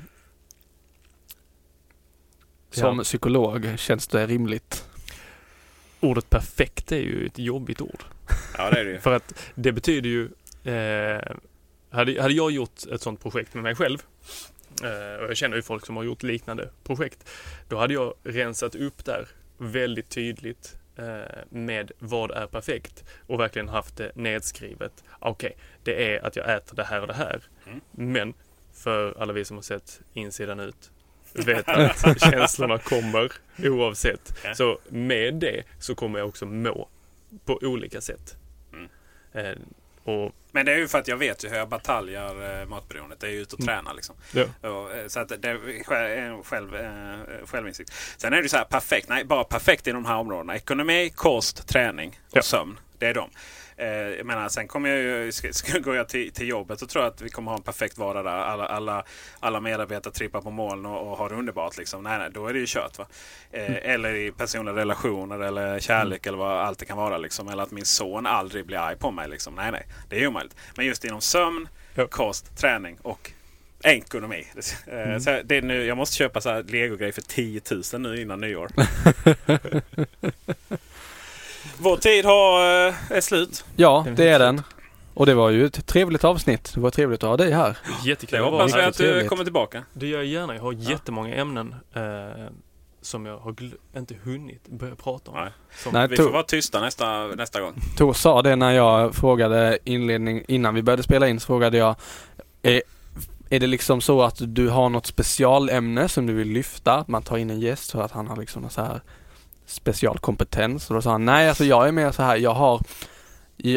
Som Ja. psykolog känns det rimligt. ordet perfekt är ju ett jobbigt ord. Ja, det är det ju. För att det betyder ju... Eh, hade, hade jag gjort ett sånt projekt med mig själv eh, och jag känner ju folk som har gjort liknande projekt. Då hade jag rensat upp där väldigt tydligt eh, med vad är perfekt och verkligen haft det nedskrivet. Okej, det är att jag äter det här och det här. Mm. Men för alla vi som har sett insidan ut vet att känslorna kommer oavsett. Ja. Så med det så kommer jag också må på olika sätt. Mm. Eh, och Men det är ju för att jag vet ju hur jag bataljar eh, matberoendet. Det är ju ute och tränar liksom. ja, Och, eh, så att det är en själv, eh, självinsikt. Sen är det så här perfekt. Nej, bara perfekt i de här områdena. Ekonomi, kost, träning och Ja. sömn. Det är de. Eh, jag menar, sen kommer jag ju, ska, ska, går jag till, till jobbet så tror att vi kommer ha en perfekt vardag där. Alla, alla, alla medarbetare trippar på moln och, och har det underbart. Liksom. Nej, nej, då är det ju kört. Va? Eh, Eller i personliga relationer eller kärlek eller vad allt det kan vara. Liksom. Eller att min son aldrig blir arg på mig. Liksom. Nej, nej, det är omöjligt. Men just inom sömn, Ja. kost, träning och ekonomi. Eh, Så det är nu, jag måste köpa så här Lego-grejer för 10 000 nu innan nyår. Vår tid har, eh, är slut. Ja, det är den. Och det var ju ett trevligt avsnitt. Det var trevligt att ha dig här. jättekul vara hoppas jag att du trevligt. kommer tillbaka. Det gör jag gärna. Jag har jättemånga ämnen eh, som jag har gl- inte hunnit börja prata om. Nej. Som, Nej, Vi to- får vara tysta nästa, nästa gång. Tor sa det när jag frågade inledning, innan vi började spela in så frågade jag är, är det liksom så att du har något specialämne som du vill lyfta? Att man tar in en gäst för att han har liksom så här specialkompetens? Och då sa han nej alltså jag är mer så här, jag har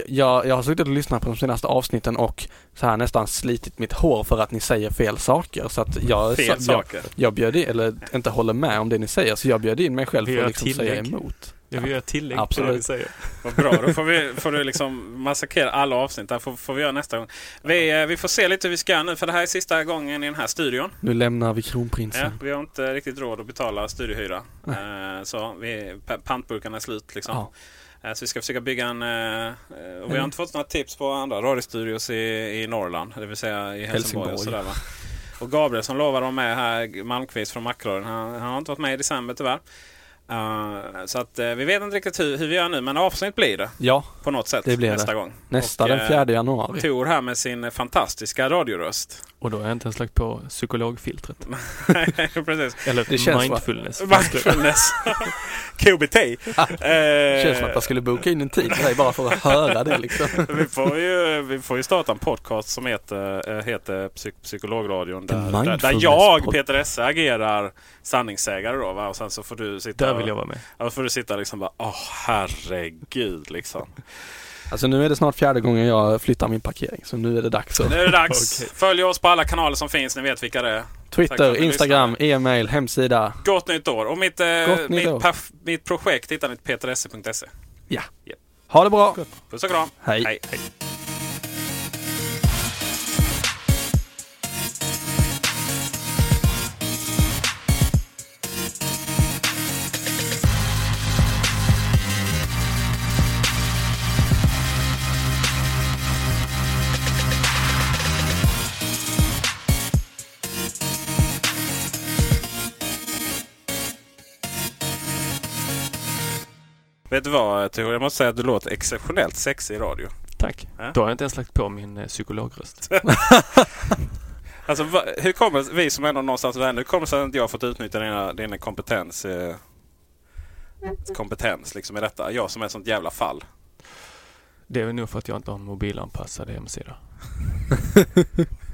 jag, jag har suttit och lyssnat på de senaste avsnitten och så här nästan slitit mitt hår för att ni säger fel saker. Så att jag, Fel så, jag, saker. jag bjöd in, eller inte håller med om det ni säger, så jag bjöd in mig själv för att liksom säga emot. Jag vill göra tillägg Absolut. det vi säger. Vad bra, då får, vi, får du liksom massakrera alla avsnitt. Det får, får vi göra nästa gång. Vi, eh, vi får se lite hur vi ska göra nu för det här är sista gången i den här studion. Nu lämnar vi Ja, kronprinsen. vi har inte riktigt råd att betala studiehyra. Eh, så vi, pa- pantburkarna är slut liksom. Ja. Eh, Så vi ska försöka bygga en... Och vi har inte fått några tips på andra radiostudios i, i Norrland. Det vill säga i Helsingborg. Och, Helsingborg. sådär, va? och Gabriel som lovade vara med här, Malmqvist från Macradion, han, han har inte varit med i december tyvärr. Eh, så att eh, vi vet inte riktigt hur, hur vi gör nu men avsnitt blir det Ja, på något sätt Det blir nästa det. gång. nästa Och, den eh, 4 januari. Tor här med sin fantastiska radioröst. Och då har jag inte ens lagt på psykologfiltret. Precis. Eller Det känns mindfulness. Mindfulness. KBT. Det känns som att jag skulle boka in en tid för dig bara för att höra det liksom. vi, får ju, vi får ju starta en podcast som heter, heter Psyk Psykologradion. Där, där, där jag, Peter Esse, agerar sanningssägare då. Va? Och sen så får du sitta Där vill jag vara med. Ja, då får du sitta liksom bara, åh herregud liksom. Alltså nu är det snart fjärde gången jag flyttar min parkering så nu är det dags. Så. Nu är det dags. Följ oss på alla kanaler som finns. Ni vet vilka det är. Twitter, Instagram, e-mail, hemsida. Gott nytt år. Och mitt, eh, mitt, år. perf- mitt projekt hittar ni på peteresse.se. Ja. Japp. Ha det bra! Puss och kram. Hej. Hej. hej. Vet du vad Tor? Jag måste säga att du låter exceptionellt sexig i radio. Tack. Ja. Då har jag inte ens lagt på min eh, psykologröst. Alltså va, hur kommer vi som ändå någonstans vänner, hur kommer det sig att jag har fått utnyttja dina, dina kompetens eh, kompetens liksom i detta? Jag som är ett sånt jävla fall. Det är väl nog för att jag inte har en mobilanpassad hemsida.